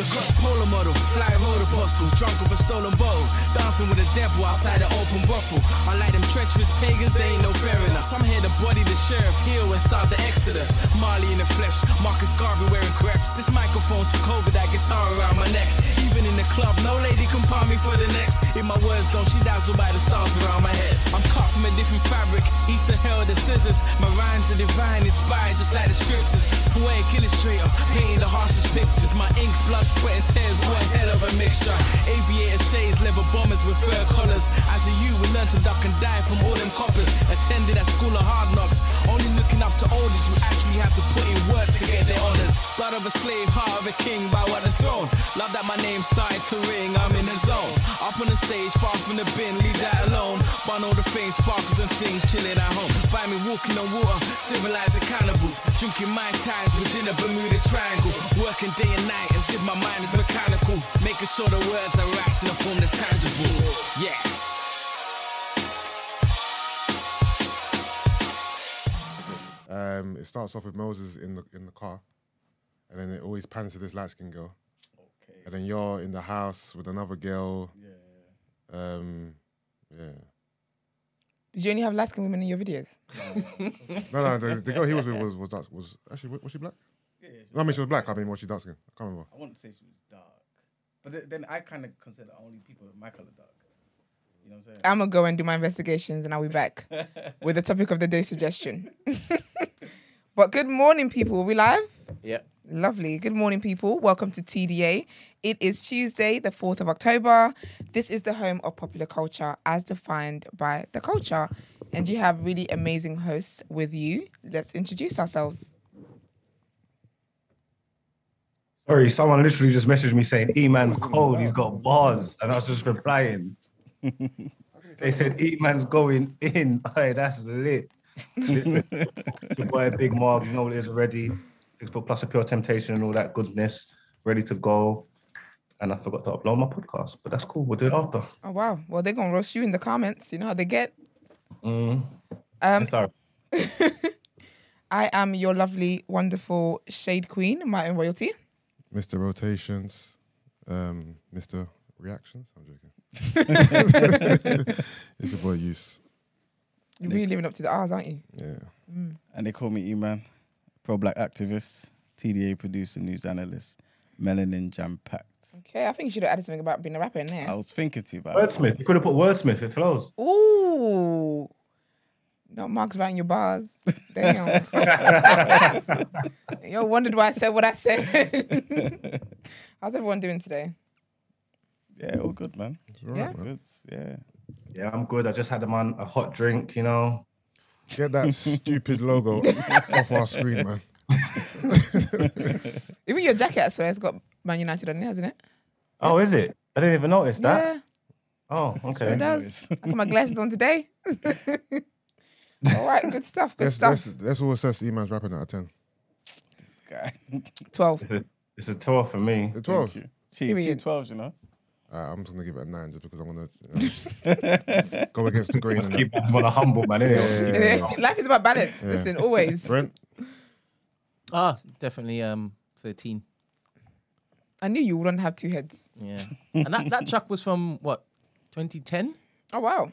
Lacoste polo model, fly road apostle, drunk with a stolen bottle, dancing with the devil outside the open brothel. Unlike them treacherous pagans, they ain't no fair us. I'm here to body the sheriff, heal and start the exodus. Marley in the flesh, Marcus Garvey wearing crepes. This microphone took over that guitar around my neck. Even in the club, no lady can palm me for the next. If my words don't, she dazzled by the stars around my head. I'm cut from a different fabric, east of hell the scissors. My rhymes are divine, inspired just like the scriptures. Poetic illustrator, painting the harshest pictures. My ink's blood, sweat, and tears, one hell of a mixture. Aviator shades, leather bombers with fur collars. As a youth, we learned to duck and die from all them coppers. Attended at school of hard knocks, only looking up to oldies who actually have to put in work to get their honors. Blood of a slave, heart of a king, bow at the throne. Love that my name started to ring, I'm in the zone. Up on the stage, far from the bin, leave that alone. Burn all the fame, sparkles and things, chilling at home. Find me walking on water, civilizing cannibals. Drinking my ties within a Bermuda Triangle. Working day and night as if my mind is mechanical. Making sure the words are right in a form that's tangible. Yeah. Um, it starts off with Moses in the in the car, and then it always pans to this light skinned girl. Okay. And then you're in the house with another girl. Yeah. Um, yeah. Did you only have light skinned women in your videos? No, no, the, the girl he was with was was dark, was actually was she black? Yeah, yeah, No, I mean she was black. I mean, was she dark skin? I can't remember. I wouldn't say she was dark, but th- then I kind of consider only people of my color dark. You know what I'm saying? I'm gonna go and do my investigations and I'll be back with the topic of the day suggestion. but good morning, people. Are we live? Yeah. Lovely. Good morning, people. Welcome to TDA. It is Tuesday, the 4th of October. This is the home of popular culture as defined by the culture. And you have really amazing hosts with you. Let's introduce ourselves. Sorry, someone literally just messaged me saying, E man cold, he's got bars. And I was just replying. they said, E man's going in. Hey, that's lit. Your boy Big Mark, you know what it is already. Six foot plus a pure temptation and all that goodness, ready to go. And I forgot to upload my podcast, but that's cool. We'll do it after. Oh, wow. Well, they're going to roast you in the comments. You know how they get. Mm. Um, right. I am your lovely, wonderful shade queen, Martin Royalty. Mr. Rotations, um, Mr. Reactions. I'm joking. it's a boy use. You're really living up to the R's, aren't you? Yeah. And they call me E-Man, pro-black activist, TDA producer, news analyst, melanin jam-packed. Okay, I think you should have added something about being a rapper in there. I was thinking to you about it. Wordsmith. You could have put wordsmith, it flows. Ooh. No marks writing your bars. Damn. Yo, wondered why I said what I said. How's everyone doing today? Yeah, all good, man. All right, Yeah. man. Good. Yeah. Yeah, I'm good. I just had a man a hot drink, you know. Get that stupid logo off our screen, man. Even your jacket, I swear, has got Man United on it, hasn't it? Oh, is it? I didn't even notice that. Yeah, Oh, okay. it does. I got my glasses on today. All right, good stuff, good That's, stuff. that's, that's all assess E-man's rapping out of 10. This guy. 12. It's a tour for me. The 12. She, two Period. 12s, you know? Uh, I'm just going to give it a 9 just because I want to go against the grain. And Keep that. that on a humble man, innit? Yeah, yeah, yeah. Life is about balance. Listen, always. Brent? Ah, definitely um 13. I knew you wouldn't have two heads. Yeah. and that, that track was from what? 2010? Oh, wow.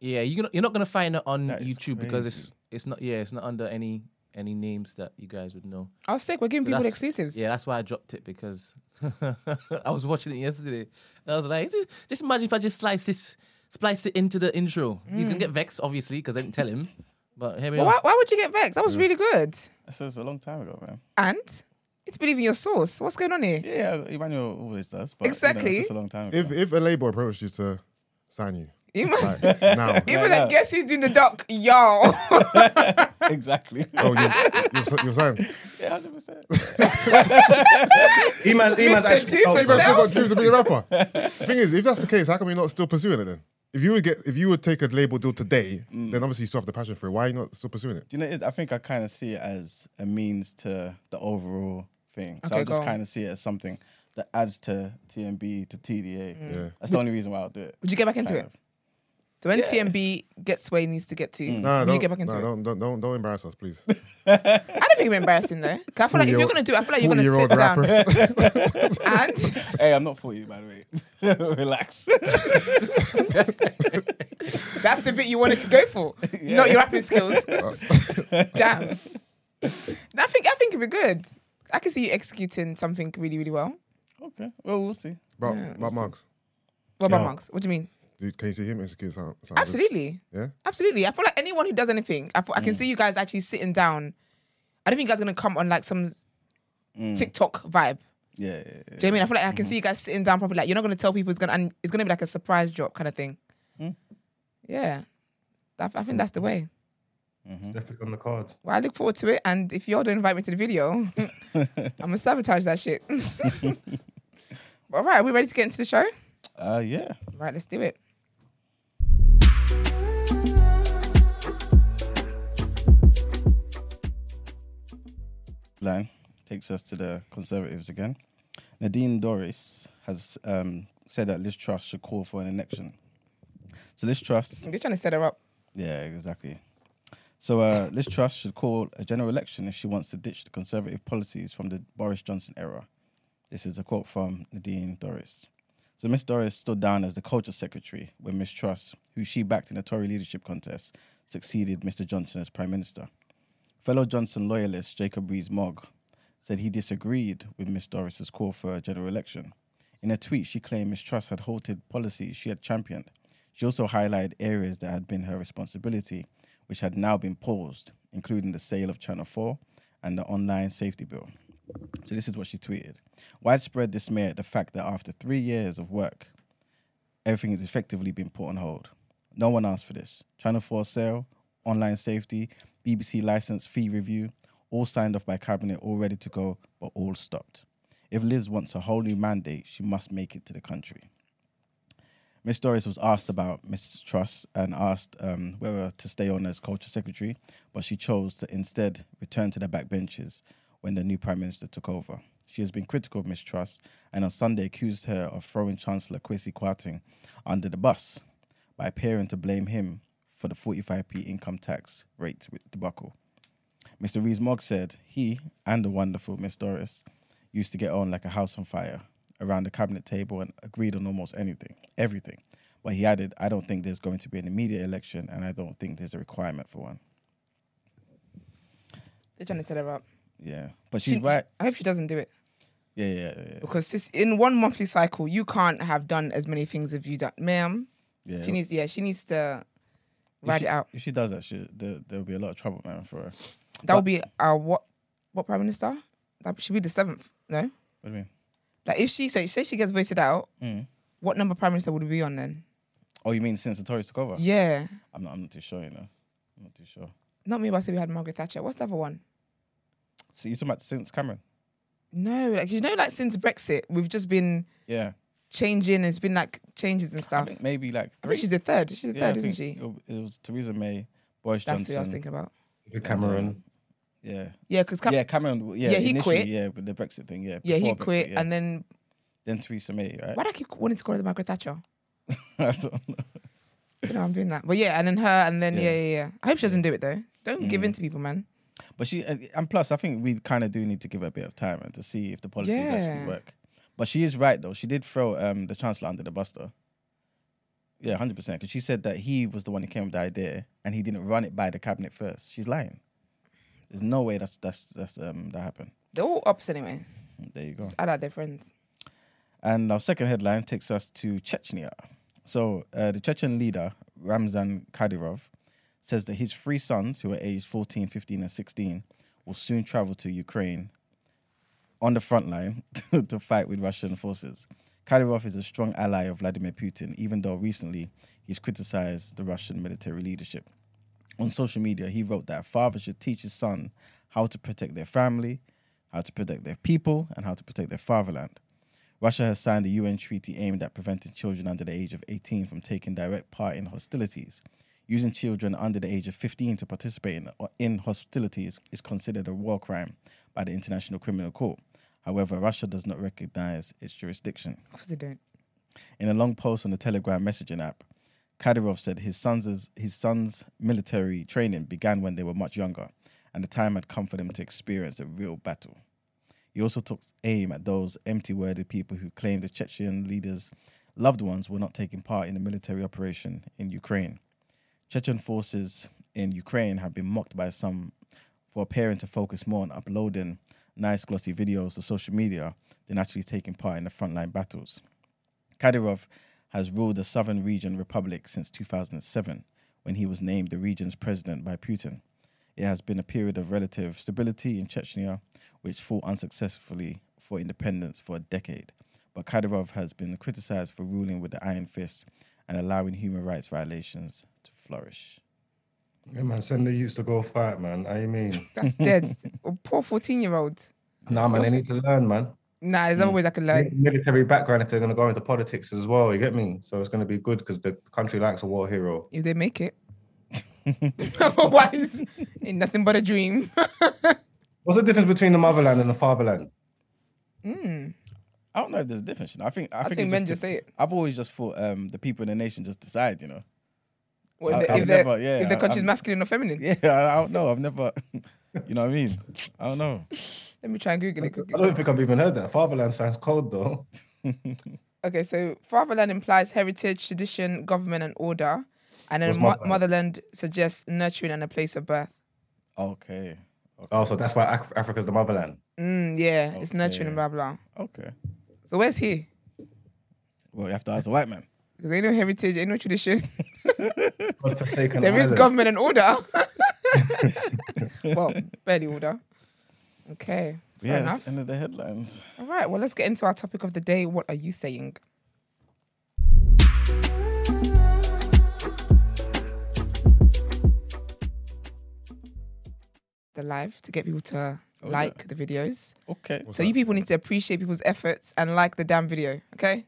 Yeah, you're not, you're not gonna find it on That is YouTube because it's it's not yeah, it's not under any any names that you guys would know. I was sick. We're giving So people that's- exclusives. Yeah, that's why I dropped it because I was watching it yesterday. And I was like, just imagine if I just slice this, spliced it into the intro. He's gonna mm. get vexed, obviously, because I didn't tell him. But here we But are. why, why would you get vexed? That was really good. This was a long time ago, man. And it's believing your source. What's going on here? Yeah, Emmanuel always does. But, Exactly. You know, it's a long time ago. If, if a label approached you to sign you, Even, like, now, even Yeah, like, guess who's doing the doc? Y'all. exactly. oh, you, you're, you're signed. yeah, 100%. E-man, E-man's Listen, actually do told for You still self. got dreams of being a rapper. Thing is, if that's the case, how come you're not still pursuing it then? If you would get, if you would take a label deal today, Mm. then obviously you still have the passion for it. Why are you not still pursuing it? Do you know, it- I think I kind of see it as a means to the overall thing. So Okay, I just kind of see it as something that adds to TNB, to TDA. Mm. Yeah. That's the only reason why I'll do it. Would you get back into kind it? of. So when TNB gets where he needs to get to, mm. No, you don't, get back into no, it. don't, don't, don't, don't embarrass us, please. I don't think it's embarrassing though. 'Cause I feel like if you're gonna do, it, I feel like you're gonna Forty-year-old sit down rapper. and Hey, I'm not 40, by the way. Relax. that's the bit you wanted to go for, not your rapping skills. Uh. Damn. I think I think it'd be good. I can see you executing something really, really well. okay. Well, we'll see. But, Yeah, but Mugs, What about Yeah. Marks? What do you mean? Dude, can you see him execute something? something good? Absolutely. Yeah? Absolutely. I feel like anyone who does anything, I, feel, I can mm. see you guys actually sitting down. I don't think you guys are gonna come on like some mm. TikTok vibe. Yeah, yeah, yeah. Do you know what I mean? I feel like I can mm-hmm. see you guys sitting down properly. Like you're not gonna tell people it's gonna and it's gonna be like a surprise drop kind of thing. Mm. Yeah, I, I think that's the way. Mm-hmm. It's definitely on the cards. Well, I look forward to it, and if y'all don't invite me to the video, I'm gonna sabotage that shit. All right, are we ready to get into the show? Uh, yeah. Right, let's do it. Line takes us to the Conservatives again. Nadine Dorries has um, said that Liz Truss should call for an election. So Liz Truss, They're trying to set her up. yeah, exactly. So uh, Liz Truss should call a general election if she wants to ditch the Conservative policies from the Boris Johnson era. This is a quote from Nadine Dorries. So Miss Dorries stood down as the culture secretary when Miss Truss, who she backed in a Tory leadership contest, succeeded Mr. Johnson as prime minister. Fellow Johnson loyalist Jacob Rees-Mogg said he disagreed with Miss Dorries's call for a general election. In a tweet, she claimed Miss Truss had halted policies she had championed. She also highlighted areas that had been her responsibility, which had now been paused, including the sale of Channel 4 and the online safety bill. So this is what she tweeted. Widespread dismay at the fact that after three years of work, everything has effectively been put on hold. No one asked for this. Channel 4 sale, online safety, BBC license fee review, all signed off by cabinet, all ready to go, but all stopped. If Liz wants a whole new mandate, she must make it to the country. Miss Dorries was asked about Mrs. Truss and asked um, whether to stay on as culture secretary, but she chose to instead return to the backbenches when the new prime minister took over. She has been critical of Miss Truss and on Sunday accused her of throwing Chancellor Kwasi Kwarteng under the bus by appearing to blame him for the 45p income tax rate debacle. Mr. Rees-Mogg said he and the wonderful Miss Dorries used to get on like a house on fire around the cabinet table and agreed on almost anything, everything. But he added, I don't think there's going to be an immediate election and I don't think there's a requirement for one. They're trying to set her up. Yeah. But she's She- right. I hope she doesn't do it Yeah, yeah, yeah. yeah. because this, in one monthly cycle, you can't have done as many things as you done, ma'am. yeah. She needs, yeah, she needs to ride she- it out. If she does that shit, there, there'll be a lot of trouble, man, for her. That would be our what? What prime minister? That should be the seventh. No, What do you mean? like if she so say she gets voted out, Mm. what number prime minister would it be on then? Oh, you mean since the Tories took over? Yeah, I'm not. I'm not too sure. You know, I'm not too sure. not me. But I say we had Margaret Thatcher. What's the other one? So you talking about since Cameron? No, like you know, like since Brexit, we've just been Yeah, changing. It's been like changes and I stuff. think maybe like I think she's the third. She's the yeah, third, isn't she? It, it was Theresa May, Boris That's Johnson. who I was thinking about. The Cameron. Yeah, Yeah, because yeah, Cameron. Yeah, Yeah, he initially, quit. Yeah, with the Brexit thing. Yeah, yeah, he before Brexit, quit, yeah. and then then Theresa May. Right? why do I keep wanting to call her the Margaret Thatcher? I don't know. You know, I'm doing that. But yeah, and then her, and then yeah, Yeah. yeah, yeah. I hope she doesn't do it though. Don't give Mm. in to people, man. But she, and plus, I think we kind of do need to give her a bit of time and to see if the policies Yeah. actually work. But she is right though. She did throw um, the chancellor under the bus though. Yeah, hundred percent. Because she said that he was the one who came up with the idea, and he didn't run it by the cabinet first. She's lying. There's no way that's that's that's um that happened. They're all ups anyway. There you go. Just add out their friends. And our second headline takes us to Chechnya. So uh, the Chechen leader, Ramzan Kadyrov, says that his three sons, who are aged 14, 15, and 16, will soon travel to Ukraine on the front line to fight with Russian forces. Kadyrov is a strong ally of Vladimir Putin, even though recently he's criticized the Russian military leadership. On social media, he wrote that a father should teach his son how to protect their family, how to protect their people, and how to protect their fatherland. Russia has signed a UN treaty aimed at preventing children under the age of 18 from taking direct part in hostilities. Using children under the age of 15 to participate in, in hostilities is considered a war crime by the International Criminal Court. However, Russia does not recognize its jurisdiction. Of course they don't. In a long post on the Telegram messaging app, Kadyrov said his son's his son's military training began when they were much younger, and the time had come for them to experience a real battle. He also took aim at those empty-worded people who claimed the Chechen leaders' loved ones were not taking part in the military operation in Ukraine. Chechen forces in Ukraine have been mocked by some for appearing to focus more on uploading nice glossy videos to social media than actually taking part in the frontline battles. Kadyrov has ruled the southern region republic since 2007 when he was named the region's president by Putin. It has been a period of relative stability in Chechnya, which fought unsuccessfully for independence for a decade. But Kadyrov has been criticized for ruling with the iron fist and allowing human rights violations to flourish. Yeah, man, send the youths to go fight, man. How you mean? That's dead. Oh, poor 14 year old. nah, man, they need to learn, man. Nah, there's other ways I can learn. Military background if they're going to go into politics as well. You get me? So it's going to be good because the country likes a war hero. If they make it. Otherwise, ain't nothing but a dream. What's the difference between the motherland and the fatherland? I don't know if there's a difference. You know? I think I, I think, think men just just say it. I've always just thought um, the people in the nation just decide. You know. What, I- if, I've if, never- yeah, if the I- country's I'm- masculine or feminine. Yeah, I, I don't know. I've never. You know what I mean? I don't know. Let me try and Google it I don't think I've even heard that. Fatherland sounds cold though. Okay, so fatherland implies heritage, tradition, government, and order. And then mo- motherland? motherland suggests nurturing and a place of birth. Okay. Oh, so that's why Af- Africa's the motherland. Mm, yeah, it's nurturing and blah, blah. Okay. So where's he? Well, you have to ask a white man. Because ain't no heritage, ain't no tradition. There is government and order. well, barely order. Okay. Fair yeah, that's the end of the headlines. All right, well, let's get into our topic of the day. What are you saying? The live to get people to Oh, like the videos. Okay. so you people need to appreciate people's efforts and like the damn video, okay?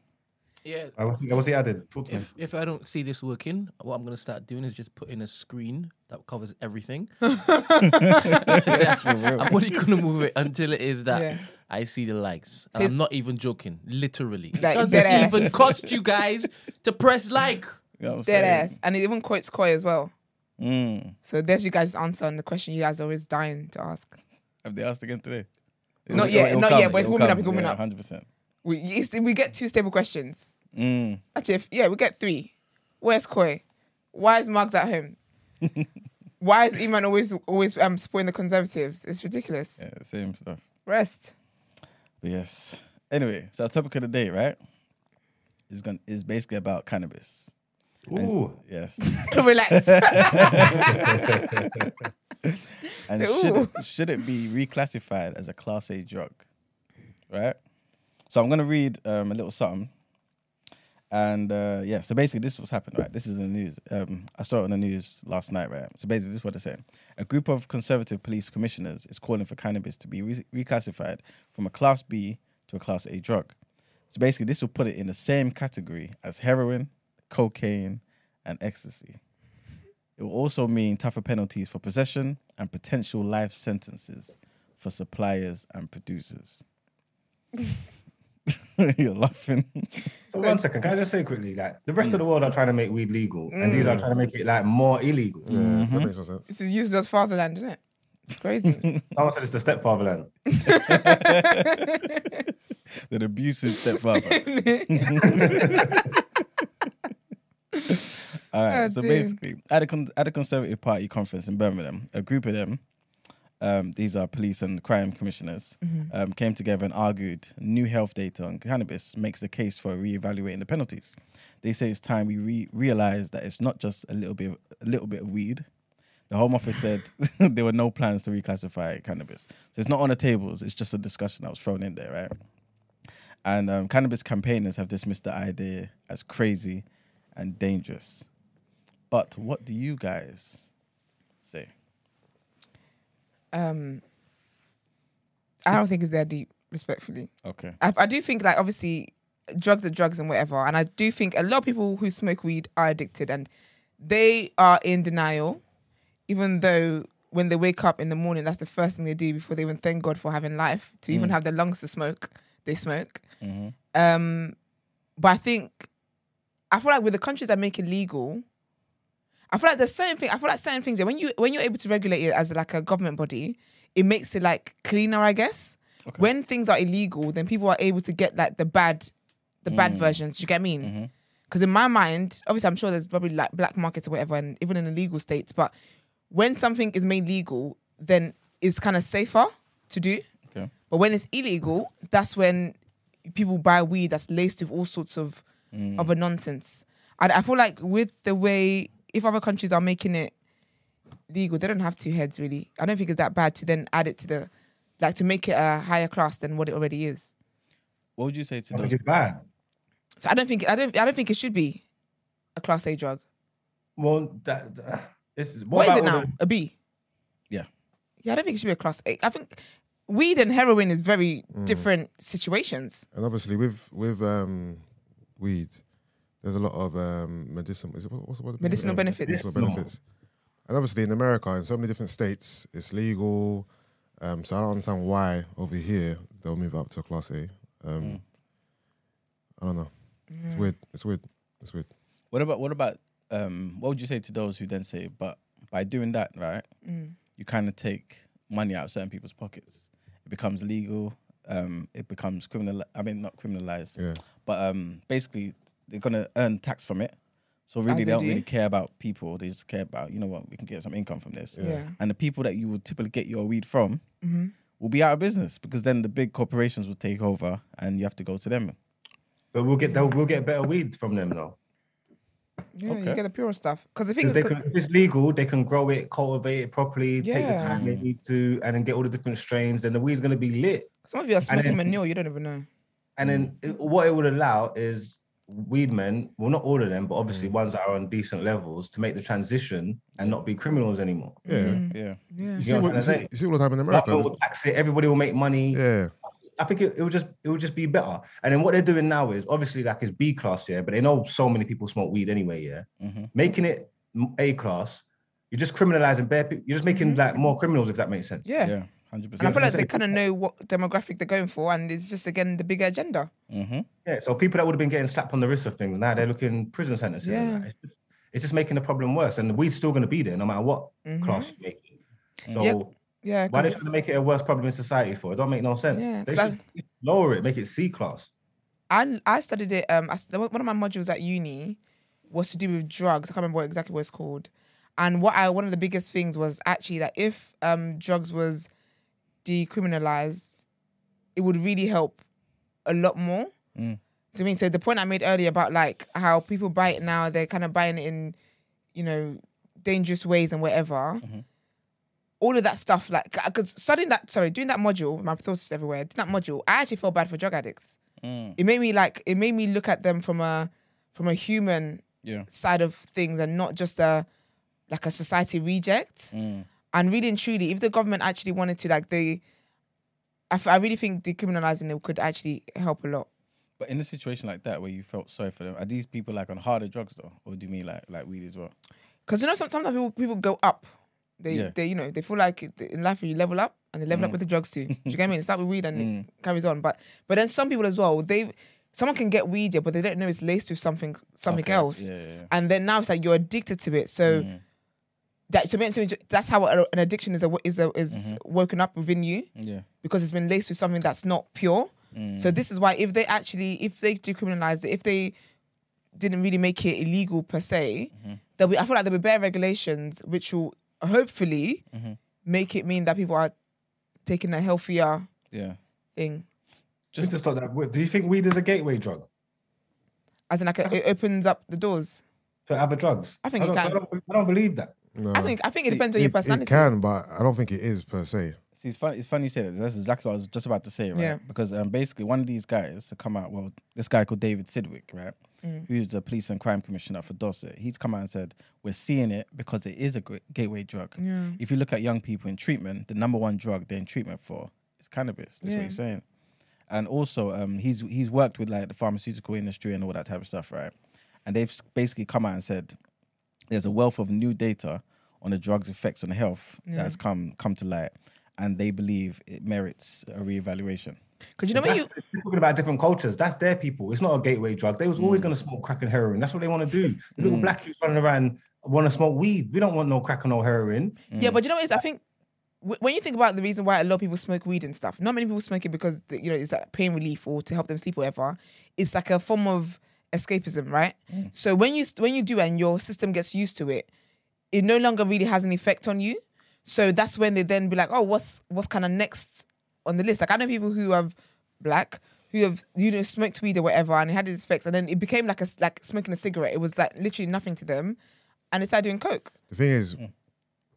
Yeah. What's he, what's added? Talk to me. If, if I don't see this working, what I'm gonna start doing is just putting a screen that covers everything. exactly. I'm only gonna move it until it is that Yeah. I see the likes. And I'm not even joking. Literally. It doesn't dead ass. even cost you guys to press like. You know what I'm Dead saying? ass. And it even quotes Koi as well. Mm. So there's you guys' answer on the question you guys are always dying to ask. Have they asked again today? Not yet, not yet, but it's warming up, it's warming up. Hundred percent. We, it's- we get two stable questions. Mm. Actually, if, yeah, we get three. Where's Koi? Why is Mugs at home? Why is Eman always always um supporting the conservatives? It's ridiculous. Yeah, same stuff. Rest. But yes. Anyway, so our topic of the day, right? Is going is basically about cannabis. And- Ooh. yes. Relax. And should it, should it be reclassified as a class A drug? Right? So I'm gonna read um, a little something. And uh, yeah, so basically this was happened, right? This is in the news. Um, I saw it on the news last night, right? So basically this is what they're saying. A group of conservative police commissioners is calling for cannabis to be re- reclassified from a class B to a class A drug. So basically this will put it in the same category as heroin, cocaine, and ecstasy. It will also mean tougher penalties for possession and potential life sentences for suppliers and producers. You're laughing. So one second, can I just say quickly, like the rest of the world are trying to make weed legal, and these are trying to make it like more illegal. Yeah, Mm-hmm. that makes no sense. this is useless fatherland, isn't it? It's crazy. Someone said it's the stepfatherland. An abusive stepfather. All right. Oh, so dear. basically, at a, con- at a Conservative Party conference in Birmingham, a group of them, um, these are police and crime commissioners, um, came together and argued new health data on cannabis makes the case for reevaluating the penalties. They say it's time we re- realize that it's not just a little bit, of, a little bit of weed. The Home Office said there were no plans to reclassify cannabis. So it's not on the tables. It's just a discussion that was thrown in there, right? And um, cannabis campaigners have dismissed the idea as crazy and dangerous. But what do you guys? Um, I don't think it's that deep, respectfully. Okay. I, I do think like obviously drugs are drugs and whatever, and I do think a lot of people who smoke weed are addicted and they are in denial, even though when they wake up in the morning, that's the first thing they do before they even thank God for having life to even have the lungs to smoke. They smoke. Um, but I think I feel like with the countries that make it legal, I feel like there's certain things. I feel like certain things. When you when you're able to regulate it as like a government body, it makes it like cleaner, I guess. When things are illegal, then people are able to get like the bad, the bad mm. versions. Do you get what I mean? Mm-hmm. Because in my mind, obviously, I'm sure there's probably like black markets or whatever, and even in illegal states. But when something is made legal, then it's kind of safer to do. Okay. But when it's illegal, that's when people buy weed that's laced with all sorts of mm. other nonsense. I, I feel like with the way if other countries are making it legal, they don't have two heads really. I don't think it's that bad to then add it to the like to make it a higher class than what it already is. What would you say to I those? bad. So I don't think I don't I don't think it should be a class A drug. Well, that, that this is what is it about all now? A B. Yeah. Yeah, I don't think it should be a class A. I think weed and heroin is very Mm. different situations. And obviously, with with um, weed, there's a lot of um, medicinal. Is it, what's the word? Medicinal benefits. Medicinal Medicinal. benefits. And obviously, in America, in so many different states, it's legal. Um, so I don't understand why over here they'll move up to a class A. Um, I don't know. It's weird. It's weird. It's weird. What about what about um what would you say to those who then say, but by doing that, right, you kind of take money out of certain people's pockets. It becomes legal. Um, it becomes criminal. I mean, not criminalized, Yeah. but um, basically they're gonna earn tax from it. So really, As they they don't do. really care about people. They just care about you know what we can get some income from this. Yeah. And the people that you would typically get your weed from Mm-hmm. will be out of business because then the big corporations will take over, and you have to go to them. But we'll get they'll, we'll get better weed from them though. Yeah, you get the pure stuff. Because the thing Because is, they can, if it's legal, they can grow it, cultivate it properly, take the time they need to, and then get all the different strains. Then the weed's gonna be lit. some of you are smoking then- manure, you don't even know. And then it, what it would allow is weed men, well, not all of them, but obviously ones that are on decent levels, to make the transition and not be criminals anymore. Yeah. Mm. Yeah. Yeah. You, see know what, what you, see, you see all the in America. will tax it, everybody will make money. Yeah. I think it, it would just it would just be better. And then what they're doing now is obviously like it's B class, yeah, but they know so many people smoke weed anyway, yeah. Mhm. Making it A class, you're just criminalizing bare people. You're just making like more criminals, if that makes sense. Yeah. Yeah. Hundred And I feel like they kind of know what demographic they're going for, and it's just again the bigger agenda. Mm-hmm. Yeah. So people that would have been getting slapped on the wrist of things now they're looking prison sentences. Yeah. It's, just, it's just making the problem worse, and the weed's still going to be there no matter what class you make. So Mm-hmm. Yeah, Yeah, why are they 'cause trying to make it a worse problem in society for? It don't make no sense. Yeah, they 'cause should lower it, make it C class. I I studied it. Um, I, one of my modules at uni was to do with drugs. I can't remember what, exactly what it's called. And what I one of the biggest things was actually that if um drugs was decriminalized, it would really help a lot more. Mm. So I mean, so the point I made earlier about like how people buy it now, they're kind of buying it in, you know, dangerous ways and whatever. All of that stuff, like, because studying that, sorry, doing that module, my thoughts is everywhere. Doing that module, I actually felt bad for drug addicts Mm. it made me like it made me look at them from a from a human Yeah. side of things and not just a like a society reject Mm. And really and truly if the government actually wanted to like they I, f- I really think decriminalizing it could actually help a lot. But in a situation like that where you felt sorry for them, are these people like on harder drugs though, or do you mean like like weed as well? because you know sometimes people, people go up. They Yeah. they you know they feel like in life you level up and they level up mm. with the drugs too. Do you get what I mean it's like with weed and it mm. carries on. But but then some people as well they someone can get weed yeah but they don't know it's laced with something something Okay. else. Yeah, yeah, and then now it's like you're addicted to it. So mm. That so, so that's how an addiction is a, is a, is mm-hmm. woken up within you Yeah. because it's been laced with something that's not pure. Mm. So this is why if they actually if they decriminalize it, if they didn't really make it illegal per se, mm-hmm. there'll be I feel like there'll be better regulations which will hopefully mm-hmm. make it mean that people are taking a healthier Yeah. thing. Just to stop that, do you think weed is a gateway drug As in like a, it opens up the doors. for other drugs? I think it don't, can. I don't, I don't believe that. No. I think I think it See, depends on your personality. it can, but I don't think it is per se. See, it's funny. It's funny you say that. That's exactly what I was just about to say, right? Yeah. Because um, basically, one of these guys to come out. Well, this guy called David Sidwick, right? Mm. Who's the police and crime commissioner for Dorset? He's come out and said we're seeing it because it is a gateway drug. Yeah. If you look at young people in treatment, the number one drug they're in treatment for is cannabis. That's Yeah. what he's saying. And also, um, he's he's worked with like the pharmaceutical industry and all that type of stuff, right? And they've basically come out and said there's a wealth of new data on the drug's effects on health that's come come to light. and they believe it merits a reevaluation. Because you know when you talking about different cultures. That's their people. It's not a gateway drug. They was always Mm. going to smoke crack and heroin. That's what they want to do. The little black kids running around want to smoke weed. We don't want no crack and no heroin. Yeah, but you know what it is? I think when you think about the reason why a lot of people smoke weed and stuff, not many people smoke it because you know it's like pain relief or to help them sleep or whatever. It's like a form of escapism, right? So when you when you do and your system gets used to it, it no longer really has an effect on you. So that's when they then be like, oh, what's what's kind of next on the list? Like I know people who have black who have you know smoked weed or whatever and it had its effects and then it became like a like smoking a cigarette. It was like literally nothing to them, and they started doing coke. The thing is,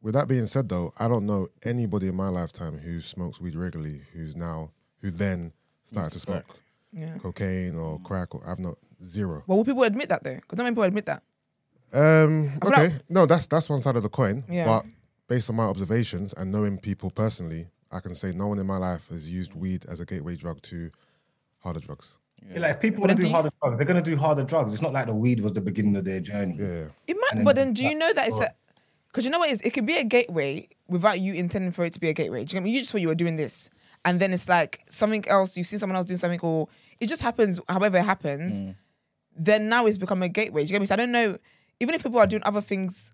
with that being said, though, I don't know anybody in my lifetime who smokes weed regularly who's now who then started to smoke Yeah. cocaine or crack. Or I've not zero. Well, will people admit that though? Because not many people admit that. Um, feel okay, like- no, that's that's one side of the coin. Yeah. But based on my observations and knowing people personally, I can say no one in my life has used weed as a gateway drug to harder drugs. Yeah, Like if people But want to then do do you- harder drugs, they're going to do harder drugs. It's not like the weed was the beginning of their journey. Yeah, It might, And then but then do you know that it's a? Because you know what it is? It could be a gateway without you intending for it to be a gateway. Do you, get me? you just thought you were doing this, and then it's like something else. You've seen someone else doing something, or it just happens. However it happens, Mm. Then now it's become a gateway. Do you get me? So I don't know. Even if people are doing other things,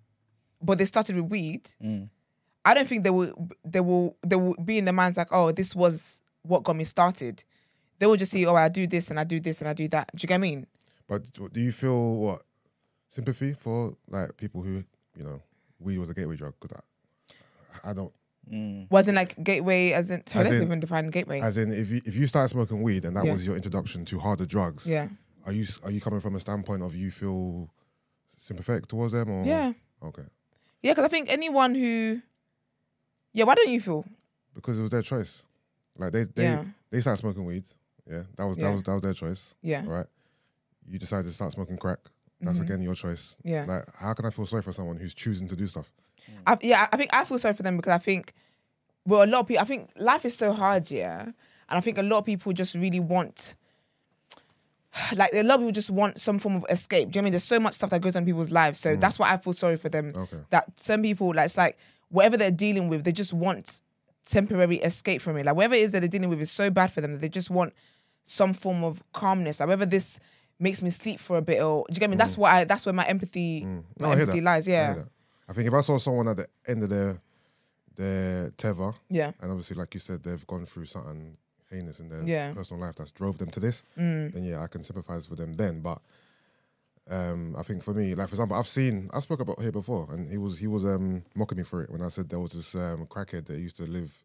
but they started with weed, Mm. I don't think they will. They will. They will be in their minds like, oh, this was what got me started. They will just see, oh, I do this and I do this and I do that. Do you get what I mean? but do you feel what sympathy for like people who you know weed was a gateway drug? Because I, I don't. Wasn't like gateway as in. So As let's in- even define gateway. As in, if you if you start smoking weed and that Yeah. was your introduction to harder drugs, yeah. Are you are you coming from a standpoint of you feel sympathetic towards them or Yeah. Okay, Yeah, because I think anyone who, yeah, why don't you feel? because it was their choice. Like they they Yeah. they started smoking weed. Yeah, that was Yeah. that was that was their choice. Yeah, Right. You decided to start smoking crack. That's Mhm. again your choice. yeah, Like, how can I feel sorry for someone who's choosing to do stuff? I, yeah. I think I feel sorry for them because I think, well, a lot of people. I think life is so hard, yeah, and I think a lot of people just really want. Like a lot of people just want some form of escape. Do you know what I mean? There's so much stuff that goes on in people's lives, so that's mm. why I feel sorry for them. Okay. That some people, like, it's like whatever they're dealing with, they just want temporary escape from it. Like whatever it is that they're dealing with is so bad for them that they just want some form of calmness. Like whether this makes me sleep for a bit or do you get me? That's mm. why I. That's where my empathy, mm. No, my I empathy lies. Yeah, that. I think if I saw someone at the end of their their tether, yeah, and obviously, like you said, they've gone through something heinous in their Yeah. personal life that's drove them to this, Mm. then yeah, I can sympathize with them then. But um, I think for me, like for example, I've seen I've spoke about here before, and he was he was um, mocking me for it when I said there was this um, crackhead that used to live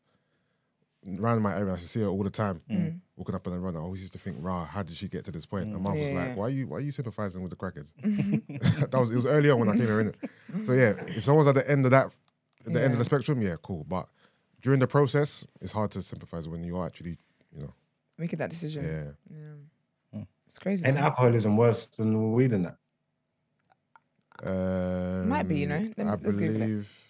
around my area. I used to see her all the time, Mm. walking up and down. I always used to think, "Rah, how did she get to this point?" And mum was like, "Why are you why are you sympathizing with the crackheads?" that was it was early on when I came here in it. So yeah, if someone's at the end of that, at the end of the spectrum, yeah, cool. But during the process, it's hard to sympathize when you're actually, you know, making that decision. yeah. Yeah. It's crazy. And man. alcoholism worse than weed and that. Um, Might be, you know. Let me- I let's Google it. believe.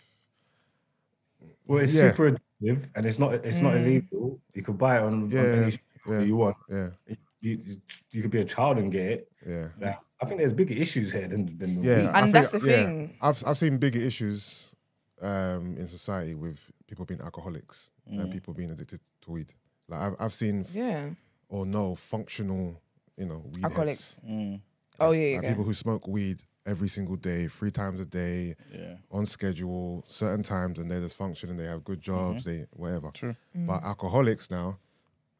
Well, it's Yeah. super addictive and it's not it's not Mm. illegal. You could buy it on, on any shop yeah. you want. Yeah, You, you you could be a child and get it. yeah, Now, I think there's bigger issues here than than yeah. weed. And think- that's the yeah, thing. I've I've seen bigger issues um, in society with people being alcoholics and people being addicted to weed. Like I've I've seen f- Yeah. or no, functional, you know, weed Alcoholics. heads. Mm, Oh yeah, yeah. Like yeah. people who smoke weed every single day, three times a day, yeah. on schedule, certain times, and they're just functioning. They have good jobs, they whatever. True. But alcoholics now,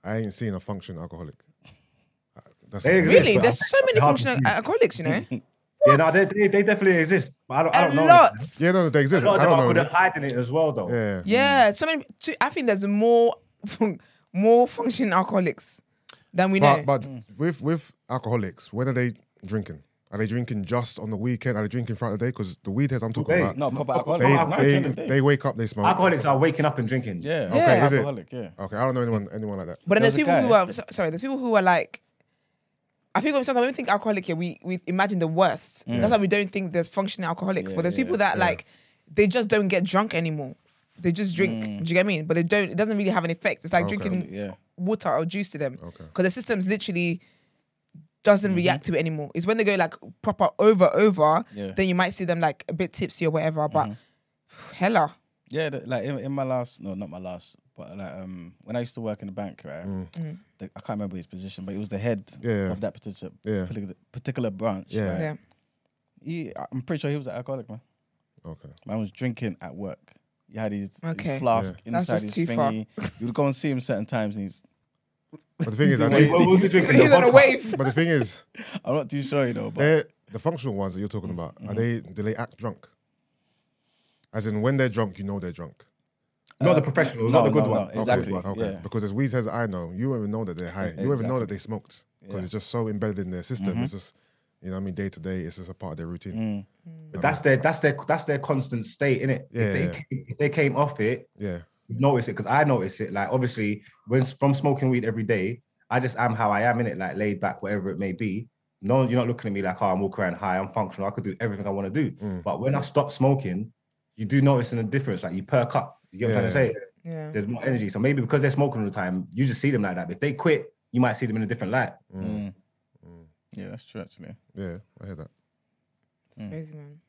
I ain't seen a functioning alcoholic. Uh, That's They exist. Really, but there's so many hard to functional see. alcoholics, you know. Yeah, no, they, they, they definitely exist. But I don't, I A don't know. lot. Yeah, no, they exist. A exist. lot of I them don't are know. at hiding it as well, though. Yeah. Yeah, so many. too- I think there's more, more functioning alcoholics than we know. But but with with alcoholics, when are they drinking? Are they drinking just on the weekend? Are they drinking throughout the day? Because the weed heads I'm talking Hey. about, No, proper alcoholic. they, no, alcoholic. they, during the day. they wake up, they smoke. Alcoholics are waking up and drinking. Yeah. Okay, is it? alcoholic. Yeah. Okay, I don't know anyone anyone like that. But then There's there's, a people who guy- are so- sorry. There's people who are like. I think sometimes when we think alcoholic here, we we imagine the worst. Mm. That's why we don't think there's functioning alcoholics. but Yeah, there's people yeah, that like they just don't get drunk anymore. They just drink. Do you get me? But they don't. It doesn't really have an effect. It's like Okay. drinking Yeah. water or juice to them. Okay. Because the system's literally doesn't Mm-hmm. react to it anymore. It's when they go like proper over over, Yeah. then you might see them like a bit tipsy or whatever. But Mm-hmm. hella, Yeah, the, like in, in my last, no, not my last, but like um, when I used to work in the bank, right? The, I can't remember his position, but he was the head Mm. Yeah, yeah. of that particular Yeah. particular, particular branch. Yeah. right? Yeah. He, I'm pretty sure he was an alcoholic, man. Okay. Man was drinking at work. He had his, Okay. his flask That's inside his thingy. You would go and see him certain times, and he's. But the thing is, are What- they, what was he drinking? He's on a wave. but the thing is, I'm not too sure, you know, but the functional ones that you're talking mm, about. Are mm-hmm. they? Do they act drunk? As in, when they're drunk, you know they're drunk. Not the uh, professionals, no, not the good no, no, ones. Okay, Exactly. Okay. yeah. Because as weed heads I know, you don't even know that they're high. You don't even know that they smoked because Yeah. it's just so embedded in their system. It's mm-hmm. just, you know, what I mean, day to day, it's just a part of their routine. But that's their that's their that's their constant state, innit? Yeah, if they yeah. came, if they came off it, Yeah, you notice it because I notice it. Like obviously, when from smoking weed every day, I just am how I am in it, like laid back, whatever it may be. No, you're not looking at me like, oh, I'm walking around high, I'm functional, I could do everything I want to do. Mm. But when I stop smoking, you do notice in a difference, like you perk up. You get what I'm trying to say? Yeah. There's more energy. So maybe because they're smoking all the time, you just see them like that. But if they quit, you might see them in a different light. Mm. Yeah, that's true, actually. yeah, I hear that. It's crazy, man.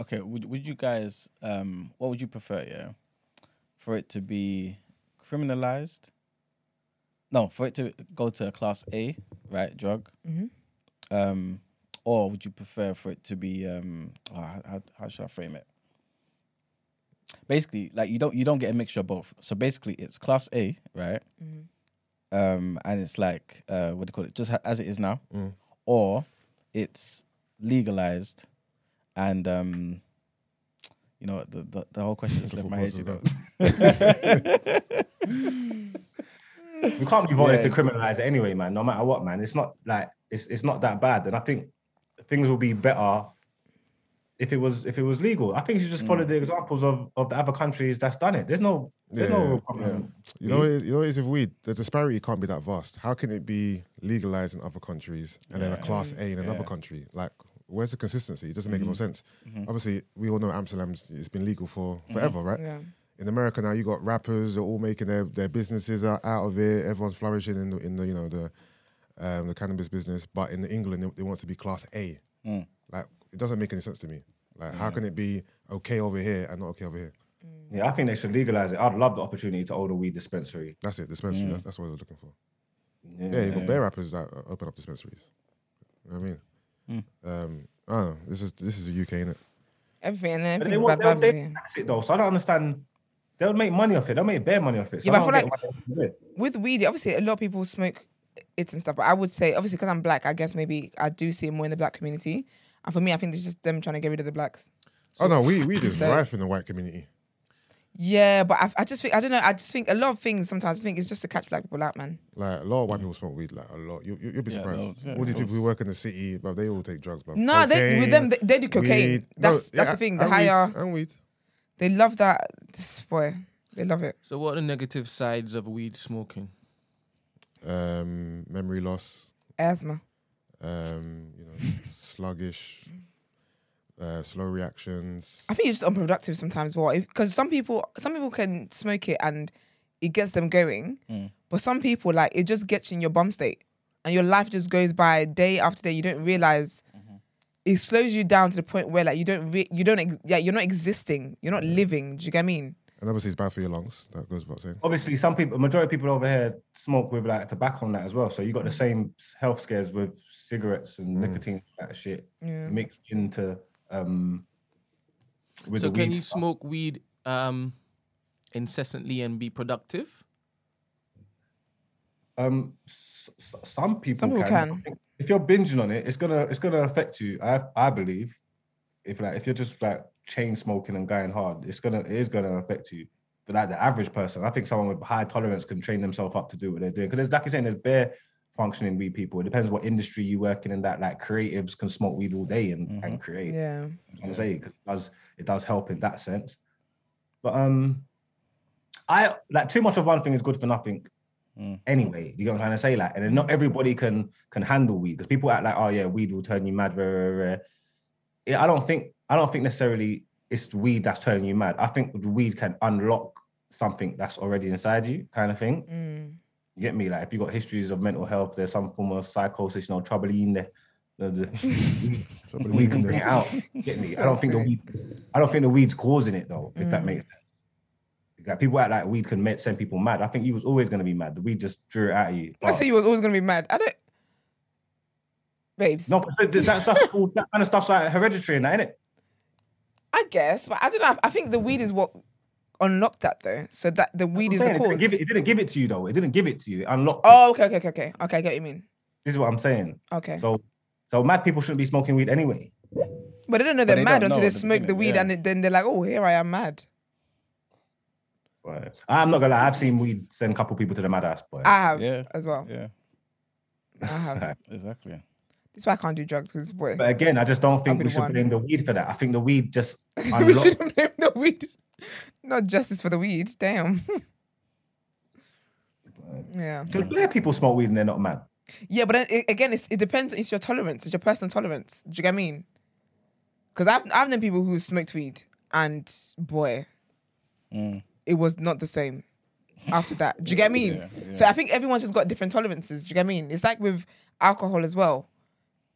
Okay, would would you guys um what would you prefer, yeah? For it to be criminalized? No, for it to go to a class A, right, drug. Mhm. Um or would you prefer for it to be um oh, how, how how should I frame it? Basically, like you don't you don't get a mixture of both. So basically it's class A, right? Um and it's like uh what do you call it? Just ha- as it is now. Mm. Or it's legalized and um you know the, the the whole question just left my head you know We can't be voted Yeah. to criminalize it anyway, man. No matter what, man. It's not like it's it's not that bad. And I think things will be better if it was if it was legal. I think you should just Mm. follow the examples of, of the other countries that's done it. There's no there's Yeah, no yeah, problem. You know, what it is, you know, what it is with weed. The disparity can't be that vast. How can it be legalized in other countries and then a class A in another Yeah. country? Like, where's the consistency? It doesn't make Mm-hmm. no sense. Obviously, we all know Amsterdam's it's been legal for forever, right? Yeah. In America now, you got rappers. They're all making their, their businesses out, out of it. Everyone's flourishing in the in the you know the um, the cannabis business. But in England, they, they want to be class A. Mm. Like, it doesn't make any sense to me. Like, how can it be okay over here and not okay over here? Yeah, I think they should legalize it. I'd love the opportunity to own a weed dispensary. That's it. Dispensary. That's, that's what I was looking for. Yeah. Yeah, you got bear rappers that uh, open up dispensaries. You know what I mean? Um, I don't know. This is this is the UK, innit? Everything and But they everything's want bad they'll, vibes. they here. tax it though, so I don't understand. They'll make money off it. They'll make bare money off it. So Yeah, but I don't feel get why they do it. With weed, obviously, a lot of people smoke it and stuff. But I would say, obviously, because I'm black, I guess maybe I do see it more in the black community. And for me, I think it's just them trying to get rid of the blacks. Oh no, we we is So- rife in the white community. Yeah, but I, I just think I don't know. I just think a lot of things sometimes I think it's just to catch black people out, man. Like a lot of white people smoke weed. Like a lot. You, you you'll be Yeah, surprised. yeah, all these people loads. who work in the city, but they all take drugs, bro. No, they with them they, they do cocaine. weed. That's No, that's yeah, the thing. The and weed, higher and weed. they love that. This boy, they love it. So, what are the negative sides of weed smoking? Um, memory loss. Asthma. Um, you know, sluggish. Uh, slow reactions. I think it's just unproductive sometimes. Well, because some people some people can smoke it and it gets them going, but some people like it just gets you in your bum state, and your life just goes by day after day. You don't realize it slows you down to the point where like you don't re- you don't ex- yeah you're not existing. You're not living. Do you get what I mean? And obviously, it's bad for your lungs. That goes without saying. Obviously, some people, majority of people over here smoke with like tobacco and that as well. So you got the same health scares with cigarettes and nicotine that shit Yeah. mixed into um. With so, the can weed you stuff. smoke weed um, incessantly and be productive? Um, s- s- some people Some people can. can. If you're binging on it, it's gonna it's gonna affect you. I I believe. If like if you're just like chain smoking and going hard, it's gonna it is gonna affect you. But like the average person, I think someone with high tolerance can train themselves up to do what they're doing. Because like you're saying, there's bare functioning weed people. It depends what industry you work in, and that like creatives can smoke weed all day and, and create. Yeah. I'm say it does it does help in that sense. But um, I like too much of one thing is good for nothing. Anyway, you get what I'm trying to say, like, and then not everybody can can handle weed because people act like, oh yeah, weed will turn you mad. Rah, rah, rah. Yeah, I don't think I don't think necessarily it's weed that's turning you mad. I think weed can unlock something that's already inside you, kind of thing. Mm. You get me? Like if you got histories of mental health, there's some form of psychosis, you know, trouble in there. The, the, So the weed can bring it out. Get me? I don't think the weed. I don't think the weed's causing it though. If that mm. makes sense. Like people act like weed can ma- send people mad. I think you was always gonna be mad. The weed just drew it out of you. I say you was always gonna be mad. I don't, babes. No, that that stuff's all, that kind of stuff's like hereditary and that, innit? I guess, but I don't know. I think the weed is what unlocked that though. So that the weed is I'm the saying, it, cause. didn't give it, it didn't give it to you though. It didn't give it to you. It unlocked. oh, okay, okay, okay, okay. Okay, I get what you mean. This is what I'm saying. Okay, So, so mad people shouldn't be smoking weed anyway. but they don't know they're they mad until they the smoke the weed, yeah. and then they're like, "Oh, here I am, mad." Right. I'm not gonna lie. I've seen weed send a couple people to the mad ass, boy. I have Yeah. as well. Yeah, I have. exactly. That's why I can't do drugs with this boy. But again, I just don't think we should one. blame the weed for that. I think the weed just we unlocked. should blame the weed. Not justice for the weed. Damn. yeah. Because black people smoke weed and they're not mad. Yeah, but then it, again, it's, it depends. It's your tolerance. It's your personal tolerance. Do you get what I mean? Because I've I've known people who smoked weed, and boy, Mm. it was not the same after that. Do you get what I mean? Yeah, yeah. So I think everyone's just got different tolerances. Do you get what I mean? It's like with alcohol as well.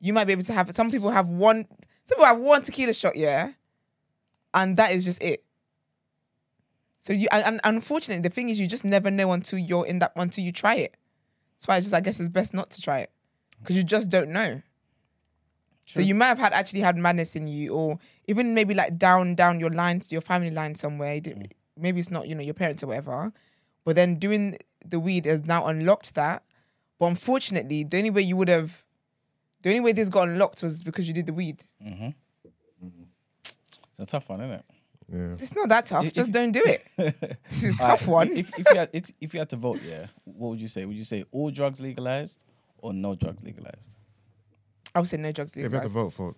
You might be able to have some people have one. Some people have one tequila shot, yeah, and that is just it. So you and, and unfortunately, the thing is, you just never know until you're in that until you try it. That's why I just I guess it's best not to try it because you just don't know. So you might have had actually had madness in you, or even maybe like down down your lines, your family line somewhere. You Maybe it's not you know your parents or whatever, but then doing the weed has now unlocked that. But unfortunately, the only way you would have, the only way this got unlocked was because you did the weed. Mhm. It's a tough one, isn't it? Yeah. It's not that tough. If- Just if- don't do it. It's a Alright, tough one. If, if you had if, if you had to vote, yeah, what would you say? Would you say all drugs legalized or no drugs legalized? I would say no drugs legalized. If you had to vote for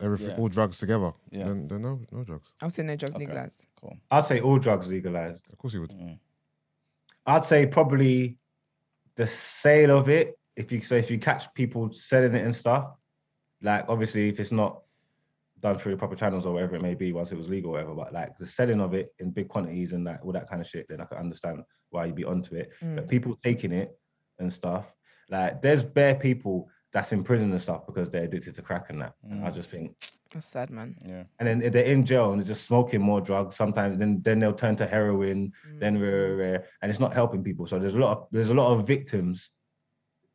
everything, Yeah. all drugs together, Yeah. then, then no, no drugs. I would say no drugs Okay. legalized. Cool. I'd say all drugs legalized. Of course you would. Mm. I'd say probably the sale of it. If you so if you catch people selling it and stuff, like obviously if it's not done through the proper channels or whatever it may be, once it was legal, or whatever, but like the selling of it in big quantities and that all that kind of shit, then I can understand why you'd be onto it. But mm. people taking it and stuff, like there's bare people that's in prison and stuff because they're addicted to crack and that. And I mm. just think That's sad, man. Yeah. and then they're in jail and they're just smoking more drugs. Sometimes then then they'll turn to heroin, then mm. rah, rah, rah, and it's not helping people. So there's a lot of there's a lot of victims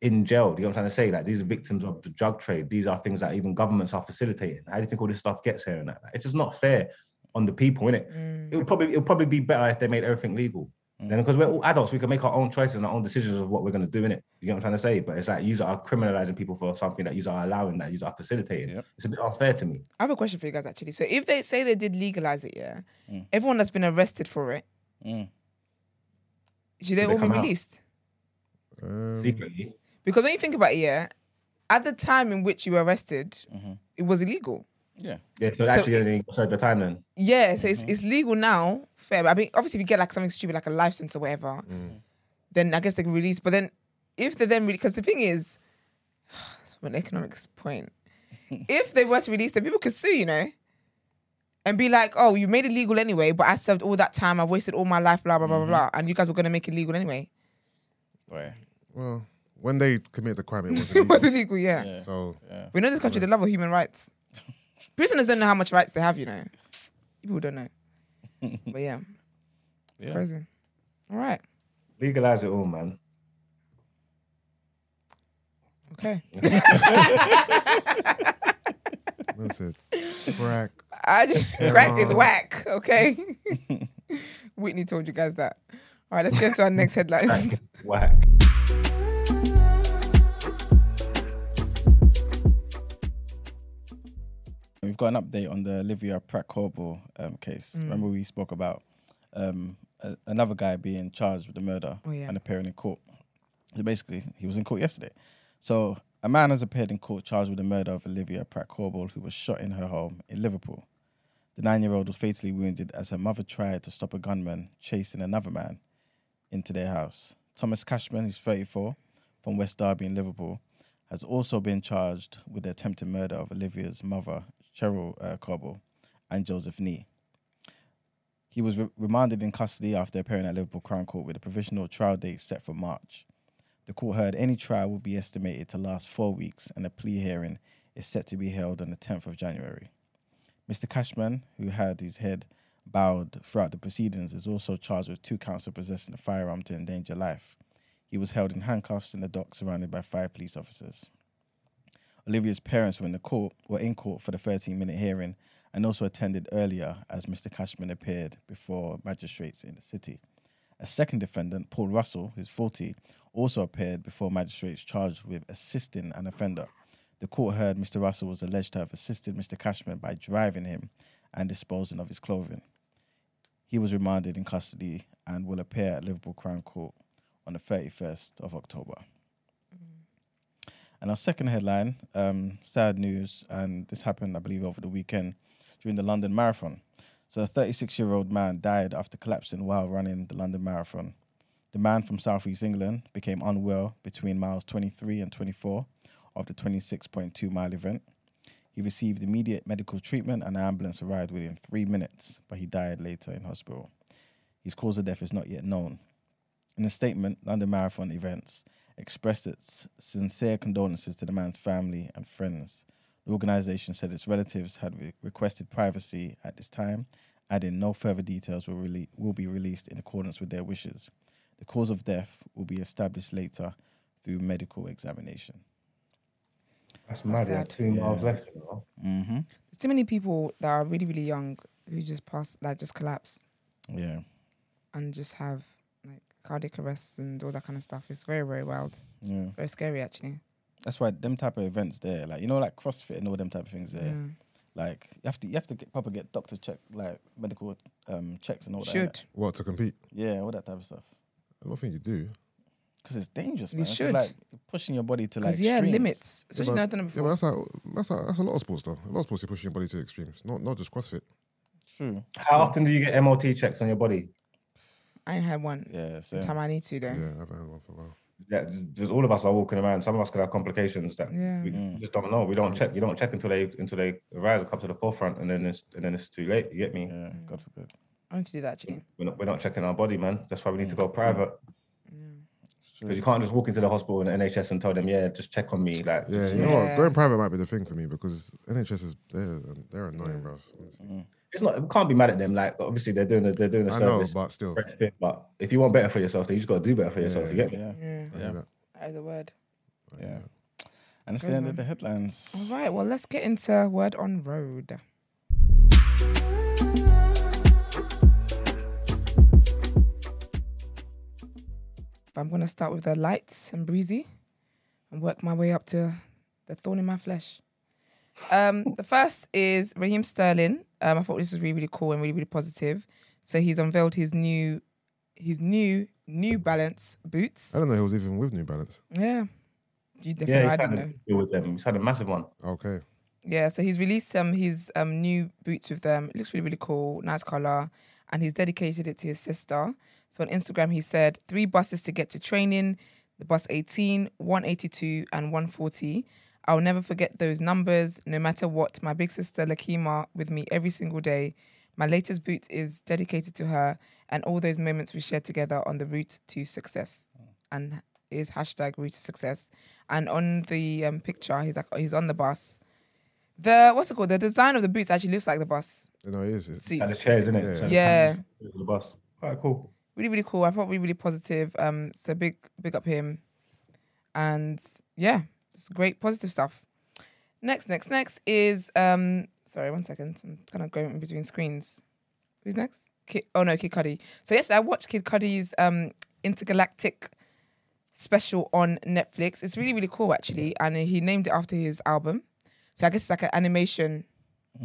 in jail. Do you know what I'm trying to say? Like these are victims of the drug trade. These are things that even governments are facilitating. How do you think all this stuff gets here and that? Like, it's just not fair on the people, innit? It would probably it would probably be better if they made everything legal. Then because we're all adults, we can make our own choices and our own decisions of what we're gonna do in it. You know what I'm trying to say? But it's like you are criminalizing people for something that you are allowing, that you are facilitating. Yep. It's a bit unfair to me. I have a question for you guys actually. So if they say they did legalize it, yeah, everyone that's been arrested for it, Mm. should they they all be released? Um, Secretly. Because when you think about it, yeah, at the time in which you were arrested, mm-hmm. it was illegal. Yeah. Yeah, so, actually only served the time then. Yeah, so it's, mm-hmm. it's legal now. Fair. But I mean, obviously, if you get like something stupid like a life sentence or whatever, mm. then I guess they can release. But then, if they then really, because the thing is, from an economics point, if they were to release them, people could sue, you know, and be like, "Oh, you made it legal anyway, but I served all that time. I wasted all my life, blah blah blah blah mm-hmm. blah, and you guys were gonna make it legal anyway." Boy. Well, when they commit the crime, it was it illegal. was illegal, yeah. Yeah. so Yeah. We know this country, they love our human rights. Prisoners don't know how much rights they have, you know. People don't know. But yeah, it's Yeah. crazy. All right. Legalize it all, man. Okay. I said crack. I just crack is whack. Okay. Whitney told you guys that. All right, let's get to our next headlines. Whack. We've got an update on the Olivia Pratt Korbel um, case. Mm. Remember we spoke about um, a, another guy being charged with the murder Oh, yeah. and appearing in court. So basically, he was in court yesterday. So a man has appeared in court charged with the murder of Olivia Pratt Korbel, who was shot in her home in Liverpool. The nine-year-old was fatally wounded as her mother tried to stop a gunman chasing another man into their house. Thomas Cashman, who's 34, from West Derby in Liverpool, has also been charged with the attempted murder of Olivia's mother, Cheryl uh, and Joseph Nee. He was re- remanded in custody after appearing at Liverpool Crown Court with a provisional trial date set for March. The court heard any trial would be estimated to last four weeks and a plea hearing is set to be held on the 10th of January. Mr. Cashman, who had his head bowed throughout the proceedings, is also charged with two counts of possessing a firearm to endanger life. He was held in handcuffs in the dock, surrounded by five police officers. Olivia's parents were in the court were in court for the 13-minute hearing and also attended earlier as Mr. Cashman appeared before magistrates in the city. A second defendant, Paul Russell, who's 40, also appeared before magistrates charged with assisting an offender. The court heard Mr. Russell was alleged to have assisted Mr. Cashman by driving him and disposing of his clothing. He was remanded in custody and will appear at Liverpool Crown Court on the 31st of October. And our second headline, um, sad news, and this happened, I believe, over the weekend during the London Marathon. So, a 36 year old man died after collapsing while running the London Marathon. The man from Southeast England became unwell between miles 23 and 24 of the 26.2 mile event. He received immediate medical treatment and an ambulance arrived within three minutes, but he died later in hospital. His cause of death is not yet known. In a statement, London Marathon Events expressed its sincere condolences to the man's family and friends. The organization said its relatives had re- requested privacy at this time, adding no further details will, rele- will be released in accordance with their wishes. The cause of death will be established later through medical examination. That's mad. Yeah, sad. two miles left. You know? Mm-hmm. There's too many people that are really, really young who just pass, like, just collapse Yeah. and just have like cardiac arrests and all that kind of stuff. It's very, very wild. Yeah. Very scary, actually. That's why them type of events there, like you know, like CrossFit and all them type of things there. Yeah. Like you have to you have to get proper get doctor check like medical um checks and all that. Should. What to compete? Yeah, all that type of stuff. I don't think you do. Because it's dangerous, You man. It's should. like pushing your body to like Because, yeah, extremes. limits. Especially but- now done it Yeah, but that's like that's like, that's a lot of sports though. A lot of sports you're pushing your body to extremes. Not not just CrossFit. True. How often do you get MOT checks on your body? I ain't had one. Yeah. So Time I need to, though. Yeah, I haven't had one for a while. Yeah, just all of us are walking around. Some of us could have complications that Yeah. we Mm. just don't know. We don't check. You don't check until they until they arise and come to the forefront, and then it's and then it's too late. You get me? yeah, God forbid. I need to do that, actually. We're not, we're not checking our body, man. That's why we need to go private because you can't just walk into the hospital and the NHS and tell them, yeah, just check on me. Like, Yeah, you know what? Going private might be the thing for me because NHS is they're they're annoying, bro. It's not. We can't be mad at them. Like, obviously they're doing a, they're doing a I know, service. but still, But if you want better for yourself, then you just got to do better for yourself. You get me? Yeah. Yeah. I Yeah. do that. That is a word. Yeah. And it's Good the end one. of the headlines. All right, well, let's get into Word on Road. I'm going to start with the lights and breezy and work my way up to the thorn in my flesh. Um, the first is Raheem Sterling. Um, I thought this was really, really cool and really, really positive. So he's unveiled his new, his new New Balance boots. I don't know he was even with New Balance. Yeah, you definitely. Yeah, I he's didn't had know. a deal with them. He's had a massive one. Okay, Yeah, so he's released um his um new boots with them. It looks really really cool, nice color, and he's dedicated it to his sister. So on Instagram he said three buses to get to training, the bus 18, 182, and 140. I'll never forget those numbers, no matter what. My big sister Lakima with me every single day. My latest boot is dedicated to her and all those moments we shared together on the route to success. And is hashtag route to success. And on the um, picture, he's like he's on the bus. The what's it called? The design of the boots actually looks like the bus you know he is. It. And the seats. chairs, isn't it? Yeah. So the Yeah. panels, The bus. Quite cool. Really, really cool. I thought really, really positive. Um, so big, big up him. And yeah, it's great positive stuff. Next, next, next is um. Sorry, one second. I'm kind of going in between screens. Who's next? Kid, oh no, Kid Cudi. So yes, I watched Kid Cudi's um Entergalactic special on Netflix. It's really, really cool actually, and he named it after his album. So I guess it's like an animation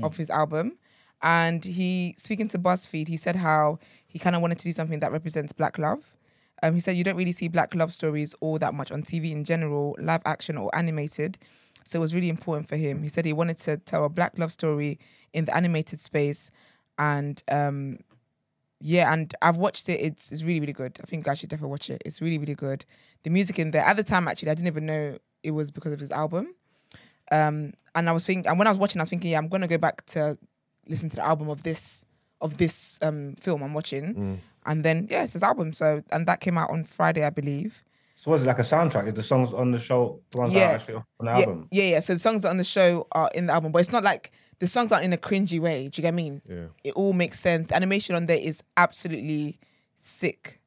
of his album. And he, speaking to BuzzFeed, he said how he kind of wanted to do something that represents Black love. Um, he said you don't really see Black love stories all that much on TV in general, live action or animated. So it was really important for him. He said he wanted to tell a Black love story in the animated space, and um, yeah, and I've watched it. It's it's really really good. I think I should definitely watch it. It's really really good. The music in there at the time actually I didn't even know it was because of his album. Um, and I was thinking, and when I was watching, I was thinking, yeah, I'm gonna go back to listen to the album of this of this um film I'm watching, and then yeah, it's his album. So and that came out on Friday, I believe. So was it like a soundtrack? Is the songs on the show the ones that Yeah. are actually on the Yeah, album? yeah, yeah. So the songs on the show are in the album, but it's not like the songs aren't in a cringy way. Do you get what I mean? Yeah. It all makes sense. The animation on there is absolutely sick.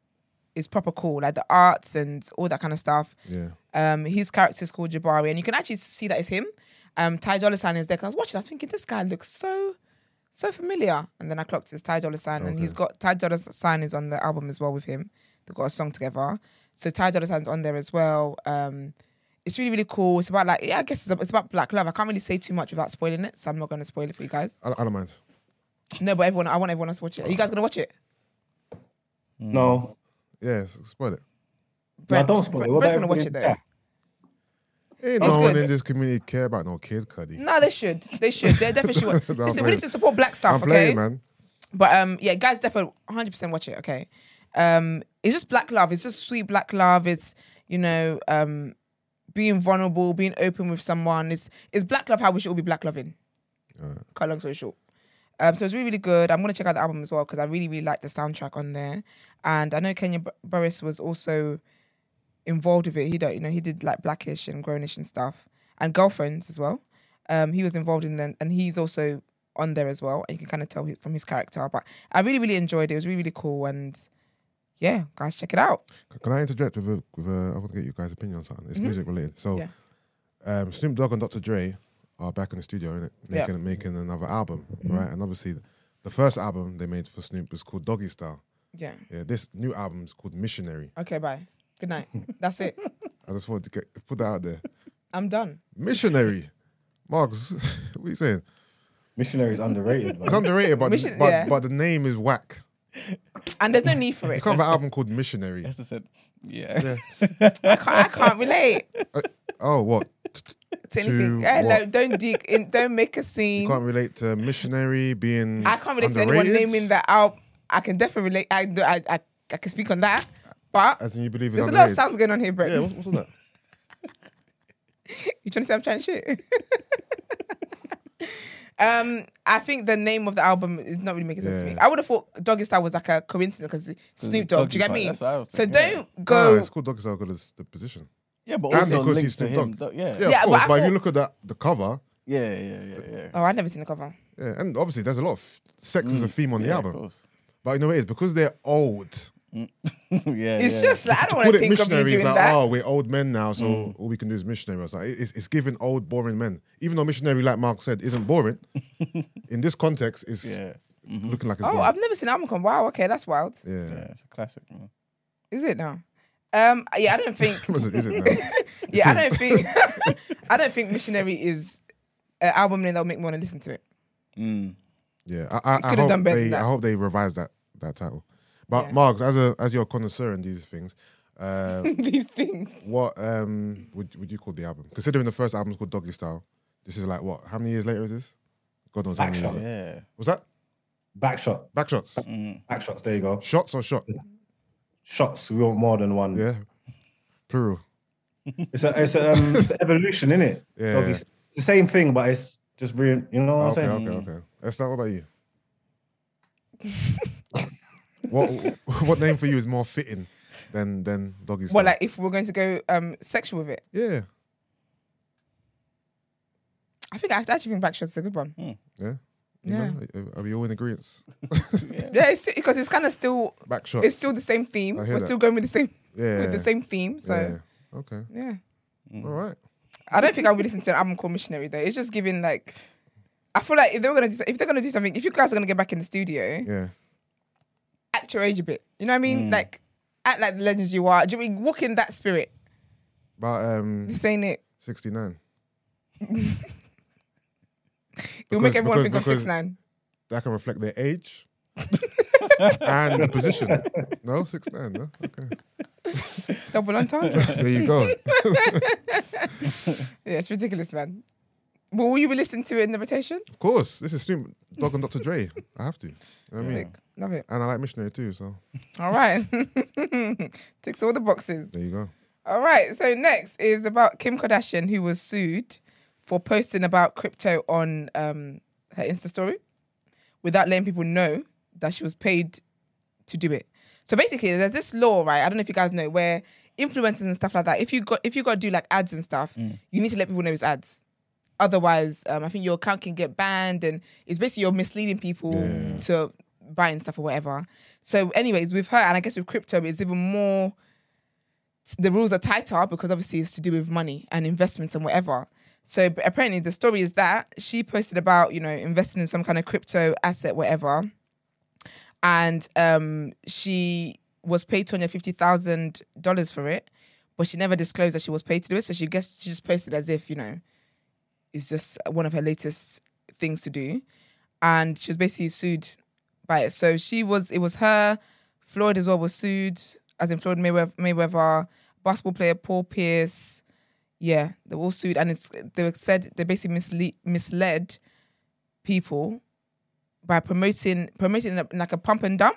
It's proper cool, like the arts and all that kind of stuff. Yeah. Um, his character is called Jabari, and you can actually see that it's him. Um, Ty Dolla Sign is there. 'cause I was watching, I was thinking this guy looks so, so familiar, and then I clocked it's Ty Dolla Sign, and he's got Ty Dolla Sign is on the album as well with him. They've got a song together, so Ty Dolla Sign's on there as well. Um, it's really really cool. It's about like yeah, I guess it's, it's about black love. I can't really say too much without spoiling it, so I'm not going to spoil it for you guys. I, I don't mind. No, but everyone, I want everyone else to watch it. Are you guys gonna watch it? No, Yeah, spoil it. no, don't spoil it. Brent- What Brent's gonna watch it though. everybody- Ain't no one in this community care about no kid Cudi. No, they should. They should. They definitely should. watch- No, Listen, we need to support black stuff. I'm okay. man. But um, yeah, guys, definitely 100 percent watch it. Okay, um, it's just black love. It's just sweet black love. It's you know, um, being vulnerable, being open with someone. It's it's black love how we should all be black loving. Cut long story short. Um, so it's really really good. I'm gonna check out the album as well because I really really like the soundtrack on there. And I know Kenya Barris was also involved with it. He don't you know he did like Blackish and Grownish and stuff and Girlfriends as well. Um, he was involved in them and he's also on there as well. And you can kind of tell his, from his character. But I really, really enjoyed it. It was really, really cool. And yeah, guys, check it out. Can I interject with a, with a I want to get you guys' opinion on something. It's music related. So, Mm-hmm. Yeah. um, Snoop Dogg and Dr. Dre are back in the studio, innit? Mm-hmm. Making making another album, right? And obviously, the first album they made for Snoop was called Doggy Style. Yeah. Yeah, this new album is called Missionary. Okay, bye. Good night. That's it. I just wanted to get put that out there. I'm done. Missionary, Marks, what are you saying? Missionary is underrated. Man. It's underrated, but Mission- but, yeah. but the name is whack. And there's no need for You it. can't have an album called Missionary. Esther said, yeah. I can't, I can't relate uh, Oh, what? to anything. To what? like, don't dig in, don't make a scene. You scene. can't relate to missionary being. I can't relate to anyone underrated? naming that out. I can definitely relate. I, I, I, I can speak on that. But As in you believe it's there's a lot of underrated. sounds going on here, Brett. Yeah, what's, what's all that? You trying to say I'm trying shit? um, I think the name of the album is not really making sense to me. Yeah. I would have thought Doggy Style was like a coincidence because Snoop Dogg. Do you get Doggy me? that's what I was So thinking, yeah. don't No, go. it's called Doggy Style because it's the position. Yeah, but And also because links he's to Snoop him. Dogg. do- Yeah. Yeah, Yeah, Yeah, of but course. I But, if you thought- look at that, the cover, yeah, yeah, yeah. yeah. oh, I've never seen the cover. yeah, and obviously there's a lot of sex as a theme on the Mm. Yeah, of album. course. But you know what it is? Because they're old. yeah, It's yeah. just like I don't To want put to it think of you missionary is doing like, that. oh, we're old men now, so Mm. all we can do is missionary. It's, like, it's, it's giving old, boring men. Even though missionary, like Mark said, isn't boring, in this context, it's Yeah. looking like it's Oh, boring. I've never seen the album come. Wow, okay, that's wild. yeah. Yeah, it's a classic, man. Is it now? Um, yeah, I don't think. Is it, is it now? yeah, I don't think. I don't think Missionary is an album name that'll make me want to listen to it. Mm. Yeah, I, I, I could've hope done better they. I hope they revise that that title. But Yeah. Marks, as a as your connoisseur in these things, uh, These things. what um would would you call the album? Considering the first album's called Doggy Style, this is like what? How many years later is this? God knows how many Yeah. Was that Backshot. backshots? Mm. Backshots. There you go. Shots or shot? Shots. We want more than one. Yeah, plural. It's a it's a um, it's an evolution, isn't it? Yeah. It's the same thing, but it's just real. You know what I'm Okay, saying? okay, okay. Let's start. What about you? what what name for you is more fitting than than Doggy Style? Well, like if we're going to go um sexual with it, yeah, I think I actually think Backshot's a good one. yeah. You Yeah. know, are- are we all in agreement? Yeah, it's because it's kind of still Backshots. it's still the same theme. We're that. still going with the same yeah. with the same theme. So Yeah. Okay. yeah. All right. I don't think I'll be listening to an album called Missionary though. It's just giving like I feel like if they were gonna do, if they're gonna do something, if you guys are gonna get back in the studio, Yeah. Act your age a bit. You know what I mean? Like act like the legends you are. Do you mean walk in that spirit? About um This ain't it. sixty nine. It'll make everyone because- think of six nine. That can reflect their age and the position. No, six nine. No? Okay. Double entendre. There you go. yeah, it's ridiculous, man. But will you be listening to it in the rotation? Of course. This is Snoop Dogg and Dr. Dre. I have to. You know what I mean? Sick. Love it. And I like Missionary too, so All right. Ticks all the boxes. there you go. All right. So next is about Kim Kardashian, who was sued for posting about crypto on um, her Insta story without letting people know that she was paid to do it. So basically, there's this law, right? I don't know if you guys know, where influencers and stuff like that. If you got if you got to do like ads and stuff, Mm. you need to let people know it's ads. Otherwise, um, I think your account can get banned, and it's basically you're misleading people to buying stuff or whatever. So, anyways, with her and I guess with crypto, it's even more. The rules are tighter because obviously it's to do with money and investments and whatever. So apparently the story is that she posted about you know investing in some kind of crypto asset, whatever, and um, she was paid two hundred fifty thousand dollars for it, but she never disclosed that she was paid to do it. So she guess she just posted as if you know, it's just one of her latest things to do, and she was basically sued it. So she was, it was her, Floyd as well was sued, as in Floyd Mayweather, Mayweather basketball player Paul Pierce. Yeah, they were all sued, and it's they were said they basically mislead, misled people by promoting promoting like a pump and dump.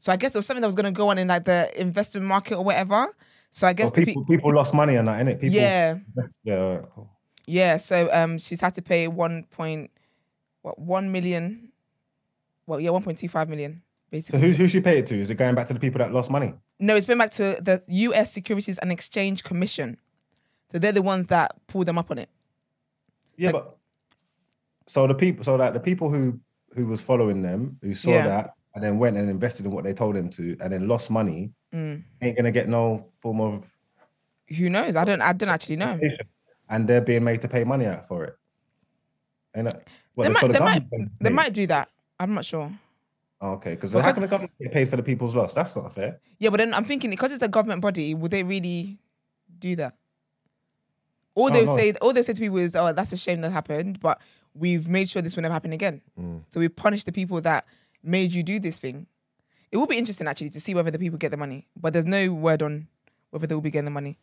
So I guess it was something that was going to go on in like the investment market or whatever. So I guess Well, people, pe- people lost money on that, innit? People, yeah, yeah. yeah. So um, she's had to pay one point what one million. Well, yeah, one point two five million basically. So who's who she paid it to? Is it going back to the people that lost money? No, it's been back to the U.S. Securities and Exchange Commission. So they're the ones that pulled them up on it. Yeah, Like- but so the people, so that the people who who was following them, who saw Yeah. that, and then went and invested in what they told them to, and then lost money, Mm. ain't gonna get no form of, Who knows? I don't. I don't actually know. and they're being made to pay money out for it. And They might. They might. They might do that. I'm not sure. Oh, okay, because how can the government paid for the people's loss? That's not fair. Yeah, but then I'm thinking because it's a government body, would they really do that? All they Oh, no. say, all they say to people is, "Oh, that's a shame that happened, but we've made sure this will never happen again." So we punish the people that made you do this thing. It will be interesting actually to see whether the people get the money, but there's no word on whether they will be getting the money.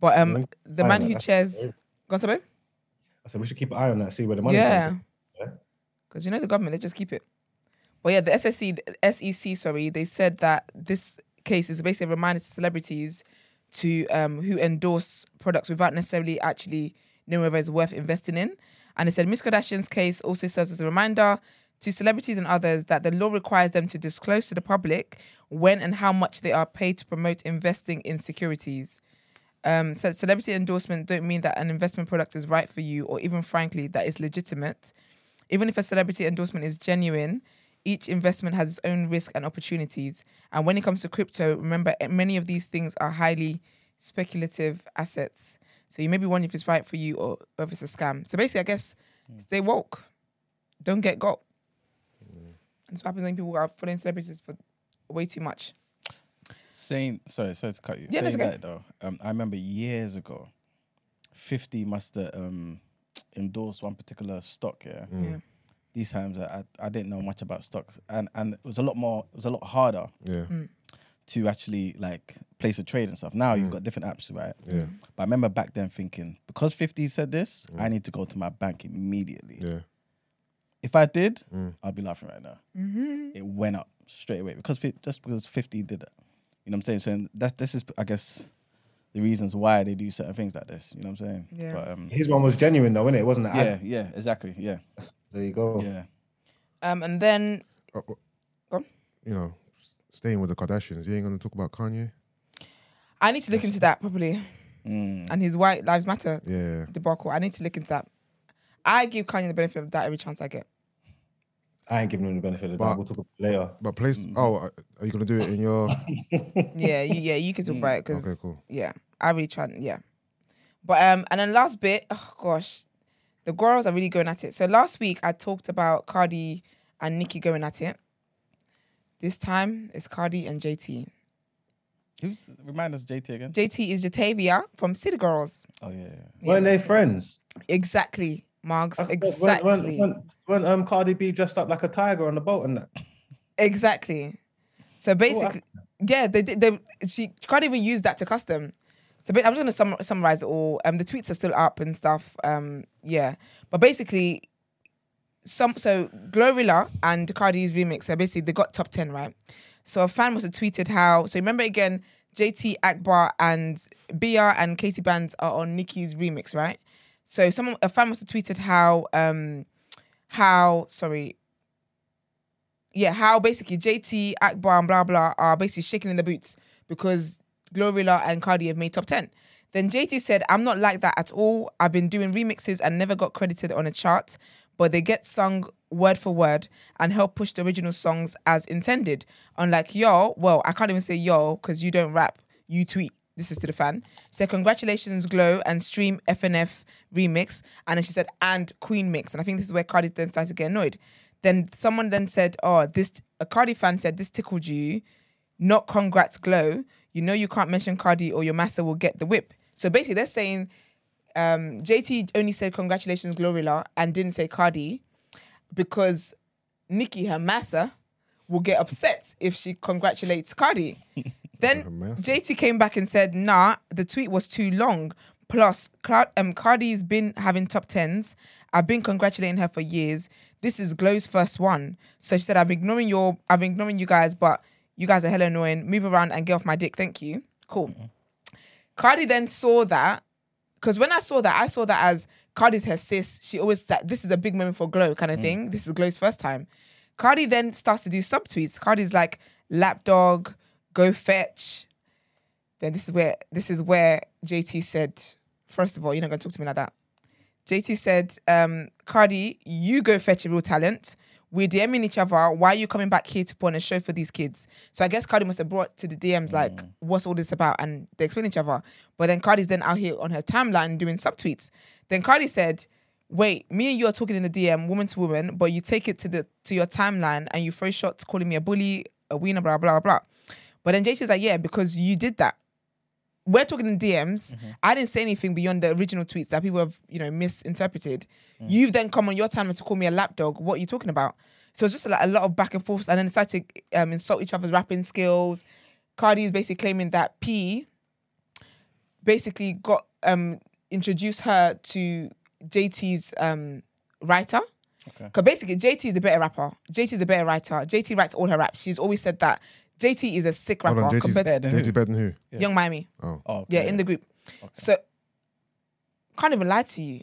But um, the man who chairs, great. go on, sorry? I said we should keep an eye on that, see where the money. yeah, comes. Yeah. Because you know the government, they just keep it. But yeah, the SSC, SEC, sorry, they said that this case is basically a reminder to celebrities to um, who endorse products without necessarily actually knowing whether it's worth investing in. And they said Miss Kardashian's case also serves as a reminder to celebrities and others that the law requires them to disclose to the public when and how much they are paid to promote investing in securities. Um, said celebrity endorsement don't mean that an investment product is right for you, or even frankly that it's legitimate. Even if a celebrity endorsement is genuine, each investment has its own risk and opportunities. And when it comes to crypto, remember eh, many of these things are highly speculative assets. So you may be wondering if it's right for you or if it's a scam. So basically, I guess stay woke, don't get got. That's what happens when people are following celebrities for way too much. Saying sorry, sorry to cut you. Yeah, Saying that's okay. that though, um, I remember years ago, Fifty must have um, endorsed one particular stock. Yeah, mm. Yeah. these times I, I I didn't know much about stocks, and and it was a lot more. It was a lot harder Yeah. Mm. to actually like place a trade and stuff. Now you've mm. got different apps, right? Yeah. But I remember back then thinking because Fifty said this, I need to go to my bank immediately. Yeah. If I did, Mm. I'd be laughing right now. Mm-hmm. It went up straight away because just because fifty did it. You know what I'm saying? So that's this is I guess the reasons why they do certain things like this. You know what I'm saying? Yeah. But, um, His one was genuine though, innit? It wasn't an yeah, ad. yeah, exactly. Yeah, There you go. yeah. Um, and then Uh, uh, Go on. You know, staying with the Kardashians, you ain't gonna talk about Kanye. I need to look into that properly. Mm. And his White Lives Matter Yeah. debacle. I need to look into that. I give Kanye the benefit of the doubt every chance I get. I ain't giving him the benefit of the But- doubt. We'll talk about it later. But place. Oh, uh, are you gonna do it in your? Yeah, you, yeah, you can talk about it because Okay, cool. yeah, I really try. Yeah, but um, and then last bit, oh gosh, the girls are really going at it. So last week I talked about Cardi and Nicki going at it. This time it's Cardi and JT. Who's remind us JT again? JT is Jatavia from City Girls. oh yeah, yeah. Weren't they friends? Exactly, Margs. That's- Exactly. When, when, when, when um, Cardi B dressed up like a tiger on the boat and that. Exactly. So basically, yeah, they did. They she can't even use that to custom. So I'm just gonna sum, summarize it all. Um, the tweets are still up and stuff. Um, yeah, but basically, some so Glorilla and Cardi's remix. So basically, they got top ten right. So a fan have tweeted how. So remember again, JT Akbar and BR and Katie Bands are on Nicki's remix, right? So someone a fan must have tweeted how um how sorry yeah, how basically JT, Akbar, and blah blah are basically shaking in the boots because Glorilla and Cardi have made top 10. Then JT said, I'm not like that at all. I've been doing remixes and never got credited on a chart, but they get sung word for word and help push the original songs as intended. Unlike y'all, well, I can't even say y'all because you don't rap, you tweet. This is to the fan. Said, Congratulations, Glow and Stream FNF remix. And then she said, and Queen mix. And I think this is where Cardi then started to get annoyed. Then someone then said, Oh, this, a Cardi fan said, This tickled you not congrats glow, you know you can't mention Cardi or your master will get the whip. So basically, they're saying um, JT only said congratulations Glorilla and didn't say Cardi because Nicki, her massa, will get upset if she congratulates Cardi. then JT came back and said, nah, the tweet was too long. Plus, Cla- um, Cardi's been having top tens. I've been congratulating her for years. This is Glow's first one. So she said, I'm ignoring your, I'm ignoring you guys, but you guys are hella annoying. Move around and get off my dick. Thank you. Cool. Cardi then saw that because when I saw that, I saw that as Cardi's her sis. She always said, "This is a big moment for Glow," kind of thing. This is Glow's first time. Cardi then starts to do subtweets. Cardi's like, "Lapdog, go fetch." Then this is where this is where JT said, first of all, you're not gonna talk to me like that." JT said, um, "Cardi, you go fetch a real talent." We're DMing each other. Why are you coming back here to put on a show for these kids? So I guess Cardi must have brought to the DMs like, what's all this about? And they explain each other. But then Cardi's then out here on her timeline doing subtweets. Then Cardi said, Wait, me and you are talking in the DM, woman to woman, but you take it to the to your timeline and you throw shots calling me a bully, a wiener, blah, blah, blah. But then JT's like, Yeah, because you did that. We're talking in DMs. I didn't say anything beyond the original tweets that people have, you know, misinterpreted. You've then come on your timeline to call me a lapdog. What are you talking about? So it's just like a lot of back and forth, and then they started to um, insult each other's rapping skills. Cardi is basically claiming that P basically got um introduced her to JT's um writer. Okay. Because basically JT is the better rapper. JT is the better writer. JT writes all her raps. She's always said that JT is a sick Hold rapper on, JT's compared better to than? JT better than who? Yeah. Young Miami. Oh, Oh, Yeah, in the group. So can't even lie to you.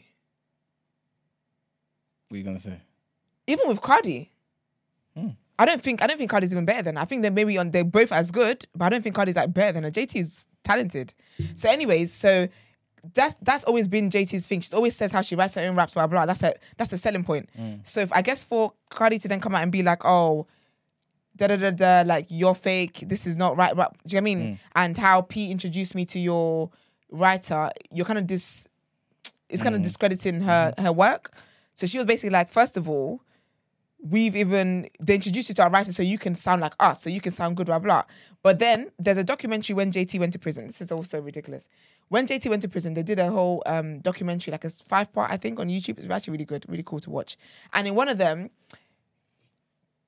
What are you gonna say? Even with Cardi, Hmm. I don't think I don't think Cardi's even better than. I think they're maybe on they're both as good, but I don't think Cardi's like better than her. JT is talented. So, anyways, so that's that's always been JT's thing. She always says how she writes her own raps, blah blah. That's a that's a selling point. So if I guess for Cardi to then come out and be like, oh, da da da da, like you're fake. This is not right. Rap. Do you know what I mean? Mm. And how P introduced me to your writer, you're kind of dis. It's kind of mm. discrediting her mm-hmm. her work. So she was basically like, first of all, we've even they introduced you to our writers so you can sound like us, so you can sound good, blah blah. But then there's a documentary when JT went to prison. This is also ridiculous. When JT went to prison, they did a whole um, documentary, like a five part, I think, on YouTube. It's actually really good, really cool to watch. And in one of them,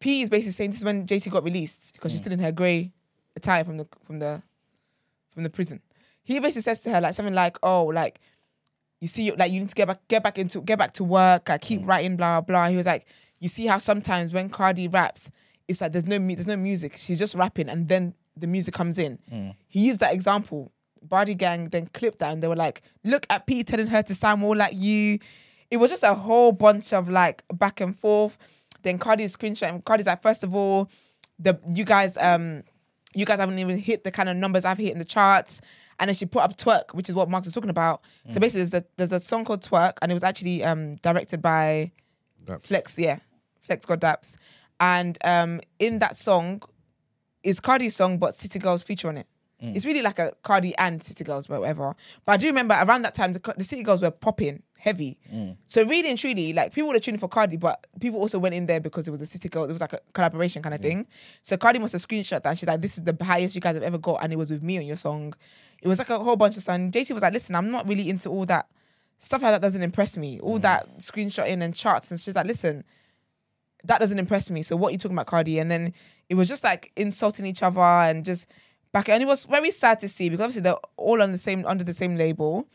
P is basically saying this is when JT got released because she's mm. still in her grey attire from the from the from the prison. He basically says to her like something like, "Oh, like you see, like you need to get back, get back into, get back to work. I keep mm. writing, blah blah." He was like, "You see how sometimes when Cardi raps, it's like there's no there's no music. She's just rapping, and then the music comes in." Mm. He used that example. Bardi Gang then clipped that, and they were like, "Look at P telling her to sound more like you." It was just a whole bunch of like back and forth. Then Cardi's screenshot, and Cardi's like, first of all, the you guys um you guys haven't even hit the kind of numbers I've hit in the charts. And then she put up Twerk, which is what Mark was talking about. So basically, there's a, there's a song called Twerk, and it was actually um, directed by Daps. Flex, yeah, Flex God Daps. And um, in that song is Cardi's song, but City Girls feature on it. Mm. It's really like a Cardi and City Girls, but whatever. But I do remember around that time, the, the City Girls were popping heavy. Mm. So really and truly, like people were tuning for Cardi, but people also went in there because it was a City Girls. It was like a collaboration kind of mm. thing. So Cardi must have screenshot that. And she's like, "This is the highest you guys have ever got," and it was with me on your song. It was like a whole bunch of stuff. And JC was like, "Listen, I'm not really into all that stuff like that. Doesn't impress me. All that screenshotting and charts." And she's like, "Listen." that doesn't impress me. So what are you talking about, Cardi? And then it was just like insulting each other and just back. And it was very sad to see because obviously they're all on the same under the same label,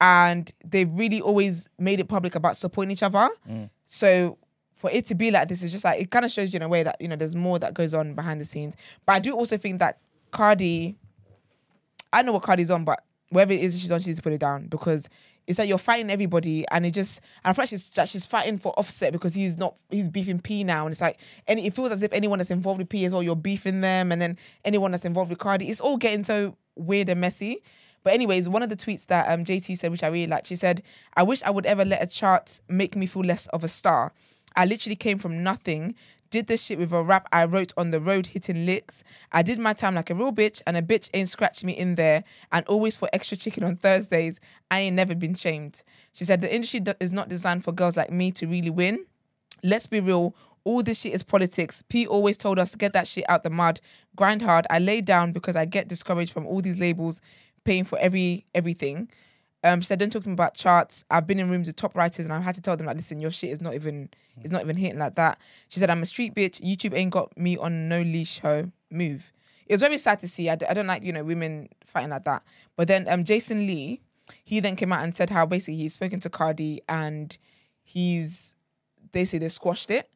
and they've really always made it public about supporting each other. Mm. So for it to be like this is just like it kind of shows you in a way that you know there's more that goes on behind the scenes. But I do also think that Cardi, I know what Cardi's on, but whatever it is she's on, she needs to put it down because it's like you're fighting everybody, and it just and I feel like she's that she's fighting for Offset because he's not he's beefing P now, and it's like and it feels as if anyone that's involved with P as well, you're beefing them, and then anyone that's involved with Cardi, it's all getting so weird and messy. But anyways, one of the tweets that um, JT said, which I really liked, she said, "I wish I would ever let a chart make me feel less of a star. I literally came from nothing." Did this shit with a rap I wrote on the road hitting licks. I did my time like a real bitch, and a bitch ain't scratched me in there. And always for extra chicken on Thursdays. I ain't never been shamed. She said the industry is not designed for girls like me to really win. Let's be real. All this shit is politics. P always told us to get that shit out the mud, grind hard. I lay down because I get discouraged from all these labels paying for every everything. Um, she said, "Don't talk to me about charts. I've been in rooms with top writers, and I've had to tell them like, listen, your shit is not even, is not even hitting like that." She said, "I'm a street bitch. YouTube ain't got me on no leash. Ho, move." It was very sad to see. I, d- I don't like you know women fighting like that. But then um, Jason Lee, he then came out and said how basically he's spoken to Cardi and he's they say they squashed it.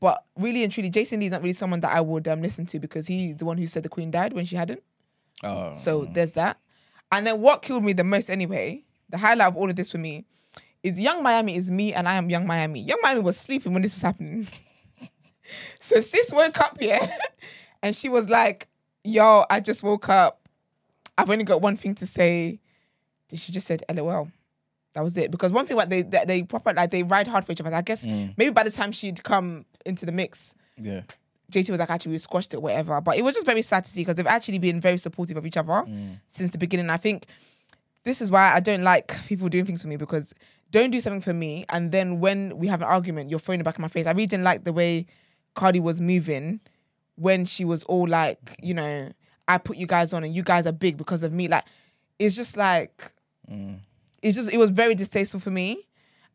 But really and truly, Jason Lee is not really someone that I would um, listen to because he's the one who said the queen died when she hadn't. Oh, So there's that. And then what killed me the most anyway, the highlight of all of this for me, is Young Miami is me and I am Young Miami. Young Miami was sleeping when this was happening. so sis woke up here and she was like, Yo, I just woke up. I've only got one thing to say. She just said LOL? That was it. Because one thing about they they, they proper like they ride hard for each other. I guess mm. maybe by the time she'd come into the mix, yeah. JT was like, actually, we squashed it, whatever. But it was just very sad to see because they've actually been very supportive of each other since the beginning. I think this is why I don't like people doing things for me because don't do something for me and then when we have an argument, you're throwing it back in my face. I really didn't like the way Cardi was moving when she was all like, you know, I put you guys on and you guys are big because of me. Like, it's just like, it's just, it was very distasteful for me.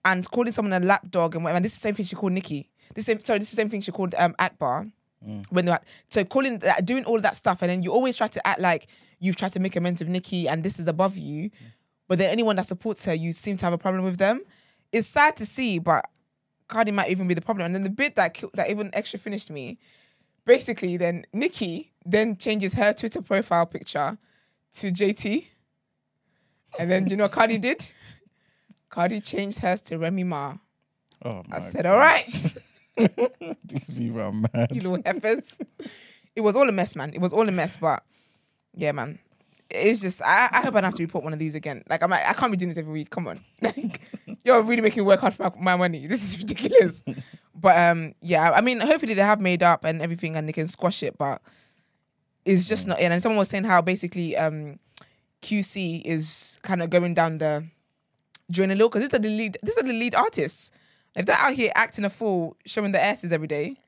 And calling someone a lapdog and whatever. And this is the same thing she called Nicki. This same, sorry, this is the same thing she called um, Akbar Mm. when they're so calling that doing all of that stuff and then you always try to act like you've tried to make amends with Nicki and this is above you mm. but then anyone that supports her you seem to have a problem with them. It's sad to see but Cardi might even be the problem. And then the bit that ki- that even extra finished me basically then Nicki then changes her Twitter profile picture to JT and then do you know what Cardi did? Cardi changed hers to Remy Ma. Oh my I said all right These people are mad. you little heifers. it was all a mess, man. It was all a mess, but yeah, man. It's just I, I hope I don't have to report one of these again. Like I'm I can't be doing this every week. Come on. Like you're really making work hard for my, my money. This is ridiculous. but um yeah, I mean hopefully they have made up and everything and they can squash it, but it's just not in. And someone was saying how basically um QC is kind of going down the drain a little because these are the lead these are the lead artists. If they're out here acting a fool, showing their asses every day,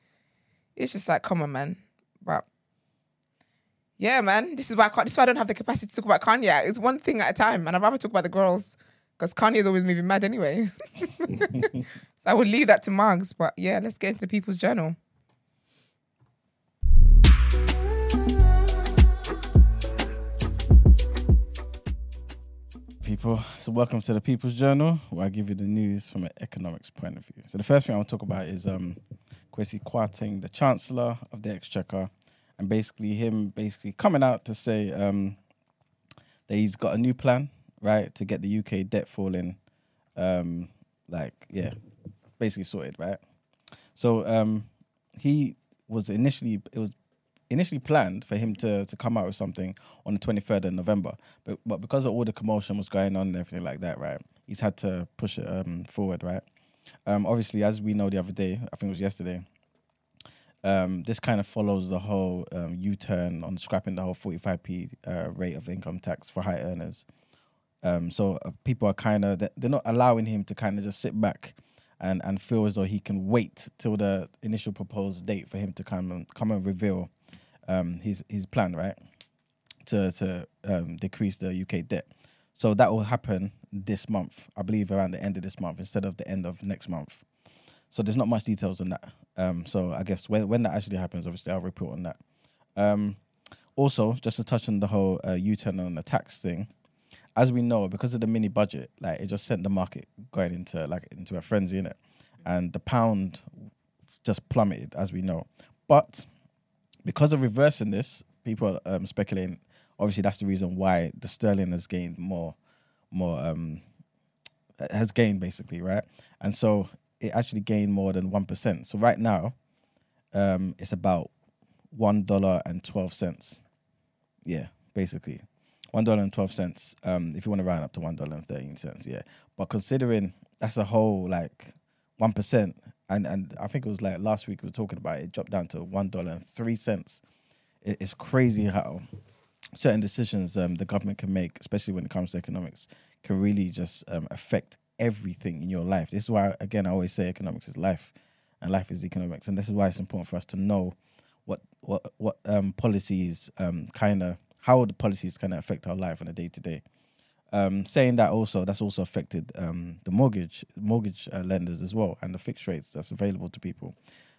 it's just like, come on, man. But yeah, man, this is why I can't, this is why I don't have the capacity to talk about Kanye. It's one thing at a time, and I'd rather talk about the girls because Kanye is always moving mad anyway. so I would leave that to Margs. But yeah, let's get into the People's Journal. People. So welcome to the People's Journal, where I give you the news from an economics point of view. So the first thing I want to talk about is um, Kwasi Kwarteng, the Chancellor of the Exchequer, and basically him basically coming out to say um, that he's got a new plan, right, to get the UK debt falling, um, like yeah, basically sorted, right. So um, he was initially it was initially planned for him to to come out with something on the 23rd of November, but but because of all the commotion was going on and everything like that, right, he's had to push it um, forward, right. Um, obviously, as we know the other day, I think it was yesterday. Um, this kind of follows the whole um, U-turn on scrapping the whole 45p uh, rate of income tax for high earners. Um, so uh, people are kind of they're not allowing him to kind of just sit back and and feel as though he can wait till the initial proposed date for him to come and come and reveal um, his his plan, right? To to um, decrease the UK debt. So that will happen this month, I believe, around the end of this month instead of the end of next month. So there's not much details on that. Um, so I guess when when that actually happens, obviously I'll report on that. Um, also, just to touch on the whole uh, U-turn on the tax thing, as we know, because of the mini budget, like it just sent the market going into like into a frenzy in it, and the pound just plummeted, as we know. But because of reversing this, people are um, speculating. Obviously, that's the reason why the sterling has gained more, more um, has gained basically, right? And so it actually gained more than one percent. So right now, um, it's about one dollar and twelve cents. Yeah, basically. one dollar and twelve cents. Um, if you want to round up to one dollar and thirteen cents, yeah. But considering that's a whole like one percent, and and I think it was like last week we were talking about it, it dropped down to one dollar and three cents. It, it's crazy how certain decisions um, the government can make, especially when it comes to economics, can really just um, affect everything in your life. This is why, again, I always say economics is life, and life is economics, and this is why it's important for us to know what what what um, policies um, kind of how the policies kind of affect our life on a day to day. Um, saying that also, that's also affected um, the mortgage mortgage uh, lenders as well, and the fixed rates that's available to people.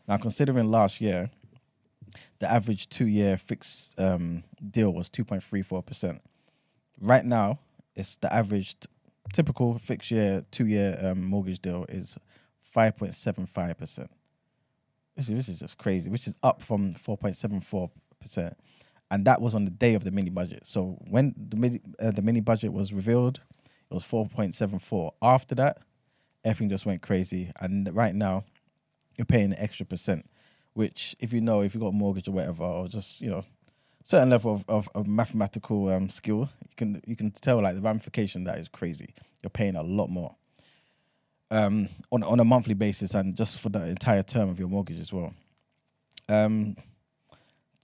Now, considering last year, the average two year fixed um, deal was 2.34%. Right now, it's the average t- typical fixed year two year um, mortgage deal is 5.75%. This is, this is just crazy, which is up from 4.74%. And that was on the day of the mini budget. So when the mini, uh, the mini budget was revealed, it was 4.74. After that, everything just went crazy. And right now, you're paying an extra percent which if you know if you got a mortgage or whatever or just you know certain level of, of, of mathematical um, skill you can you can tell like the ramification that is crazy you're paying a lot more um, on on a monthly basis and just for the entire term of your mortgage as well um,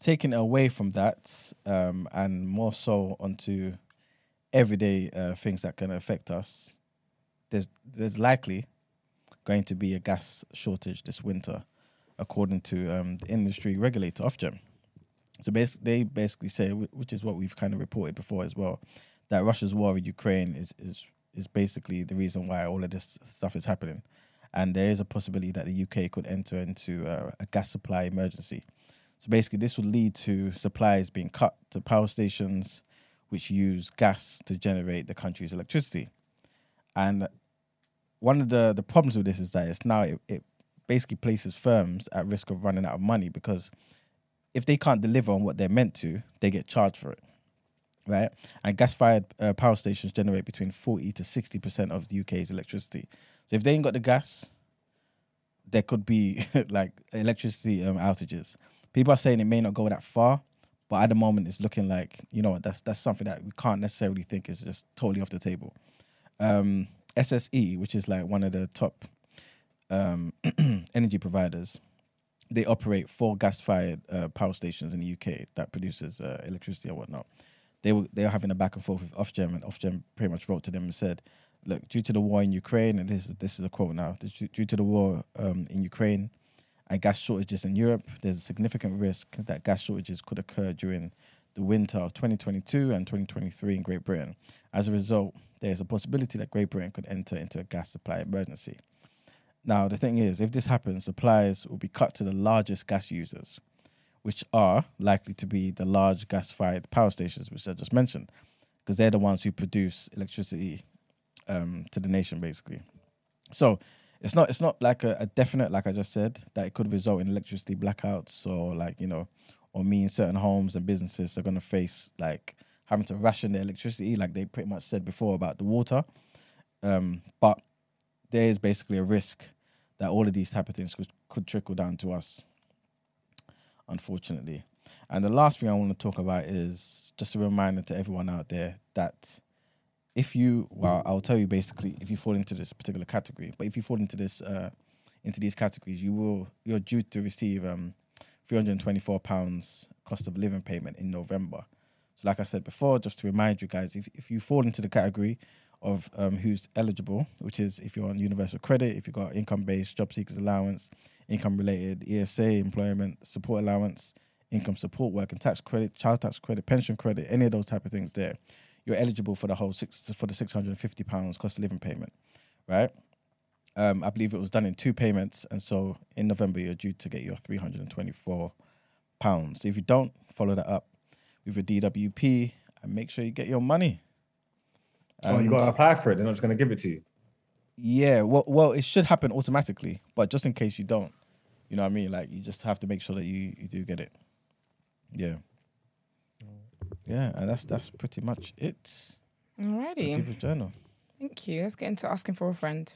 taking away from that um, and more so onto everyday uh, things that can affect us there's there's likely going to be a gas shortage this winter according to um, the industry regulator Ofgem. So bas- they basically say, which is what we've kind of reported before as well, that Russia's war with Ukraine is is is basically the reason why all of this stuff is happening, and there is a possibility that the UK could enter into uh, a gas supply emergency. So basically, this would lead to supplies being cut to power stations, which use gas to generate the country's electricity, and one of the the problems with this is that it's now it, it basically places firms at risk of running out of money because if they can't deliver on what they're meant to, they get charged for it, right? And gas-fired uh, power stations generate between forty to sixty percent of the UK's electricity. So if they ain't got the gas, there could be like electricity um, outages. People are saying it may not go that far, but at the moment it's looking like you know that's that's something that we can't necessarily think is just totally off the table. Um, SSE, which is like one of the top um, energy providers, they operate four gas-fired uh, power stations in the UK that produces uh, electricity and whatnot. They were they were having a back and forth with Ofgem, and Ofgem pretty much wrote to them and said, "Look, due to the war in Ukraine, and this is this is a quote now, due to the war um, in Ukraine and gas shortages in Europe, there's a significant risk that gas shortages could occur during the winter of 2022 and 2023 in Great Britain. As a result, there's a possibility that Great Britain could enter into a gas supply emergency." Now, the thing is, if this happens, supplies will be cut to the largest gas users, which are likely to be the large gas fired power stations, which I just mentioned, because they're the ones who produce electricity um, to the nation, basically. So it's not it's not like a, a definite, like I just said, that it could result in electricity blackouts or like you know, or mean certain homes and businesses are going to face like having to ration their electricity, like they pretty much said before about the water. Um, but there is basically a risk that all of these type of things could, could trickle down to us, unfortunately. And the last thing I want to talk about is just a reminder to everyone out there that if you, well, I'll tell you basically if you fall into this particular category, but if you fall into this, uh, into these categories, you will, you're due to receive um, 324 pounds cost of living payment in November. So, like I said before, just to remind you guys, if if you fall into the category of um, who's eligible, which is if you're on universal credit, if you've got income based job seekers allowance, income related ESA, employment support allowance, income support, work and tax credit, child tax credit, pension credit, any of those type of things there, you're eligible for the whole six for the six hundred and fifty pounds cost of living payment, right? Um, I believe it was done in two payments, and so in November you're due to get your three hundred and twenty four pounds. So if you don't follow that up with your DWP, and make sure you get your money. Oh, you got to apply for it. They're not just going to give it to you. yeah, well, well, it should happen automatically, but just in case you don't, you know what I mean. Like you just have to make sure that you you do get it. Yeah, yeah, and that's that's pretty much it. Alrighty. People's journal. Thank you. Let's get into asking for a friend.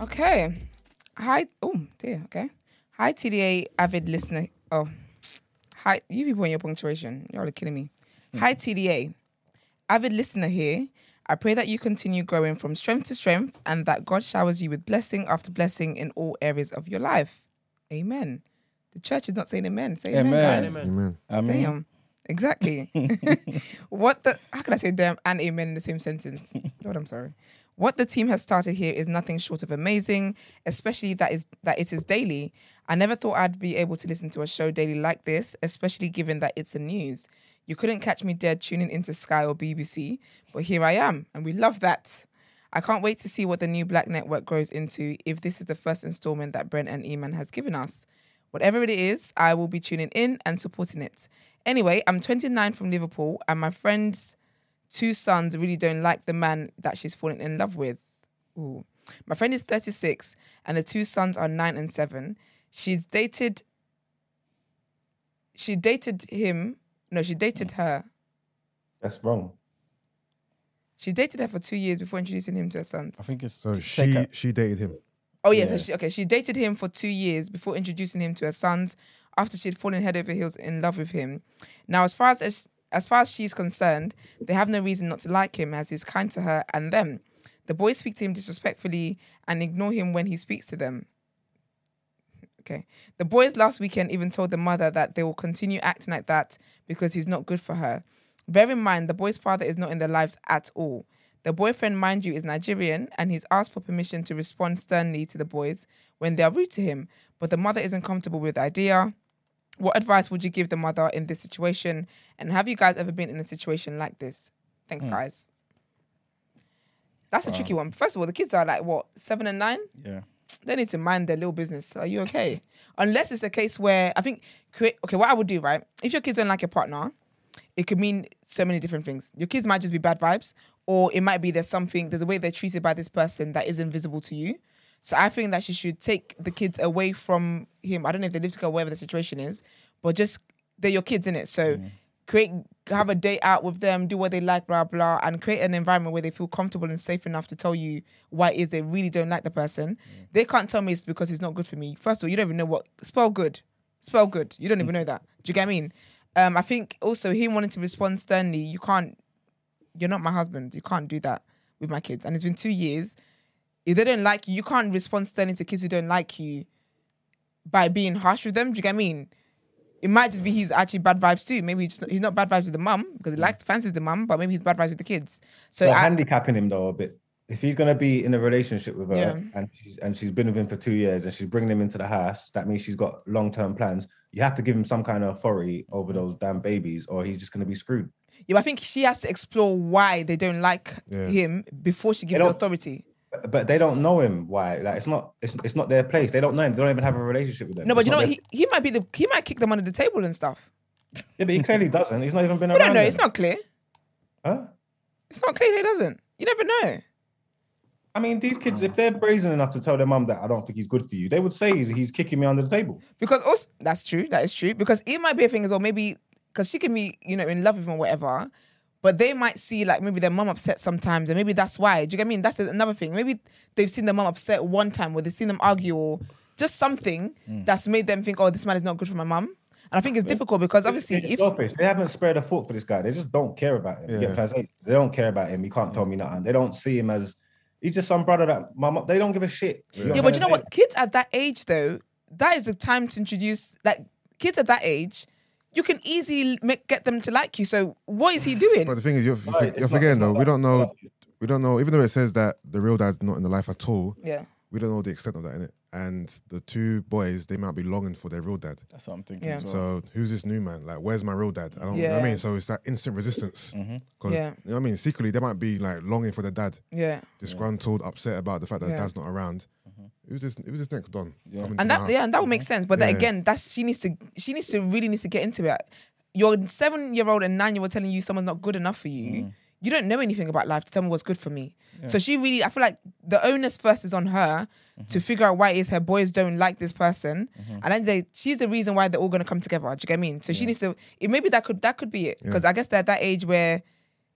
Okay. Hi. Oh, dear. Okay. Hi, TDA avid listener. Oh, hi, you people and your punctuation. You're all killing me. Hmm. Hi, TDA. Avid listener here. I pray that you continue growing from strength to strength and that God showers you with blessing after blessing in all areas of your life. Amen. The church is not saying amen. Say amen. Amen. guys. Amen. I mean, Damn. Exactly. what the how can I say damn and amen in the same sentence? Lord, I'm sorry. What the team has started here is nothing short of amazing, especially that is that it is daily. I never thought I'd be able to listen to a show daily like this, especially given that it's the news. You couldn't catch me dead tuning into Sky or BBC, but here I am, and we love that. I can't wait to see what the new Black Network grows into if this is the first installment that Brent and Eman has given us. Whatever it is, I will be tuning in and supporting it. Anyway, I'm 29 from Liverpool, and my friend's two sons really don't like the man that she's fallen in love with. Ooh. My friend is 36, and the two sons are nine and seven. She's dated. She dated him. No, she dated her. That's wrong. She dated her for two years before introducing him to her sons. I think it's So she a- she dated him. Oh yeah, so she, okay. She dated him for two years before introducing him to her sons. After she'd fallen head over heels in love with him. Now, as far as as, as far as she's concerned, they have no reason not to like him, as he's kind to her and them. The boys speak to him disrespectfully and ignore him when he speaks to them. Okay. The boys last weekend even told the mother that they will continue acting like that because he's not good for her. Bear in mind, the boy's father is not in their lives at all. The boyfriend, mind you, is Nigerian and he's asked for permission to respond sternly to the boys when they are rude to him, but the mother isn't comfortable with the idea. What advice would you give the mother in this situation? And have you guys ever been in a situation like this? Thanks, hmm. guys. That's a tricky one. First of all, the kids are like what, seven and nine? yeah. they need to mind their little business. Are you okay? Unless it's a case where I think create okay, what I would do, right? If your kids don't like your partner, it could mean so many different things. Your kids might just be bad vibes, or it might be there's something, there's a way they're treated by this person that is invisible to you. So I think that she should take the kids away from him. I don't know if they live together, whatever the situation is, but just they're your kids in it. So create have a date out with them, do what they like, blah blah, and create an environment where they feel comfortable and safe enough to tell you why it is they really don't like the person. They can't tell me it's because it's not good for me. First of all, you don't even know what spell good. Spell good. You don't even know that. Do you get what I mean? Um, I think also him wanting to respond sternly, you can't you're not my husband. You can't do that with my kids. And it's been two years. If they don't like you, you can't respond sternly to kids who don't like you by being harsh with them. Do you get what I mean? It might just be he's actually bad vibes too. Maybe he's, just, he's not bad vibes with the mum because he likes fancies the mum, but maybe he's bad vibes with the kids. So I, handicapping him though a bit. If he's gonna be in a relationship with her Yeah. and she's and she's been with him for two years and she's bringing him into the house, that means she's got long term plans. You have to give him some kind of authority over mm. those damn babies, or he's just gonna be screwed. yeah, but I think she has to explore why they don't like Yeah. him before she gives the authority. But, but they don't know him. Why? Like it's not it's, it's not their place. They don't know him. They don't even have a relationship with them. No, but It's you know what? He, he might be the he might kick them under the table and stuff. yeah, but he clearly doesn't. He's not even been We around. don't It's not clear. Huh? It's not clear he doesn't. You never know. I mean, these kids, if mm. they're brazen enough to tell their mum that I don't think he's good for you, they would say he's kicking me under the table. Because also that's true. That is true. Because it might be a thing as well. Maybe because she can be, you know, in love with him or whatever. But they might see like maybe their mum upset sometimes, and maybe that's why. Do you get what I mean? That's another thing. Maybe they've seen their mum upset one time, where they've seen them argue, or just something mm. that's made them think, "Oh, this man is not good for my mum." And I think it's difficult because obviously, if selfish. They haven't spared a thought for this guy. They just don't care about him. You get what I'm saying? They don't care about him. He can't tell me nothing. They don't see him as he's just some brother that my mum. They don't give a shit. yeah, but you know what? Kids at that age, though, that is the time to introduce like kids at that age. You can easily make, get them to like you. So what is he doing? But the thing is, you're, you're, it's you're not- forgetting it's though. not We don't know. We don't know. Even though it says that the real dad's not in the life at all, yeah. we don't know the extent of that in it. And the two boys, they might be longing for their real dad. That's what I'm thinking Yeah. as well. So who's this new man? Like, where's my real dad? I don't. You know what I mean, so it's that instant resistance. Because Yeah. you know what I mean, secretly they might be like longing for their dad, Yeah. disgruntled, upset about the fact that Yeah. dad's not around. It was just, it was just next don. Yeah. and that yeah, and that would make mm-hmm. sense. But then Yeah. again, that's she needs to she needs to really needs to get into it. Your seven year old and nine year old telling you someone's not good enough for you. Mm. You don't know anything about life to tell me what's good for me. So she really, I feel like the onus first is on her Mm-hmm. to figure out why it is her boys don't like this person, and then they, she's the reason why they're all gonna come together. Do you get what I mean? So she needs to. It, maybe that could that could be it because I guess they're at that age where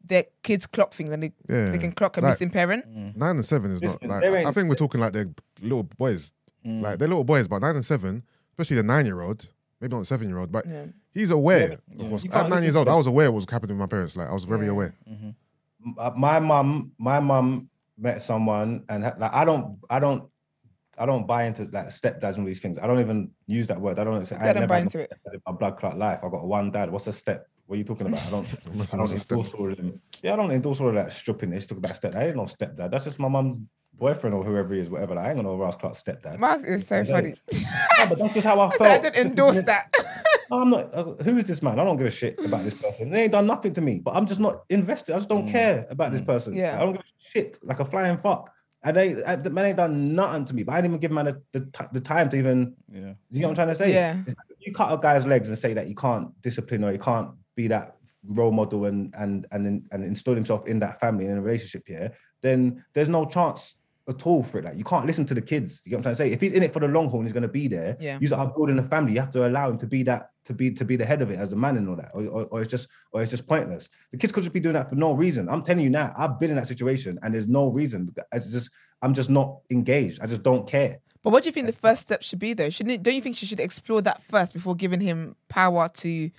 their kids clock things and they, Yeah. they can clock a Like- missing parent. Nine and seven is not like. there I think we're talking like they're little boys. Like they're little boys, but nine and seven. especially the nine-year-old, maybe not the seven-year-old, but Yeah. He's aware. Of what's, You at nine years old, I was aware what was happening with my parents. Like I was very Yeah. aware. Uh, my mum, my mum met someone, and ha- like I don't, I don't, I don't buy into like stepdads and all these things. I don't even use that word. I don't. Say, I don't never buy had into it. stepdad in My blood clot life. I got one dad. What's a step? What are you talking about? I don't. I don't a endorse all of them. Yeah, I don't endorse all of that stripping. They talk about stepdad. I ain't no stepdad. That's just my mum's boyfriend or whoever he is, whatever. Like, I ain't gonna Ross Clark stepdad. Mark is so don't. funny. Yeah, but that's just how I I felt. said I didn't endorse that. No, I'm not. Uh, who is this man? I don't give a shit about this person. They ain't done nothing to me, but I'm just not invested. I just don't care about this person. Yeah. I don't give a shit like a flying fuck. And they, uh, the man ain't done nothing to me, but I didn't even give man the, the, ti- the time to even. Yeah. You know what I'm trying to say? Yeah. You cut a guy's legs and say that you can't discipline or you can't be that role model and and and and install himself in that family and in a relationship here. Then there's no chance at all for it. Like you can't listen to the kids. You get what I'm trying to say? If he's in it for the long haul, and he's going to be there. Yeah. You are building a family. You have to allow him to be that, to be to be the head of it as the man and all that, or, or, or it's just or it's just pointless. The kids could just be doing that for no reason. I'm telling you now, I've been in that situation, and there's no reason. It's just I'm just not engaged. I just don't care. But what do you think the first step should be though? Shouldn't it, don't you think she should explore that first before giving him power to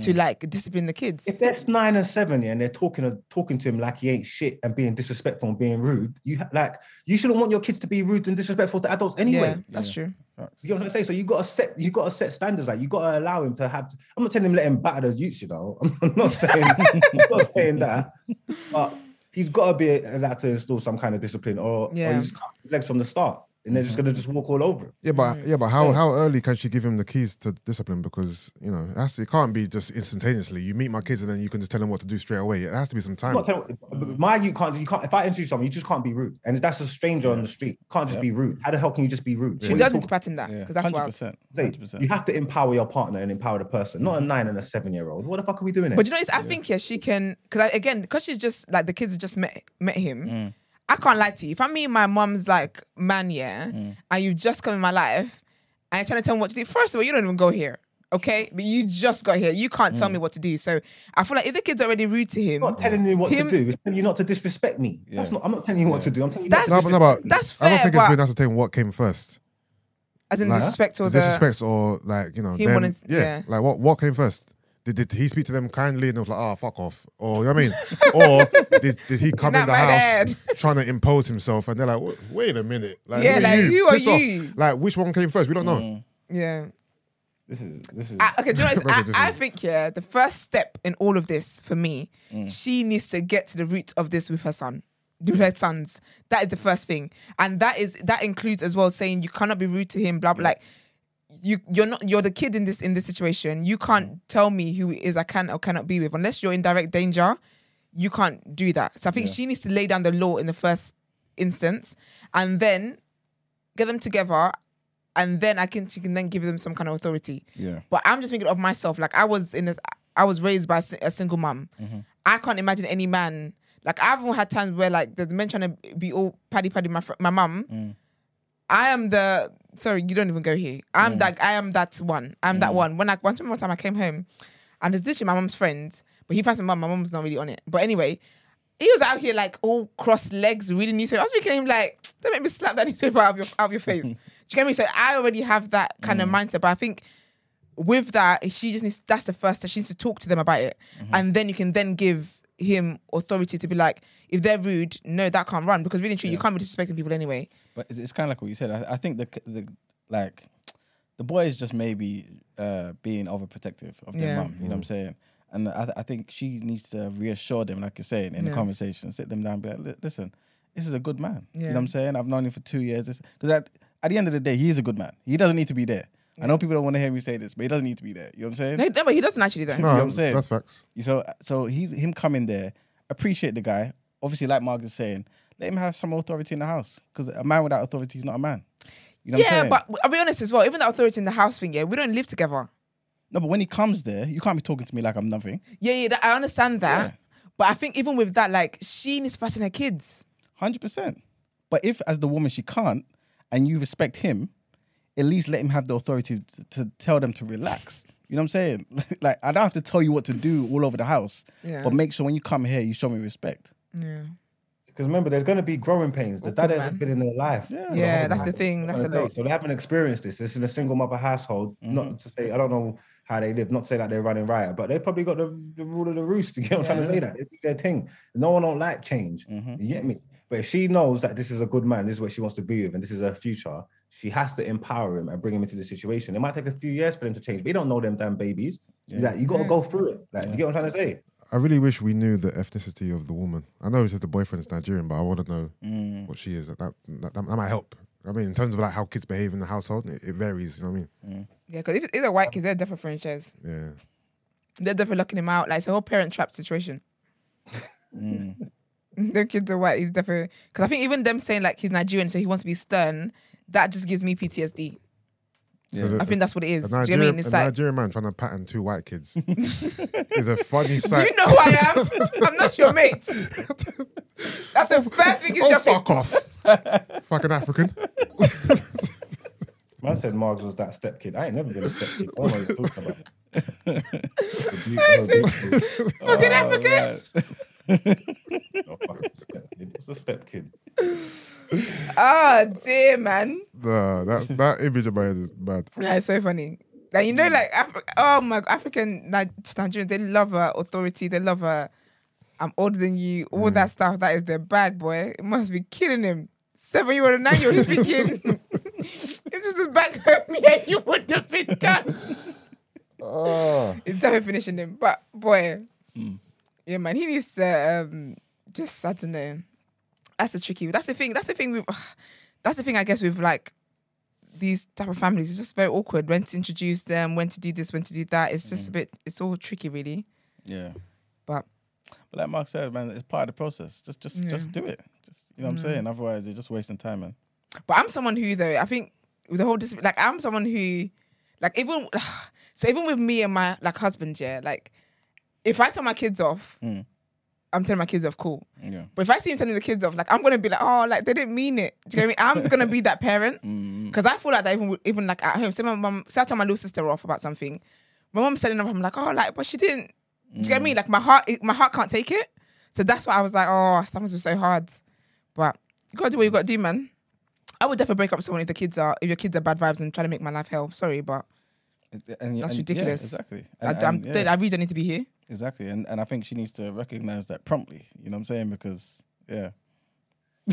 to mm. like discipline the kids? If they're nine and seven, yeah, and they're talking talking to him like he ain't shit and being disrespectful and being rude, you ha- like you shouldn't want your kids to be rude and disrespectful to adults anyway. yeah, that's true. You know what I'm saying? So you got to set, you got to set standards. Like you got to allow him to have. I'm not telling him let him batter those youths. You know, I'm not saying, I'm not saying that, but he's got to be allowed to install some kind of discipline, or, Yeah. or he's cut his legs from the start, and they're just gonna just walk all over. him. Yeah, but yeah, but how how early can she give him the keys to discipline? Because you know, it, has to, it can't be just instantaneously. You meet my kids and then you can just tell them what to do straight away. It has to be some time. my you can't you can't if I introduce someone, you just can't be rude, and that's a stranger on the street, you can't just Yeah. be rude. How the hell can you just be rude? She does you need to pattern that Yeah. because that's wild. 100%. talking- 100%. You have to empower your partner and empower the person, not a nine and a seven year old. What the fuck are we doing? But you know, it's, I think yeah, she can because again because she's just like the kids just met met him. Mm. I can't lie to you. If I'm meeting my mom's like man, yeah, Mm. and you just come in my life and you're trying to tell me what to do. First of all, you don't even go here, okay? But you just got here. You can't Mm. tell me what to do. So I feel like if the kid's already rude to him, I'm not telling you what Him- to do. It's telling you not to disrespect me. That's not. I'm not telling you what to do. I'm telling you. That's- not No, to but, no, but That's I don't think it's been ascertained what came first. as in Like, disrespect or the the, disrespect or like you know, He them- wanted- yeah, yeah. like what what came first? Did, did he speak to them kindly and it was like, ah, fuck off, or you know what I mean, or did, did he come Not in the my house dad. trying to impose himself and they're like, "Wait- wait a minute, like, Yeah, who are like, you? who are Piss off. you? Like which one came first? We don't Mm. know. yeah. This is. This is. I, okay, do you know what? That's what I, I this is. think yeah, the first step in all of this for me, Mm. she needs to get to the root of this with her son, with her sons. That is the first thing, and that is that includes as well saying you cannot be rude to him. Blah blah. Like you, you're not. You're the kid in this in this situation. You can't tell me who it is I can or cannot be with unless you're in direct danger. You can't do that. So I think she needs to lay down the law in the first instance, and then get them together. And then I can, can then give them some kind of authority. Yeah. But I'm just thinking of myself. Like I was in this, I was raised by a si- a single mum. Mm-hmm. I can't imagine any man. Like I've had times where like there's men trying to be all paddy paddy my fr- my mum. Mm. I am the sorry, you don't even go here. I'm mm. that I am that one. I'm that mm. one. When I one time one time I came home and there's literally my mom's friend, but he finds my mom, My mom's not really on it. But anyway, he was out here like all crossed legs, reading newspaper. I was him like, don't make me slap that newspaper out of your out of your face. Do you get me? So I already have that kind of mm. mindset, but I think with that, she just needs that's the first step. She needs to talk to them about it. Mm-hmm. And then you can then give him authority to be like, if they're rude, no, that can't run. Because really and truly, you can't be disrespecting people anyway. But it's, it's kind of like what you said. I, I think the the like the boy is just maybe uh, being overprotective of their Yeah. mum. You know what I'm saying? And I, I think she needs to reassure them, like you're saying, in Yeah. the conversation, sit them down, and be like, listen, this is a good man. You know what I'm saying? I've known him for two years. Because at, at the end of the day, he is a good man. He doesn't need to be there. I know people don't want to hear me say this, but he doesn't need to be there. You know what I'm saying? No, no, but he doesn't actually though. know what No, I'm saying? that's facts. So so he's him coming there, appreciate the guy. Obviously, like Mark is saying, let him have some authority in the house. Because a man without authority is not a man. You know what I'm yeah, saying? but I'll be honest as well. Even the authority in the house thing, yeah, we don't live together. no, but when he comes there, you can't be talking to me like I'm nothing. Yeah, yeah, that, I understand that. Yeah. But I think even with that, like she needs to pattern her kids. Hundred percent. But if, as the woman, she can't, and you respect him, at least let him have the authority to, to tell them to relax. You know what I'm saying? like I don't have to tell you what to do all over the house, Yeah. but make sure when you come here, you show me respect. Yeah. Because remember, there's going to be growing pains. The dad Awkward, hasn't been in their life. Yeah. Yeah, whole that's the thing. That's a Okay, lot. So they haven't experienced this. This is a single mother household. Mm-hmm. Not to say I don't know how they live. Not to say that they're running riot, but they probably got the, the rule of the roost. You get what I'm trying to say? That they do their thing. No one don't like change. Mm-hmm. You get me? But if she knows that this is a good man, this is what she wants to be with, and this is her future, she has to empower him and bring him into the situation. It might take a few years for them to change. But you don't know them damn babies. Like, you got to go through it. Like, you get what I'm trying to say? I really wish we knew the ethnicity of the woman. I know you said the boyfriend's Nigerian, but I want to know Mm. what she is. That, that, that, that might help. I mean, in terms of like how kids behave in the household, it, it varies. You know what I mean? Yeah, because if it's either white kids, they're different throwing. Yeah. They're definitely locking him out. Like it's a whole parent trap situation. the kids are white. He's definitely because I think even them saying like he's Nigerian, so he wants to be stern. That just gives me PTSD. Because I think that's what it is. A Do you know what I Nigerian, mean? It's a like, Nigerian man trying to pattern two white kids is a funny sight. do you know who I am? I'm not your mate. That's the first thing he's oh, dropping. fuck off. Fucking African. Man said Margs was that step kid. I ain't never been a step kid. I don't know what you're talking about. The beautiful- Fucking oh, African. No fucking step kid. What's a step kid? Oh dear, man. Nah, that, that image of my head is bad. Yeah, it's so funny. Like you know, like Afri- oh my African Ni- Nigerians, they love uh, authority. They love uh, I'm older than you. All that stuff. That is their bag, boy. It must be killing him. Seven year old and nine year old is thinking, if this was back home, yeah, you would have been done. Oh. It's definitely finishing him. But boy, yeah, man, he needs to um, just I don't know. That's the tricky. That's the thing. That's the thing with. that's the thing. I guess with like these type of families, it's just very awkward when to introduce them, when to do this, when to do that. It's just a bit. It's all tricky, really. Yeah. But But like Mark said, man, it's part of the process. Just just just do it. Just you know what I'm saying? Otherwise you're just wasting time, man. But I'm someone who, though, I think with the whole dis- like I'm someone who, like even so even with me and my like husband, yeah, like if I tell my kids off, mm. I'm telling my kids off, cool. Yeah. But if I see him telling the kids off, like I'm gonna be like, oh, like they didn't mean it. Do you know what I mean? I'm gonna be that parent mm-hmm. because I feel like that even even like at home. Say my mom, say I tell my little sister off about something, my mom's telling off. I'm like, oh, like, but she didn't. Do you get what I mean? Mm. Like my heart, my heart can't take it. So that's why I was like, oh, sometimes was so hard. But you gotta do what you gotta do, man. I would definitely break up with someone if the kids are if your kids are bad vibes and trying to make my life hell. Sorry, but And, That's and- yeah, ridiculous. exactly. I, And- I'm, and, yeah, I really don't need to be here. exactly. And and I think she needs to recognize that promptly. You know what I'm saying? Because yeah.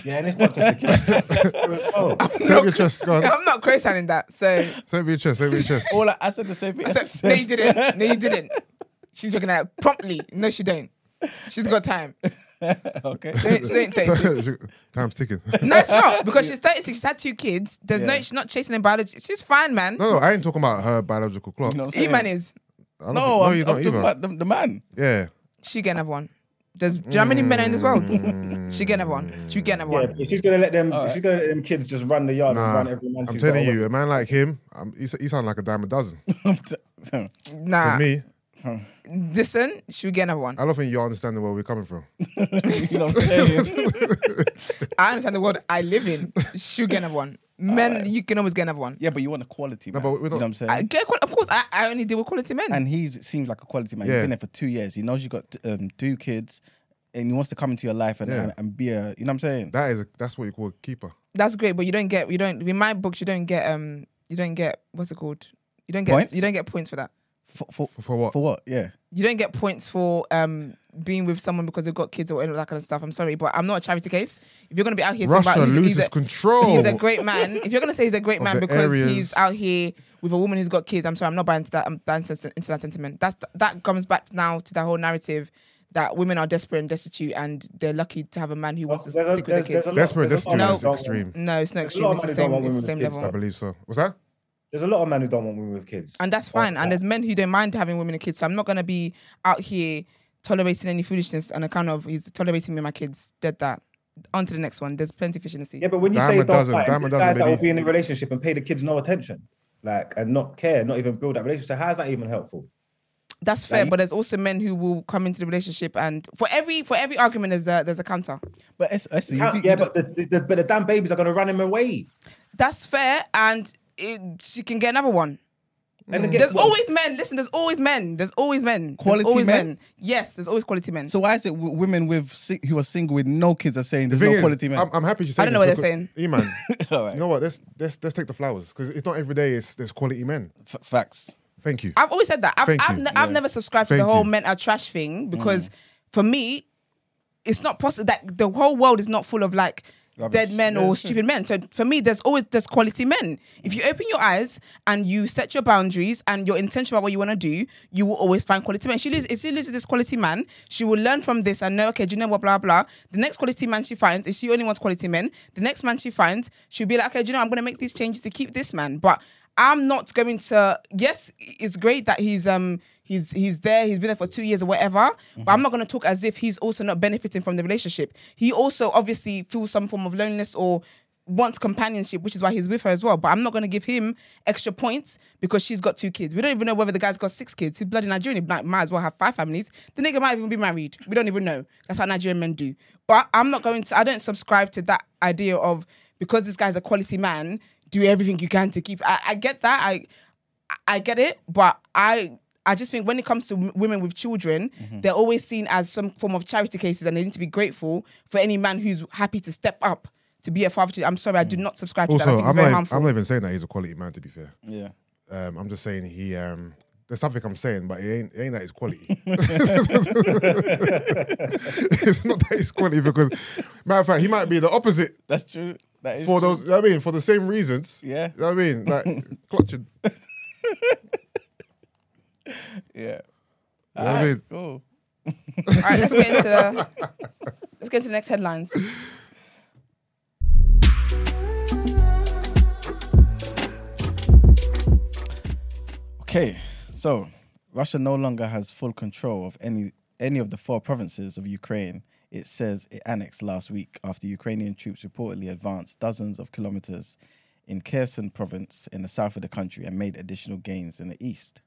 Yeah, and it's not just the kid. oh, Save your chest, go on. I'm not co-signing that. So Save your chest, save your chest. All I, I said the same thing. I as said, no, you didn't. No, you didn't. She's looking at it promptly. No, she don't. She's got time. okay. She ain't, she ain't 36. Time's ticking. No, it's not because she's 36. She's had two kids. There's no. She's not chasing in biology. She's fine, man. No, no, I ain't talking about her biological clock. You know what I'm E man is. I don't No, think- I'm, you're I'm not talking either. about the, the man. Yeah. She get another one. There's, do you know how many men are in this world? she get another one. She get another yeah, one. if she's gonna let them, if she's gonna let them kids just run the yard and run every man. I'm she's telling got you, a man like him, um, he, he sound like a dime a dozen. To Nah. me, Listen, she'll get another one. I don't think you understand the world we're coming from. you know what I'm saying? I understand the world I live in. She'll get another one. Men, you can always get another one. yeah, but you want a quality man. but we you know don't- what I'm saying? I get, qual- of course, I, I only deal with quality men. and he seems like a quality man. Yeah. He's been there for two years. He knows you got um, two kids, and he wants to come into your life and, Yeah. and, and be a. You know what I'm saying? That is, a, that's what you call a keeper. That's great, but you don't get you don't in my books you don't get um you don't get what's it called? You don't get Points? you don't get points for that. For, for, For, for what? for what? Yeah. You don't get points for um being with someone because they've got kids or any of that kind of stuff. I'm sorry, but I'm not a charity case. If you're gonna be out here saying Russia about he's, loses he's a, control. he's a great man. If you're gonna say he's a great man because areas. he's out here with a woman who's got kids, I'm sorry, I'm not buying into that. I'm buying into into that sentiment. That's that comes back now to that whole narrative that women are desperate and destitute and they're lucky to have a man who wants to There's a- stick with their there's- there's kids. a lot- Desperate, there's a lot desperate of is extreme. No, it's not There's extreme. It's the men who don't same. It's the same level. I believe so. What's that? There's a lot of men who don't want women with kids. And that's fine. And there's men who don't mind having women and kids. So I'm not gonna be out here tolerating any foolishness on account of he's tolerating me and my kids. Dead that. On to the next one. There's plenty of fish in the sea. Yeah, but when you Dime say a don't dozen, fight, dime a there's guys that will be in a relationship and pay the kids no attention, like and not care, not even build that relationship. How's that even helpful? That's fair, Like- but there's also men who will come into the relationship and for every for every argument there's a there's a counter. But it's, it's, you do, yeah, you do- but the, the, but the damn babies are gonna run him away. That's fair, and it, she can get another one. And then mm. guess There's what? always men. Listen, there's always men. There's always men. There's Quality always men? Yes, there's always quality men. So why is it w- women with si- who are single with no kids are saying there's thing no is, quality men? I'm, I'm happy you say I don't know what they're saying. E-man, All right. you know what? Let's, let's, let's take the flowers because it's not every day it's, there's quality men. F- facts. Thank you. I've always said that. I've, Thank I've, you. ne- I've never subscribed to the whole you. men are trash thing because mm. for me, it's not possible that the whole world is not full of like dead men or stupid men. So for me, there's always there's quality men. If you open your eyes and you set your boundaries and you're intentional about what you want to do, you will always find quality men. She loses, if she loses this quality man, she will learn from this and know, okay, do you know what, blah, blah. The next quality man she finds, if she only wants quality men, the next man she finds, she'll be like, okay, do you know, I'm going to make these changes to keep this man. But I'm not going to. Yes, it's great that he's um he's he's there. He's been there for two years or whatever. But I'm mm-hmm. not going to talk as if he's also not benefiting from the relationship. He also obviously feels some form of loneliness or wants companionship, which is why he's with her as well. But I'm not going to give him extra points because she's got two kids. We don't even know whether the guy's got six kids. He's bloody Nigerian. He might, might as well have five families. The nigga might even be married. We don't even know. That's how Nigerian men do. But I'm not going to. I don't subscribe to that idea of because this guy's a quality man, do everything you can to keep. I, I get that. I I get it, but I I just think when it comes to w- women with children, Mm-hmm. they're always seen as some form of charity cases, and they need to be grateful for any man who's happy to step up to be a father. To, I'm sorry, I do not subscribe to that. I Also, think it's I'm very not, even, harmful. I'm not even saying that he's a quality man. To be fair, Yeah. um, I'm just saying he. Um, there's something I'm saying, but it ain't, it ain't that he's quality. it's not that he's quality because, matter of fact, he might be the opposite That's true. That is for true. those. You know what I mean, for the same reasons. Yeah. You know what I mean, like clutching. Yeah. You know what I mean, Cool. All right, let's get into the let's get into the next headlines. Okay, so Russia no longer has full control of any any of the four provinces of Ukraine. It says it annexed last week after Ukrainian troops reportedly advanced dozens of kilometers in Kherson province in the south of the country and made additional gains in the east.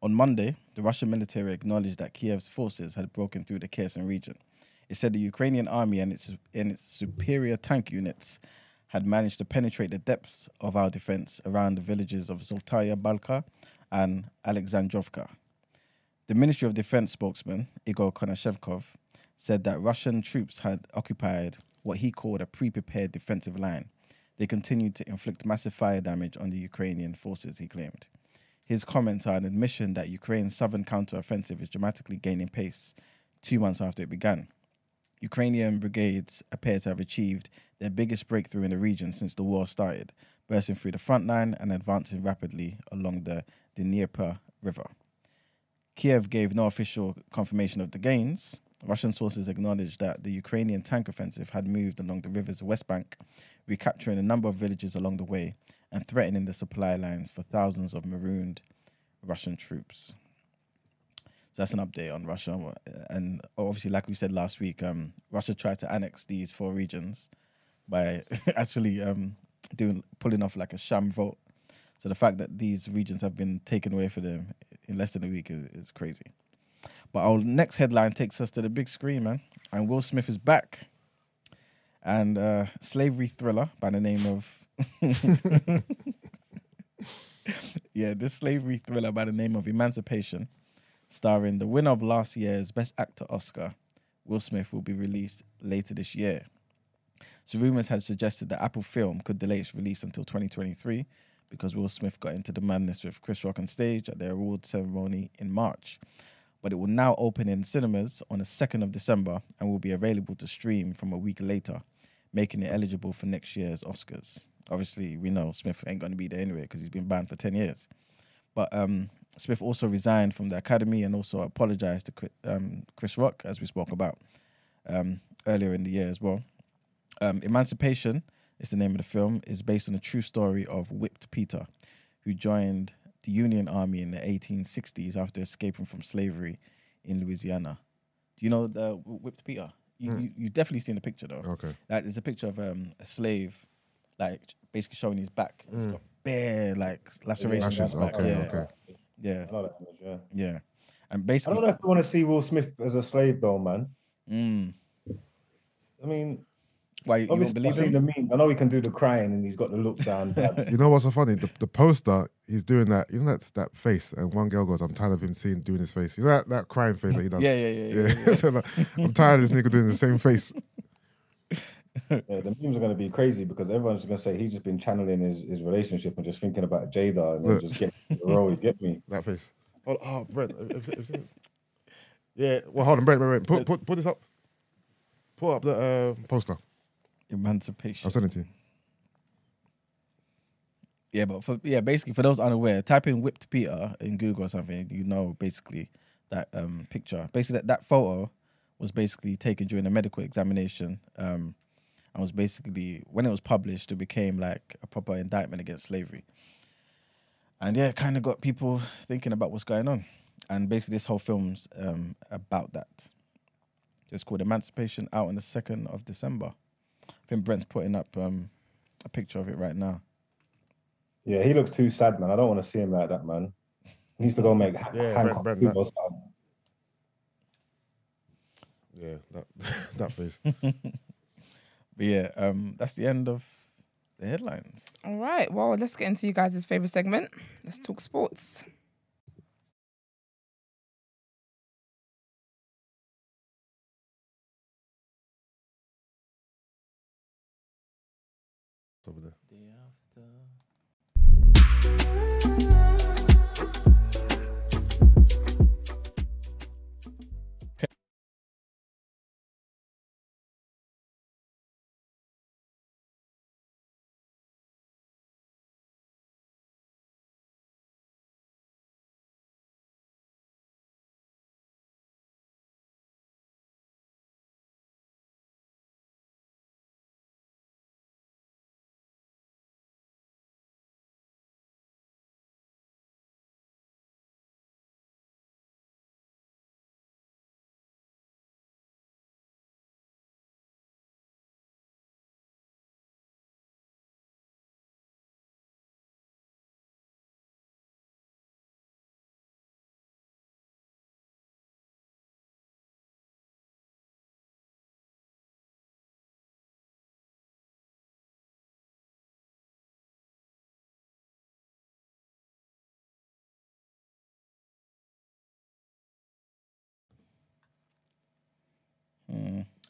On Monday, the Russian military acknowledged that Kiev's forces had broken through the Kherson region. It said the Ukrainian army and its and its superior tank units had managed to penetrate the depths of our defense around the villages of Zoltaya Balka and Alexandrovka. The Ministry of Defense spokesman, Igor Konashenkov, said that Russian troops had occupied what he called a pre prepared defensive line. They continued to inflict massive fire damage on the Ukrainian forces, he claimed. His comments are an admission that Ukraine's southern counteroffensive is dramatically gaining pace two months after it began. Ukrainian brigades appear to have achieved their biggest breakthrough in the region since the war started, bursting through the front line and advancing rapidly along the Dnieper River. Kiev gave no official confirmation of the gains. Russian sources acknowledged that the Ukrainian tank offensive had moved along the river's west bank, recapturing a number of villages along the way and threatening the supply lines for thousands of marooned Russian troops. So that's an update on Russia. And obviously, like we said last week, um, Russia tried to annex these four regions by actually um, doing pulling off like a sham vote. So the fact that these regions have been taken away for them in less than a week is, is crazy. But our next headline takes us to the big screen, man. And Will Smith is back. And uh, slavery thriller by the name of yeah, this slavery thriller by the name of Emancipation, starring the winner of last year's Best Actor Oscar, Will Smith, will be released later this year. So rumors had suggested that Apple Film could delay its release until 2023 because Will Smith got into the madness with Chris Rock on stage at their award ceremony in March. But it will now open in cinemas on the 2nd of December and will be available to stream from a week later, making it eligible for next year's Oscars. Obviously, we know Smith ain't going to be there anyway because he's been banned for 10 years. But um, Smith also resigned from the Academy and also apologized to um, Chris Rock, as we spoke about um, earlier in the year as well. Um, Emancipation is the name of the film. is based on a true story of Whipped Peter, who joined the Union Army in the 1860s after escaping from slavery in Louisiana. Do you know the Whipped Peter? You, you you definitely seen the picture though. Okay. Like there's a picture of um, a slave, like basically showing his back. He's got bare like lacerations. Lashes. on his back. Okay. yeah, Okay. yeah, I know that image, yeah. yeah. And basically I don't know if I want to see Will Smith as a slave though, man. mm, I mean, Why you, you won't Obviously, I've believe seen him? the meme. I know he can do the crying and he's got the look down. bad. You know what's so funny? The, the poster, he's doing that. You know that that face, and one girl goes, "I'm tired of him seeing doing his face." You know that, that crying face that he does. Yeah, yeah, yeah, yeah, yeah. So, like, I'm tired of this nigga doing the same face. Yeah, the memes are going to be crazy because everyone's going to say he's just been channeling his, his relationship and just thinking about Jada and then just get the role. You get me? That face. Oh, oh Brent. you seen it? yeah. Well, hold on, Brent, Brent, Brent. Put, put, put this up. Put up the uh, poster. Emancipation. I'll send it to you. Yeah, but for yeah, basically for those unaware, type in whipped Peter in Google or something, you know basically that um picture. Basically that, that photo was basically taken during a medical examination. Um and was basically when it was published, it became like a proper indictment against slavery. And yeah, it kind of got people thinking about what's going on. And basically this whole film's um about that. It's called Emancipation out on the second of December. I think Brent's putting up um a picture of it right now. Yeah, he looks too sad, man. I don't want to see him like that, man. He needs to go make ha- Yeah, Hancock Brent- Brent, that- Yeah, that that face. But yeah, um, that's the end of the headlines. All right. Well, let's get into you guys' favorite segment. Let's talk sports.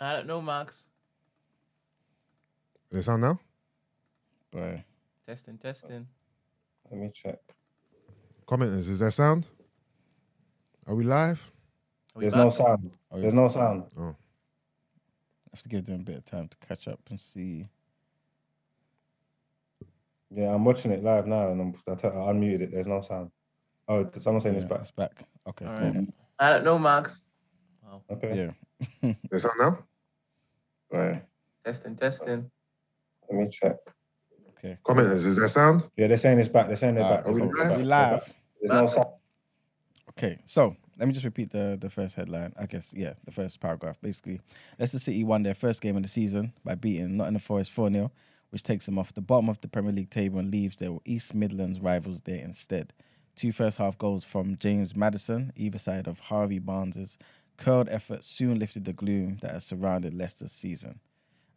I don't know, Max. Is it sound now? But Testing, testing. Let me check. Commenters, is there sound? Are we live? Are we There's back? no sound. Oh, There's no sound. Oh, have to give them a bit of time to catch up and see. Yeah, I'm watching it live now, and I'm, I, tell, I unmuted it. There's no sound. Oh, someone saying Yeah, it's back. It's back. Okay, All cool. right. I don't know, Max. Wow. Okay. Yeah. Does it sound now? Right. Testing, testing. Let me check. Okay. Commenters, is there sound? Yeah, they're saying it's back. They're saying they're back. are we They're live? We They're live. back. There's no. Okay, so let me just repeat the the first headline. I guess yeah, the first paragraph. Basically, Leicester City won their first game of the season by beating Nottingham Forest 4 0, which takes them off the bottom of the Premier League table and leaves their East Midlands rivals there instead. Two first half goals from James Maddison, either side of Harvey Barnes's curled effort soon lifted the gloom that had surrounded Leicester's season.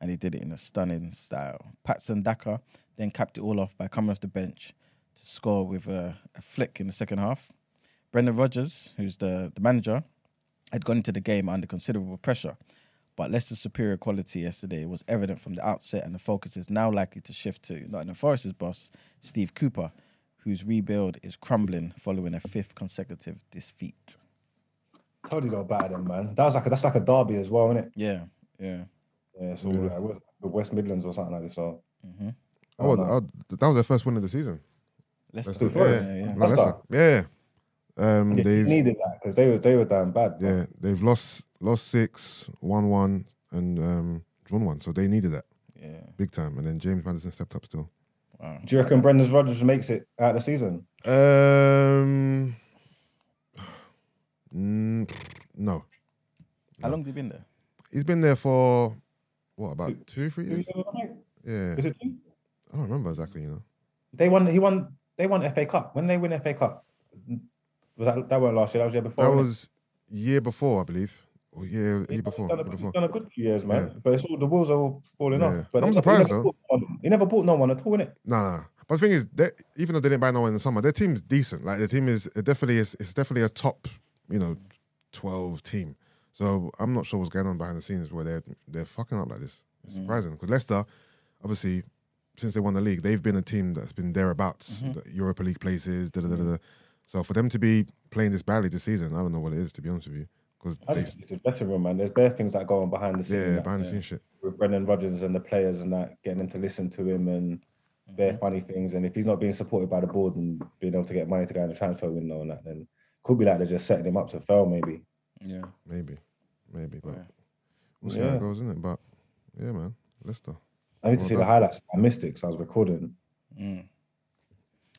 And he did it in a stunning style. Patson Daka then capped it all off by coming off the bench to score with a, a flick in the second half. Brendan Rodgers, who's the, the manager, had gone into the game under considerable pressure. But Leicester's superior quality yesterday was evident from the outset, and the focus is now likely to shift to Nottingham Forest's boss, Steve Cooper, whose rebuild is crumbling following a fifth consecutive defeat. Told you got better than man. That was like a, that's like a derby as well, isn't it? Yeah, yeah. Yeah, so Yeah. like, the West Midlands or something like this. So hmm Oh, no. oh, that was their first win of the season. Leicester, Leicester, yeah, yeah, yeah. No, Leicester. Yeah. Um, yeah, they needed that because they were they were down bad. bro. yeah they've lost lost six, won one, and um, drawn one. So they needed that yeah. big time. And then James Maddison stepped up still. Wow. Do you reckon Brendan Rodgers makes it out of the season? Um, mm, no, How long have you been there? he's been there for what about two, three years? Yeah, Is it two? I don't remember exactly. You know, They won. He won. They won FA Cup. When they win FA Cup, was that that weren't last year? That was year before. that wasn't it? year before, I believe. Yeah, year before. He's done, Year before. he's done a good few years, man. Yeah. But it's all, the walls are all falling Yeah. off. But I'm he- surprised, he never, though. bought he never bought no one at all, innit? No, no. But the thing is, even though they didn't buy no one in the summer, their team's decent. Like their team is it definitely is. It's definitely a top, you know, twelve team. So I'm not sure what's going on behind the scenes where they're they're fucking up like this. It's mm. surprising because Leicester, obviously, since they won the league, they've been a team that's been thereabouts, mm-hmm. the Europa League places. Da, da, da, mm. da. So for them to be playing this badly this season, I don't know what it is to be honest with you. Because it's a better room, man. There's bare things that go on behind the scenes. yeah, that- behind the scenes shit. with Brendan Rodgers and the players and that, getting them to listen to him and bare mm-hmm. funny things. And if he's not being supported by the board and being able to get money to go in the transfer window and that, then could be like they're just setting him up to fail, maybe. Yeah. Maybe, maybe, but Yeah. we'll see how it goes, isn't it? But yeah, man, Leicester. I need to Well see the highlights. I missed it because I was recording. Mm.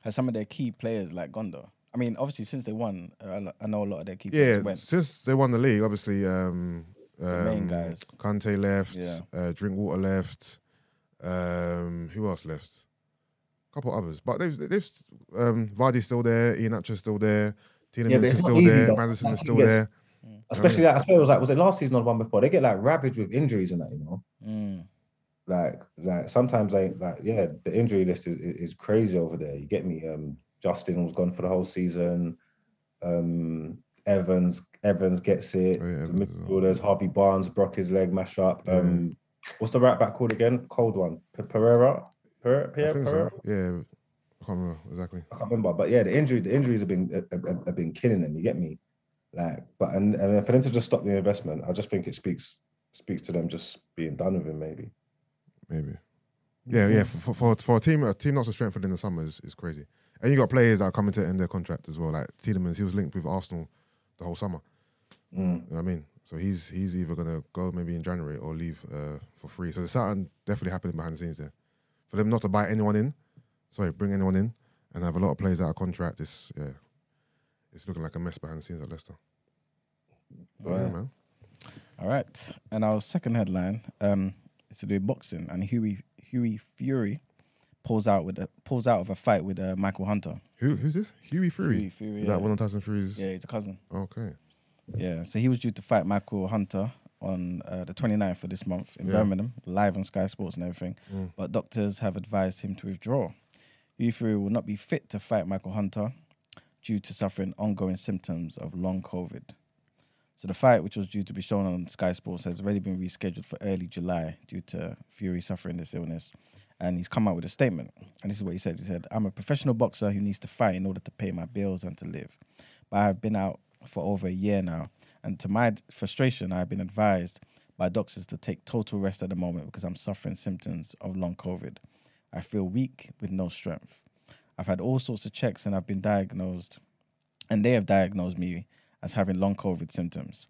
Has some of their key players like gone though? I mean, obviously since they won, uh, I know a lot of their key Yeah, players went. since they won the league, obviously, um, um, main guys. Kante left, Yeah. uh, Drinkwater left. Um, who else left? A couple others, but they've they've um, Vardy's still there, Iheanacho's still there, Tielemans but is it's still there, though. Maddison is still get- there. Especially that, I suppose it was like, was it last season or the one before? They get like ravaged with injuries and that, you know? Mm. Like, like sometimes they like, yeah, the injury list is, is is crazy over there. You get me? Um, Justin was gone for the whole season. Um, Evans, Evans gets it. Oh, yeah, the Evans as well. midfielders, Harvey Barnes broke his leg, mash up. Um, what's the right back called again? Cold one, Pe- Pereira. Per- Pierre Pereira. so. Yeah, I can't remember exactly. I can't remember, but yeah, the injury, the injuries have been have, have- been killing them. You get me? Like, but and, and for them to just stop the investment, I just think it speaks speaks to them just being done with him. Maybe. Maybe. Yeah, yeah. For, for for a team, a team not so strengthened in the summer is, is crazy. And you got players that are coming to end their contract as well. Like Tielemans, he was linked with Arsenal the whole summer. Mm. You know what I mean? So he's he's either gonna go maybe in January or leave uh, for free. So there's something definitely happening behind the scenes there. For them not to buy anyone in, sorry, bring anyone in, and I have a lot of players out of contract. It's yeah, it's looking like a mess behind the scenes at Leicester. But yeah, man. All right. And our second headline um, is to do boxing, and Hughie Hughie Fury pulls out with a, pulls out of a fight with uh, Michael Hunter. Who who's this? Hughie Fury. Hughie Fury, Is yeah. that one of Tyson Fury's? Yeah, he's a cousin. Okay. Yeah, so he was due to fight Michael Hunter on uh, the 29th of this month in Yeah. Birmingham, live on Sky Sports and everything. Mm. But doctors have advised him to withdraw. Fury will not be fit to fight Michael Hunter due to suffering ongoing symptoms of long COVID. So the fight, which was due to be shown on Sky Sports, has already been rescheduled for early July due to Fury suffering this illness. And he's come out with a statement. And this is what he said. He said, I'm a professional boxer who needs to fight in order to pay my bills and to live. But I've been out for over a year now. And to my frustration, I've been advised by doctors to take total rest at the moment because I'm suffering symptoms of long COVID. I feel weak with no strength. I've had all sorts of checks and I've been diagnosed, and they have diagnosed me as having long COVID symptoms.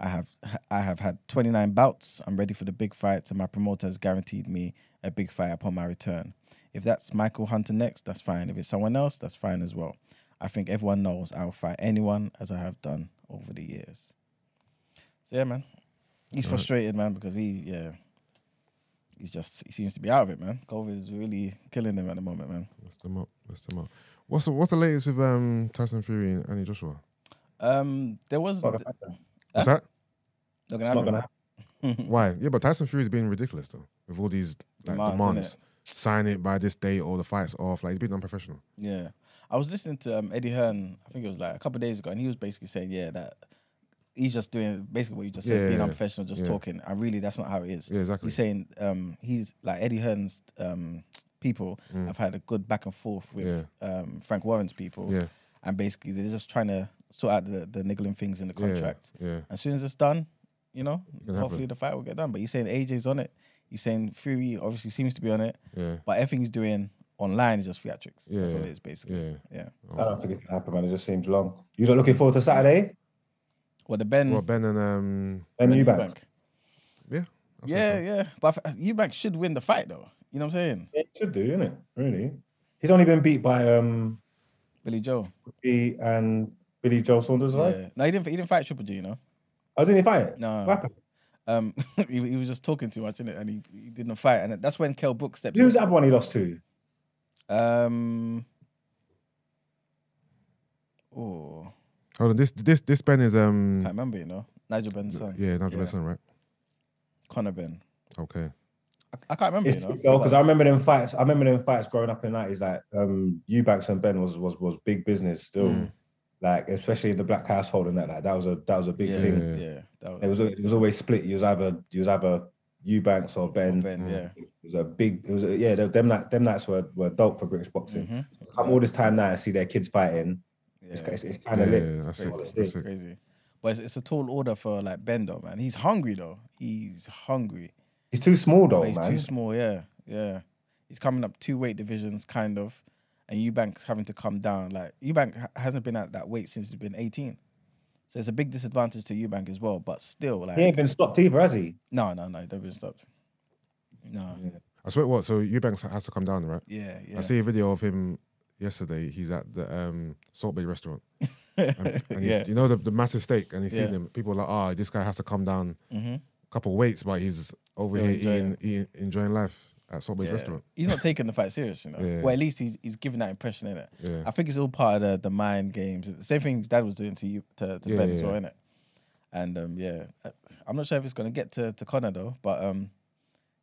I have I have had 29 bouts. I'm ready for the big fights, and my promoter has guaranteed me a big fight upon my return. If that's Michael Hunter next, that's fine. If it's someone else, that's fine as well. I think everyone knows I will fight anyone as I have done over the years. So yeah, man, he's frustrated, man, because he yeah, he's just he seems to be out of it, man. COVID is really killing him at the moment, man. Let's them up. Let's them up. What's the, what's the latest with um, Tyson Fury and Anthony Joshua? Um, there was Not gonna happen. What's that? not gonna happen. Why? Yeah, but Tyson Fury's been ridiculous though, with all these like, Demands, demands. innit? Sign it by this date or the fight's off. Like he's been unprofessional. Yeah, I was listening to um, Eddie Hearn. I think it was like a couple of days ago, and he was basically saying, yeah, that he's just doing basically what you just said, Yeah, being yeah, unprofessional, just yeah. talking. And really, that's not how it is. Yeah, exactly. He's saying um, he's like Eddie Hearn's um, people Mm. have had a good back and forth with um, Frank Warren's people, Yeah, and basically they're just trying to sort out the, the niggling things in the contract. Yeah, As soon as it's done, you know, hopefully happen. the fight will get done. But he's saying AJ's on it. He's saying Fury obviously seems to be on it, yeah, but everything he's doing online is just theatrics. Yeah, That's all yeah. it is basically. yeah. Yeah. I don't think it can happen, man. It just seems long. You not looking forward to Saturday? Well, the Benn. Well, Benn and um, Benn Benn Eubank. yeah, Yeah, so. yeah. But I- Eubank should win the fight though. You know what I'm saying? Yeah, he should do, innit? Really? He's only been beat by um Billy Joe. he and Billy Joe Saunders, right? Yeah. No, he didn't. He didn't fight Triple G. You know. Oh, didn't he fight? No. What happened? Um, he, he was just talking too much in it, and he, he didn't fight. And that's when Kel Brook stepped Who was in. the other one he lost to? Um. Oh, Hold on. This this this Benn is um. I remember. You know. Nigel Benn's son. Yeah, Nigel Benson, right? Conor Benn. Okay. I, I can't remember, It's you know. big because I remember them fights. I remember them fights growing up in the nineties. Like um, Eubanks and Benn was was was big business still. Mm. Like especially the black household and that. Like that was a that was a big yeah, thing. yeah. That It was it was always split. You was either you was either Eubanks or Benn. Benn, yeah. It was a big. It was a, yeah. Them night them nights were were dope for British boxing. Mhm. Come all this time now and see their kids fighting. Yeah. It's, it's, it's kind of yeah, lit. that's crazy. That's it. crazy. But it's, it's a tall order for like Benn though, man. He's hungry though. He's hungry. He's too small though, But he's man. too small, yeah. Yeah. He's coming up two weight divisions, kind of. And Eubanks having to come down. Like Eubank ha- hasn't been at that weight since he's been 18. So it's a big disadvantage to Eubank as well. But still, like He ain't been stopped either, has he? no, no, no, he don't been stopped. No. I swear, what? So Eubanks has to come down, right? Yeah, yeah. I see a video of him yesterday. He's at the um, Salt Bae restaurant. and, and he's, Yeah. you know the, the massive steak, and he's Yeah. feeding him. People are like, "Ah, this guy has to come down Mhm. a couple of weights, but he's over Still here enjoying. eating, eating, enjoying life at Salt Bae's Yeah. restaurant." He's not taking the fight serious, you know. Yeah. Well, at least he's he's giving that impression in it. Yeah. I think it's all part of the, the mind games. The same thing his dad was doing to you to, to Yeah, Benn as well, innit? And um, yeah, I'm not sure if it's gonna get to, to Conor though, but um,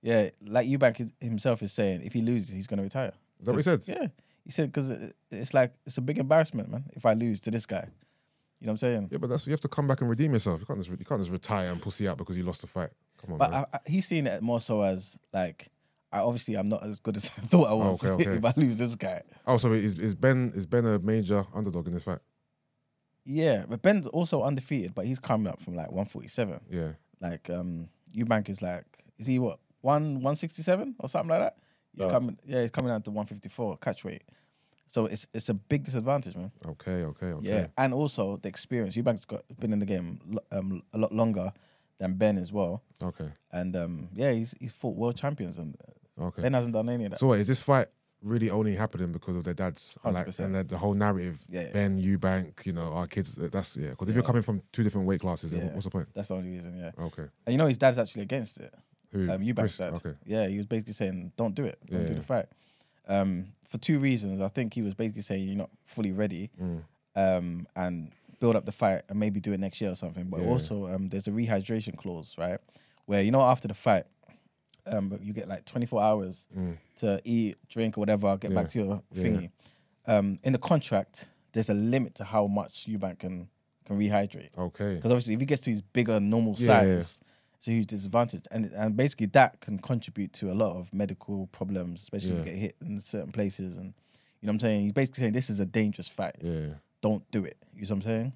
yeah, like Eubank himself is saying, if he loses, he's gonna retire. Is that what he said? Yeah, he said because it, it's like it's a big embarrassment, man. If I lose to this guy, you know what I'm saying? Yeah, but that's you have to come back and redeem yourself. You can't just, you can't just retire and pussy out because you lost the fight. Come on, But man. I, I, he's seeing it more so as like, I obviously I'm not as good as I thought I was. okay, okay. if I lose this guy, oh, so is, is Benn is Benn a major underdog in this fight? yeah. But Benn's also undefeated, but he's coming up from like 147. Yeah. Like um, Eubank is like, is he what one 167 or something like that? He's Yeah. coming, yeah, he's coming down to 154 catch weight. So it's it's a big disadvantage, man. Okay. Okay. Okay. Yeah, and also the experience. Eubank's got been in the game um, a lot longer than Benn as well, Okay. and um, yeah, he's he's fought world champions, and Okay. Benn hasn't done any of that. So what, is this fight really only happening because of their dads? And Like, 100%. and the, the whole narrative, Yeah, yeah. Benn, Eubank, you know, our kids. That's yeah. Because if you're coming from two different weight classes, then Yeah. what's the point? That's the only reason, yeah. Okay. And you know his dad's actually against it. Who? Um, Eubank's Chris? dad. Okay. Yeah, he was basically saying, "Don't do it. Don't Yeah, do yeah. the fight." Um, for two reasons. I think he was basically saying you're not fully ready, Mm. um, and build up the fight and maybe do it next year or something. But Yeah. also, um, there's a rehydration clause, right? Where you know after the fight, um, you get like 24 hours to eat, drink, or whatever. Get back Mm. To your Yeah. Um, in the contract, there's a limit to how much Eubank can can rehydrate. Okay. Because obviously, if he gets to his bigger normal Yeah, yeah. size, it's a huge disadvantage, and and basically that can contribute to a lot of medical problems, especially if you get hit in certain places. And you know what I'm saying? He's basically saying this is a dangerous fight. Yeah. Don't do it. You know what I'm saying?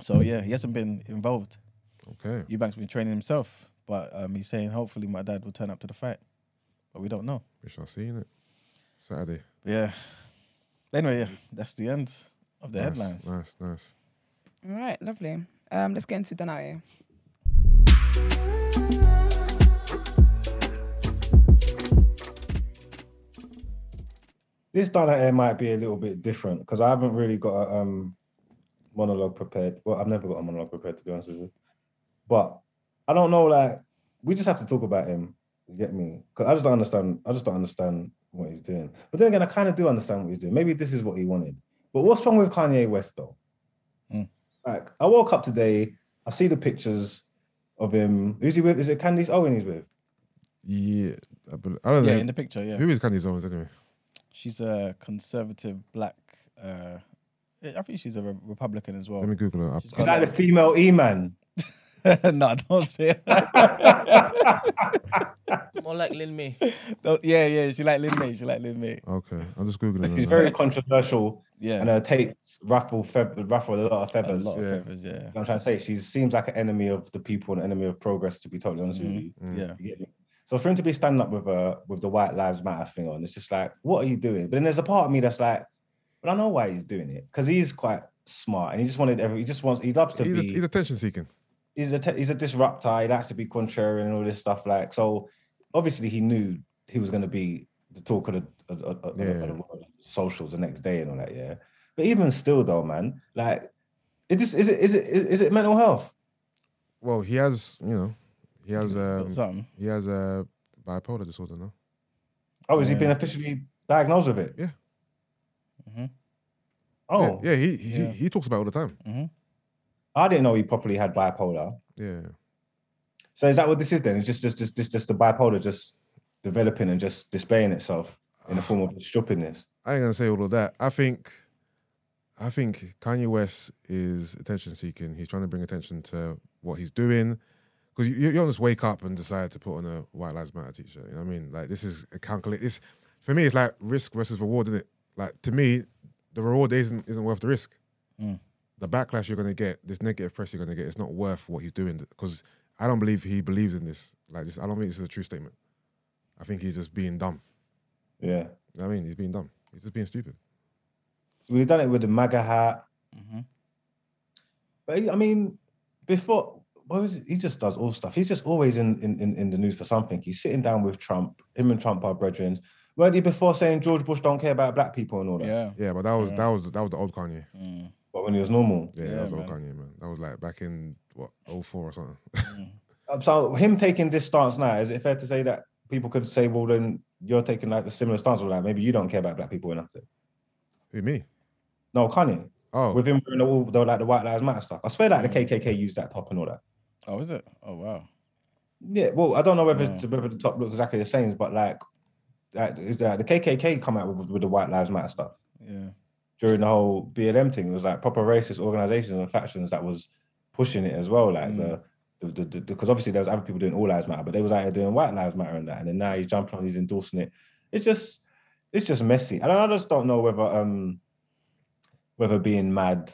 So yeah, he hasn't been involved. Okay. Eubank's been training himself, but um, he's saying hopefully my dad will turn up to the fight, but we don't know. We shall see in it. Saturday. But yeah. Anyway, yeah, that's the end of the nice, headlines. Nice. Nice. All right, lovely. Um, let's get into Danae. This done air might be a little bit different because I haven't really got a um, monologue prepared. Well, I've never got a monologue prepared to be honest with you. But I don't know, like we just have to talk about him. You get me? Because I just don't understand. I just don't understand what he's doing. But then again, I kind of do understand what he's doing. Maybe this is what he wanted. But what's wrong with Kanye West though? Mm. Like I woke up today, I see the pictures of him. Who's he with? Is it Candace Owen he's with? Yeah. I, bel- I don't know. Yeah, in the picture, yeah. Who is Candace Owens anyway? She's a conservative black. Uh, I think she's a re- Republican as well. Let me Google her. She's I, Is got that the female E-man? no, don't say it. More like Lin May. Don't- yeah, yeah, she like Lin May. She like Lin May. okay. I'm just googling her. She's very controversial. Yeah, and her takes ruffle fe- ruffle a lot of a feathers. lot of yeah. feathers. Yeah, You know what I'm trying to say she seems like an enemy of the people and an enemy of progress. To be totally honest with you, yeah. You so for him to be standing up with uh with the White Lives Matter thing on, it's just like, what are you doing? But then there's a part of me that's like, but I know why he's doing it because he's quite smart and he just wanted every he just wants he loves to He's, a, be he's attention seeking. He's a te- he's a disruptor. He likes to be contrarian and all this stuff. Like so, obviously he knew he was going to be the talk of the, of, of- of Yeah. of the world, socials the next day and all that. Yeah, but even still, though, man, like, is this is it is it is it mental health? Well, he has, you know, he has He's um, he has a bipolar disorder, no? Oh, has he been officially diagnosed with it? Yeah. Mhm. Oh, Yeah, yeah he he, Yeah. he talks about it all the time. hmm I didn't know he properly had bipolar. Yeah. So is that what this is then? It's just just just just, just the bipolar just developing and just displaying itself in the form of stupidness. I ain't gonna say all of that. I think, I think Kanye West is attention seeking. He's trying to bring attention to what he's doing. Because you, you don't just wake up and decide to put on a White Lives Matter t-shirt. You know what I mean? Like this is a calculate. It's for me. It's like risk versus reward, isn't it? Like to me, the reward isn't isn't worth the risk. Mm. The backlash you're gonna get, this negative press you're gonna get, it's not worth what he's doing. Because I don't believe he believes in this. Like this, I don't think this is a true statement. I think he's just being dumb. Yeah. You know what I mean, he's being dumb. He's just being stupid. We've done it with the MAGA hat. Mm-hmm. But he- I mean, before what was it? He just does all stuff. He's just always in, in, in, in the news for something. He's sitting down with Trump. Him and Trump are brethren. Weren't he before saying George Bush don't care about black people and all that? Yeah. Yeah, but that was that was that was the old Kanye. But when he was normal. Yeah, Yeah, that was old. Kanye, man. That was like back in what 04 or something. Uh, So him taking this stance now, is it fair to say that people could say, well, then you're taking like a similar stance, with that? maybe you don't care about black people enough? To... Who me? No, Kanye. Oh, With him wearing all the like the White Lives Matter stuff. I swear like the KKK used that top and all that. Oh, is it? Oh, wow. Yeah, well, I don't know whether Yeah. whether the top looks exactly the same, but like, like is that the KKK come out with, with the White Lives Matter stuff Yeah. During the whole BLM thing. It was like proper racist organizations and factions that was pushing it as well. Like the because the, the, because obviously there was other people doing All Lives Matter, but they was out here doing White Lives Matter and that. And then now he's jumping on, he's endorsing it. It's just it's just messy. And I just don't know whether um whether being mad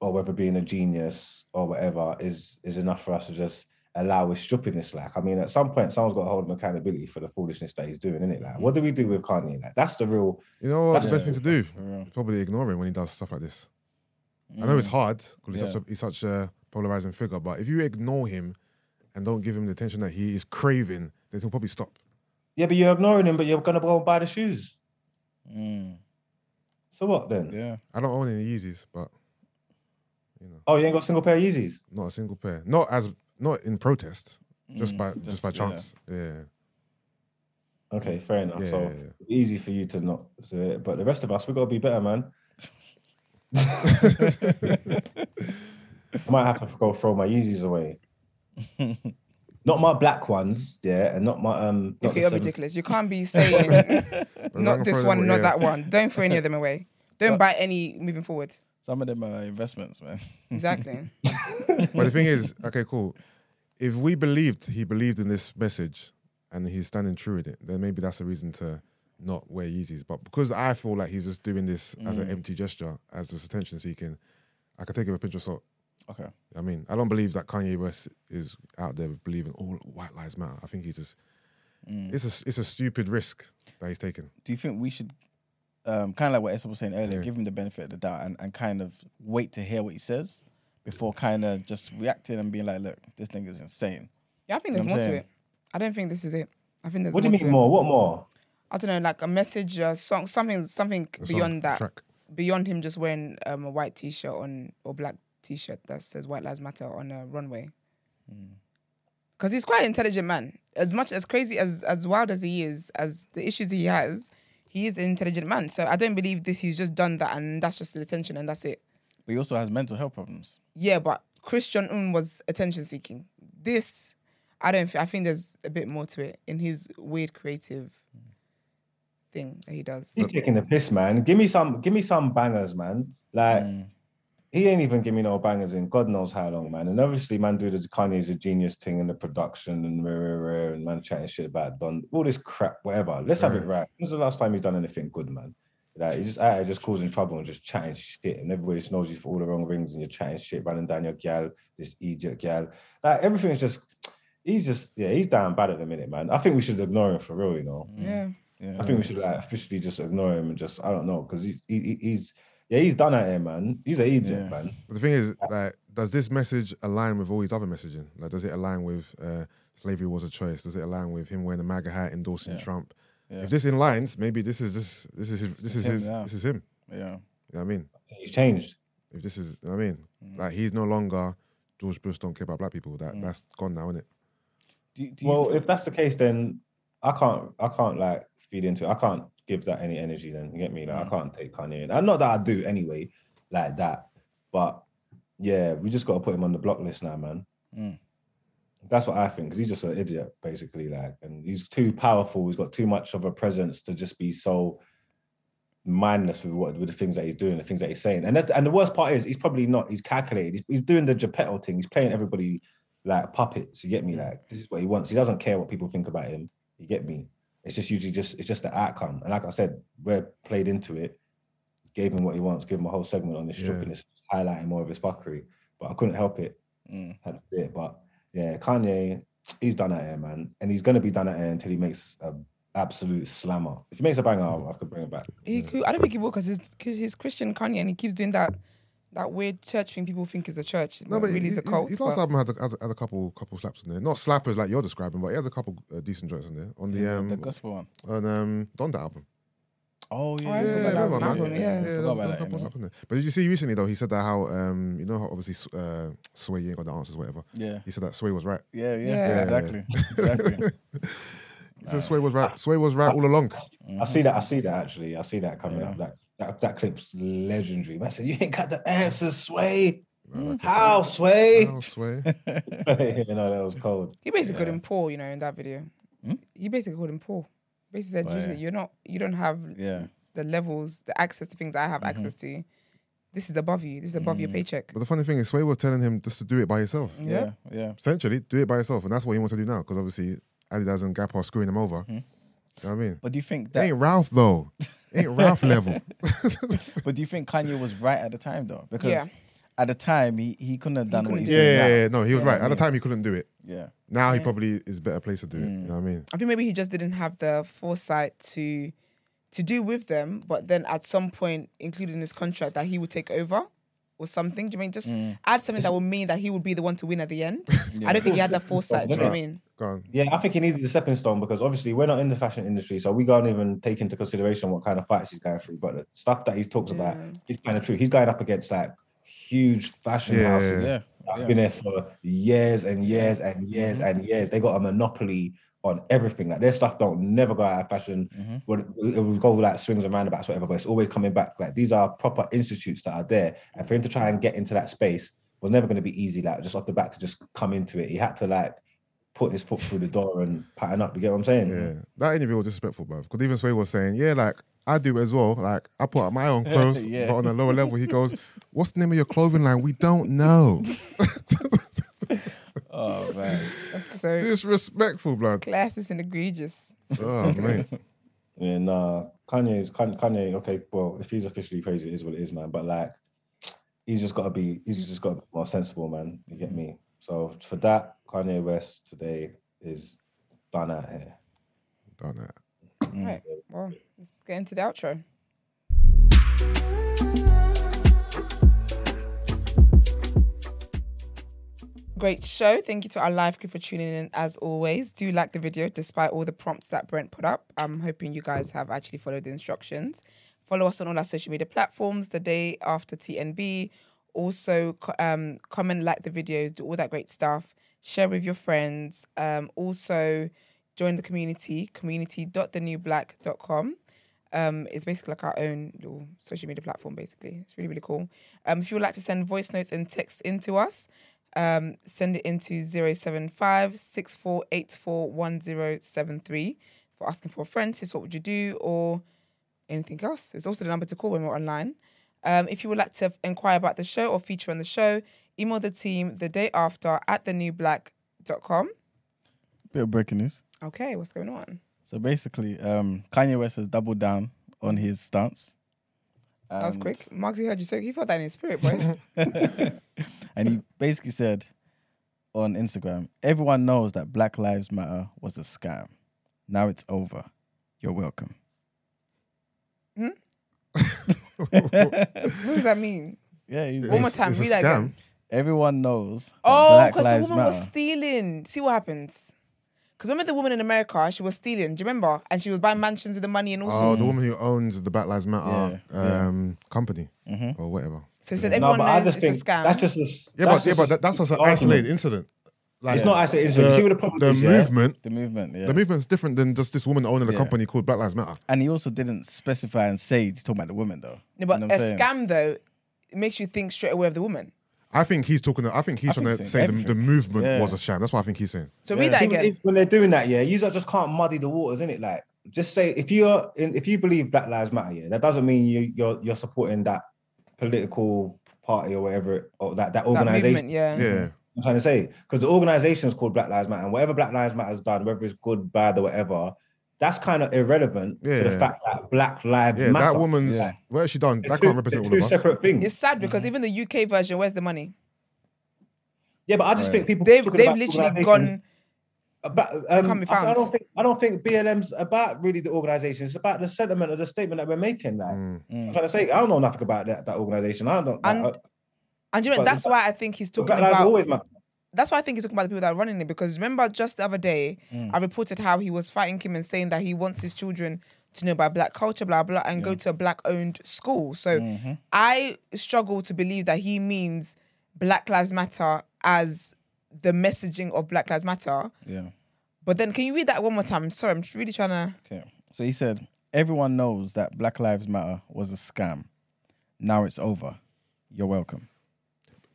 or whether being a genius or whatever is is enough for us to just allow his stupidness. Like, I mean, at some point, someone's got to hold him accountability for the foolishness that he's doing, innit? Like, what do we do with Kanye? Like, that's the real. you know what? The best thing to do is probably ignore him when he does stuff like this. I know it's hard because he's, Yeah. such a, he's such a polarizing figure, but if you ignore him and don't give him the attention that he is craving, then he'll probably stop. Yeah, but you're ignoring him, but you're gonna go and buy the shoes. Mm. So what then? Yeah. I don't own any Yeezys, but you know, Oh, you ain't got a single pair of Yeezys. not a single pair. Not as not in protest, just Mm, by just, just- by chance. Yeah, Okay, fair enough. Yeah, so yeah, yeah. easy for you to not do it, but the rest of us, we gotta be better, man. I might have to go throw my Yeezys away. not my black ones, yeah, and not my um. not Okay, you're ridiculous. You can't be saying not this one, away, not yeah. that one. Don't throw any of them away. Don't buy any moving forward. Some of them are investments, man. Exactly. but the thing is, okay, cool. If we believed he believed in this message and he's standing true with it, then maybe that's a reason to not wear Yeezys. But because I feel like he's just doing this as Mm. an empty gesture, as just attention seeking, I could take it with a pinch of salt. Okay. I mean, I don't believe that Kanye West is out there believing all white lives matter. I think he's just Mm. it's a it's a stupid risk that he's taking. Do you think we should, um, kind of like what Esther was saying earlier, Yeah. give him the benefit of the doubt and, and kind of wait to hear what he says before kind of just reacting and being like, look, this thing is insane. Yeah, I think You there's know more what I'm to it. I don't think this is it. I think there's What do you mean to more? What more? I don't know, like a message, a song, something, something A song, beyond a that, track. beyond him just wearing um, a white t-shirt on or black t-shirt that says "White Lives Matter" on a runway. Because he's quite an intelligent man. As much as crazy as as wild as he is, as the issues he has, he is an intelligent man. So I don't believe this. He's just done that, and that's just the attention, and that's it. But he also has mental health problems. Yeah, but Christian Jong Un was attention seeking. This, I don't. I think there's a bit more to it in his weird creative thing that he does. He's taking the piss, man. Give me some, give me some bangers, man. Like Mm. He ain't even give me no bangers in God knows how long, man. And obviously, man, do the Kanye's a genius thing in the production and rah, rah, rah, and man chatting shit about Don, all this crap, whatever. Let's have it right. When's the last time he's done anything good, man? Like he's just out here just causing trouble and just chatting shit, and everybody just knows you for all the wrong rings, and you're chatting shit, running down your gal, this idiot gal. Like everything's just, he's just, yeah, he's down bad at the minute, man. I think we should ignore him for real, you know. Yeah. Yeah. I think we should like officially just ignore him and just I don't know because he, he he- he's yeah he's done at him man. He's an idiot Yeah. man. But the thing is, like, does this message align with all his other messaging? Like, does it align with uh, slavery was a choice? Does it align with him wearing a MAGA hat, endorsing Yeah. Trump? Yeah. If this aligns, maybe this is this this is his, this is him, his yeah. this is him. yeah. You know what I mean? He's changed. If this is, you know I mean, Mm. like he's no longer George Bush don't care about black people. That that's gone now, isn't it? Do, do Well, feel- if that's the case, then I can't I can't like feed into it. I can't give that any energy. Then you get me? Like I mm. can't take Kanye. in. And not that I do anyway, like that. But yeah, we just got to put him on the block list now, man. Mm. That's what I think. Because he's just an idiot, basically. Like, and he's too powerful. He's got too much of a presence to just be so mindless with what with the things that he's doing, the things that he's saying. And that, and the worst part is he's probably not. He's calculated. He's, he's doing the Geppetto thing. He's playing everybody like puppets. You get me? Mm. Like this is what he wants. He doesn't care what people think about him. You get me? It's just usually just it's just the outcome. And like I said, we're played into it. Gave him what he wants. Gave him a whole segment on this Yeah. stripping, this highlighting more of his fuckery. But I couldn't help it. Mm. Had to do it. But yeah, Kanye, he's done at air, man, and he's gonna be done at air until he makes a absolute slammer. If he makes a banger, I could bring it back. He could, I don't think he will because he's, 'cause he's Christian Kanye and he keeps doing that that weird church thing people think is a church. No, but really he- is a his- cult. his last but- album had a, had, a, had a couple couple slaps in there. Not slappers like you're describing, but he had a couple uh, decent joints in there on the um the gospel one. on um Donda album. Oh yeah, I Yeah, forgot yeah, remember, was an man. album, yeah. Yeah, I there forgot was about a that. couple you know. slaps in there. But did you see recently though? He said that how um you know how obviously uh Sway you ain't got the answers whatever. Yeah, He said that Sway was right. yeah, yeah, Yeah. exactly, exactly. He said Sway was right. Sway was right all along. I see that. I see that actually. I see that coming up. That, that that clip's legendary. Man, said you ain't got the answers, Sway. How, Sway? Oh, Sway. you know that was cold. He basically called him poor, you know, in that video. Hmm? He basically called him poor. Basically said, Oh, "You- yeah. "You're not, you don't have Yeah, the levels, the access to things I have mm-hmm. access to. This is above you. This is above your mm. paycheck." But the funny thing is, Sway was telling him just to do it by yourself. yeah, yeah. Essentially, do it by yourself, and that's what he wants to do now. Because obviously, Adidas and Gap are screwing him over. Hmm. You know what I mean? But do you think It that? ain't Ralph though. It ain't Ralph level. But do you think Kanye was right at the time though? Because Yeah. at the time he, he couldn't have done what couldn't he's do doing Yeah, now. yeah, yeah. No, he was Yeah, right. At the time, he couldn't do it. Yeah, Now he probably is better place to do it. You know what I mean? I think maybe he just didn't have the foresight to to do with them, but then at some point included in his contract that he would take over or something. Do you mean just mm. add something that would mean that he would be the one to win at the end? I don't think he had the foresight. Do you know what I mean? Yeah, I think he needed the stepping stone because obviously we're not in the fashion industry, so we can't even take into consideration what kind of fights he's going through. But the stuff that he talks about is kind of true. He's going up against like huge fashion Yeah. houses yeah, that yeah. have been there for years and years and years mm-hmm. and years. They got a monopoly on everything. Like their stuff don't never go out of fashion. Mm-hmm. Well, It will go like swings and roundabouts, whatever, but it's always coming back. Like these are proper institutes that are there. And for him to try and get into that space was never going to be easy. Like just off the bat to just come into it. He had to like put his foot through the door and pattern up. You get what I'm saying? Yeah, that interview was disrespectful, bro. Because even Sway was saying, yeah, like I do as well. Like I put up my own clothes, Yeah. but on a lower level, he goes, "What's the name of your clothing line? We don't know." Oh man, That's so Disrespectful, blood. classist and egregious. Oh man, Yeah, nah. Kanye's Kanye, Kanye, okay, well, if he's officially crazy, it is what it is, man. But like, he's just got to be, he's just got to be more sensible, man. You get me? So for that, Kanye West today is done out here. done that. Right. Mm. Well, let's get into the outro. Great show. Thank you to our live crew for tuning in as always. Do like the video despite all the prompts that Brent put up. I'm hoping you guys have actually followed the instructions. Follow us on all our social media platforms the day after TNB. Also, um, comment, like the videos, do all that great stuff. Share with your friends. Um, also, join the community, community.thenewblack.com. Um, it's basically like our own little social media platform, basically. It's really, really cool. Um, if you would like to send voice notes and text into us, um, send it into 075 6484 1073 for asking for a friend. Sis, what would you do? Or anything else. It's also the number to call when we're online. Um, if you would like to inquire about the show or feature on the show, email the team the day after at thenewblack.com. bit of breaking news. Okay, what's going on? So basically, um, Kanye West has doubled down on his stance. That was quick. Marksy heard you so he felt that in his spirit, boys. and he basically said on Instagram, everyone knows that Black Lives Matter was a scam. Now it's over. You're welcome. Hmm? what does that mean? Yeah, he's, One more time, read that again. everyone knows that Oh, Black because the Lives woman Matter. was stealing. See what happens. Because remember the woman in America, she was stealing. Do you remember? And she was buying mansions with the money and all Oh, sorts. the woman who owns the Black Lives Matter Yeah, yeah. um, company or whatever. So he said No, everyone but I knows just it's a think scam. that's just a, Yeah, that's but yeah, but that, that's just an argument. isolated incident. Like It's not isolated incident. the, See what the problem the is, yeah? movement. the movement, yeah. The movement's different than just this woman owning a Yeah. company called Black Lives Matter. and he also didn't specify and say he's talking about the woman though. no, but You know a what I'm saying? scam though, it makes you think straight away of the woman. I think he's talking. I think he's I trying think to he's say saying the, the everything. movement Yeah. was a sham. That's what I think he's saying. So Yeah. read that See, again. if- when they're doing that, yeah, you just can't muddy the waters, innit? Like, just say if you're in, if you believe Black Lives Matter, yeah, that doesn't mean you you're you're supporting that political party or whatever it- or that that that organization. movement, yeah. Yeah, I'm trying to say because the organization is called Black Lives Matter, and whatever Black Lives Matter has done, whether it's good, bad, or whatever, that's kind of irrelevant to the fact that Black Lives yeah. Matter. That woman's Yeah. what has she done? It's That two- can't represent all two of us. separate things. It's sad because Mm-hmm. even the UK version, where's the money? yeah, but I just Right. think people They've they've about literally gone. About, can't um, be I, I don't think I don't think BLM's about really the organization. It's about the sentiment of the statement that we're making. Like Mm. I'm trying to say, I don't know nothing about that, that organization. I don't. And- I, And you know But that's why I think he's talking Black Lives about. Always matter. That's why I think he's talking about the people that are running it. Because remember, just the other day, Mm. I reported how he was fighting Kim and saying that he wants his children to know about black culture, blah blah, and go to a black-owned school. So Mm-hmm. I struggle to believe that he means Black Lives Matter as the messaging of Black Lives Matter. Yeah. But then, can you read that one more time? Sorry, I'm really trying to. Okay. So he said, everyone knows that Black Lives Matter was a scam. Now it's over. You're welcome.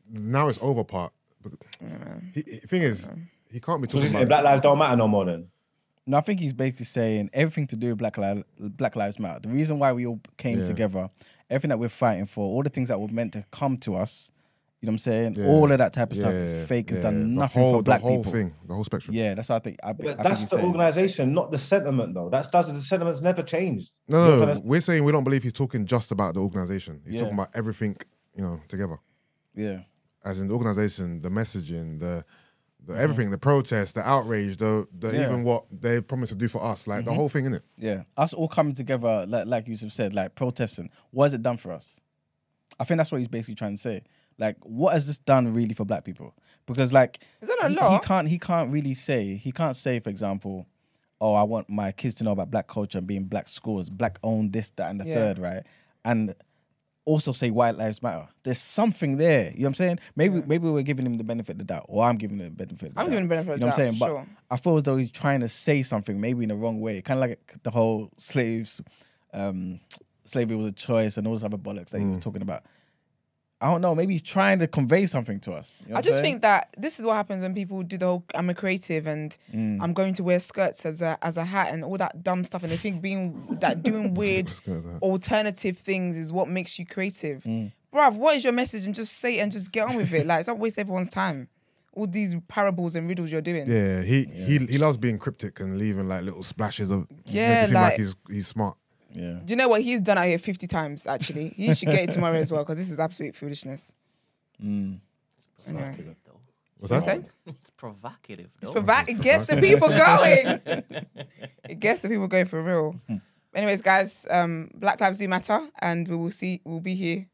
Now it's over part. But he, he- thing is, he can't be talking this- about. Black Lives don't matter no more. Then No, I think he's basically saying everything to do with Black Lives, Black Lives Matter. The reason why we all came Yeah. together, everything that we're fighting for, all the things that were meant to come to us, you know what I'm saying? Yeah. All of that type of Yeah, stuff is fake. It's done The nothing whole- for black people. the whole people. thing, the whole spectrum. Yeah, that's what I think. I, I but think that's he's the saying. organization, not the sentiment. Though that's does the sentiment's never changed. No, no, no. We're saying we don't believe he's talking just about the organization. He's Yeah. talking about everything, you know, together. Yeah. As in the organization, the messaging, the, the everything, the protest, the outrage, the, the Mm-hmm. Yeah. Mm-hmm. even what they promised to do for us, like the whole thing in it. Yeah, us all coming together, like like Yusuf said, like protesting. What has it done for us? I think that's what he's basically trying to say. Like, what has this done really for black people? Because like, Is that a he, he can't he can't really say he can't say, for example, oh, I want my kids to know about black culture and being black schools, black owned this, that, and the Yeah. third, right? And also say white lives matter. There's something there. You know what I'm saying? Maybe maybe we're giving him the benefit of the doubt, or I'm giving him the benefit of the I'm doubt. giving him the benefit of You know the what I'm doubt, saying? sure. But I feel as though he's trying to say something, maybe in the wrong way. Kind of like the whole slaves, um, slavery was a choice and all this other bollocks that he was talking about. I don't know. Maybe he's trying to convey something to us. You know I just saying? think that this is what happens when people do the whole I'm a creative and Mm. I'm going to wear skirts as a as a hat and all that dumb stuff and they think being that doing weird alternative things is what makes you creative. Mm. Bruv, what is your message? And just say it and just get on with it. Like don't waste everyone's time. All these parables and riddles you're doing. Yeah, he he he loves being cryptic and leaving like little splashes of Yeah, make it seem like, like- he's he's smart. Yeah. Do you know what he's done out here 50 times actually? He should get it tomorrow as well because this is absolute foolishness. Mm. Anyway. though. What's What's that? that? It's provocative. It's though. provi- it gets the people going. it gets the people going for real. Anyways, guys, um, Black Lives Do Matter, and we will see. We'll be here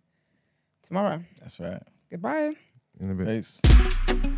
tomorrow. That's right. Goodbye. In a bit. Thanks.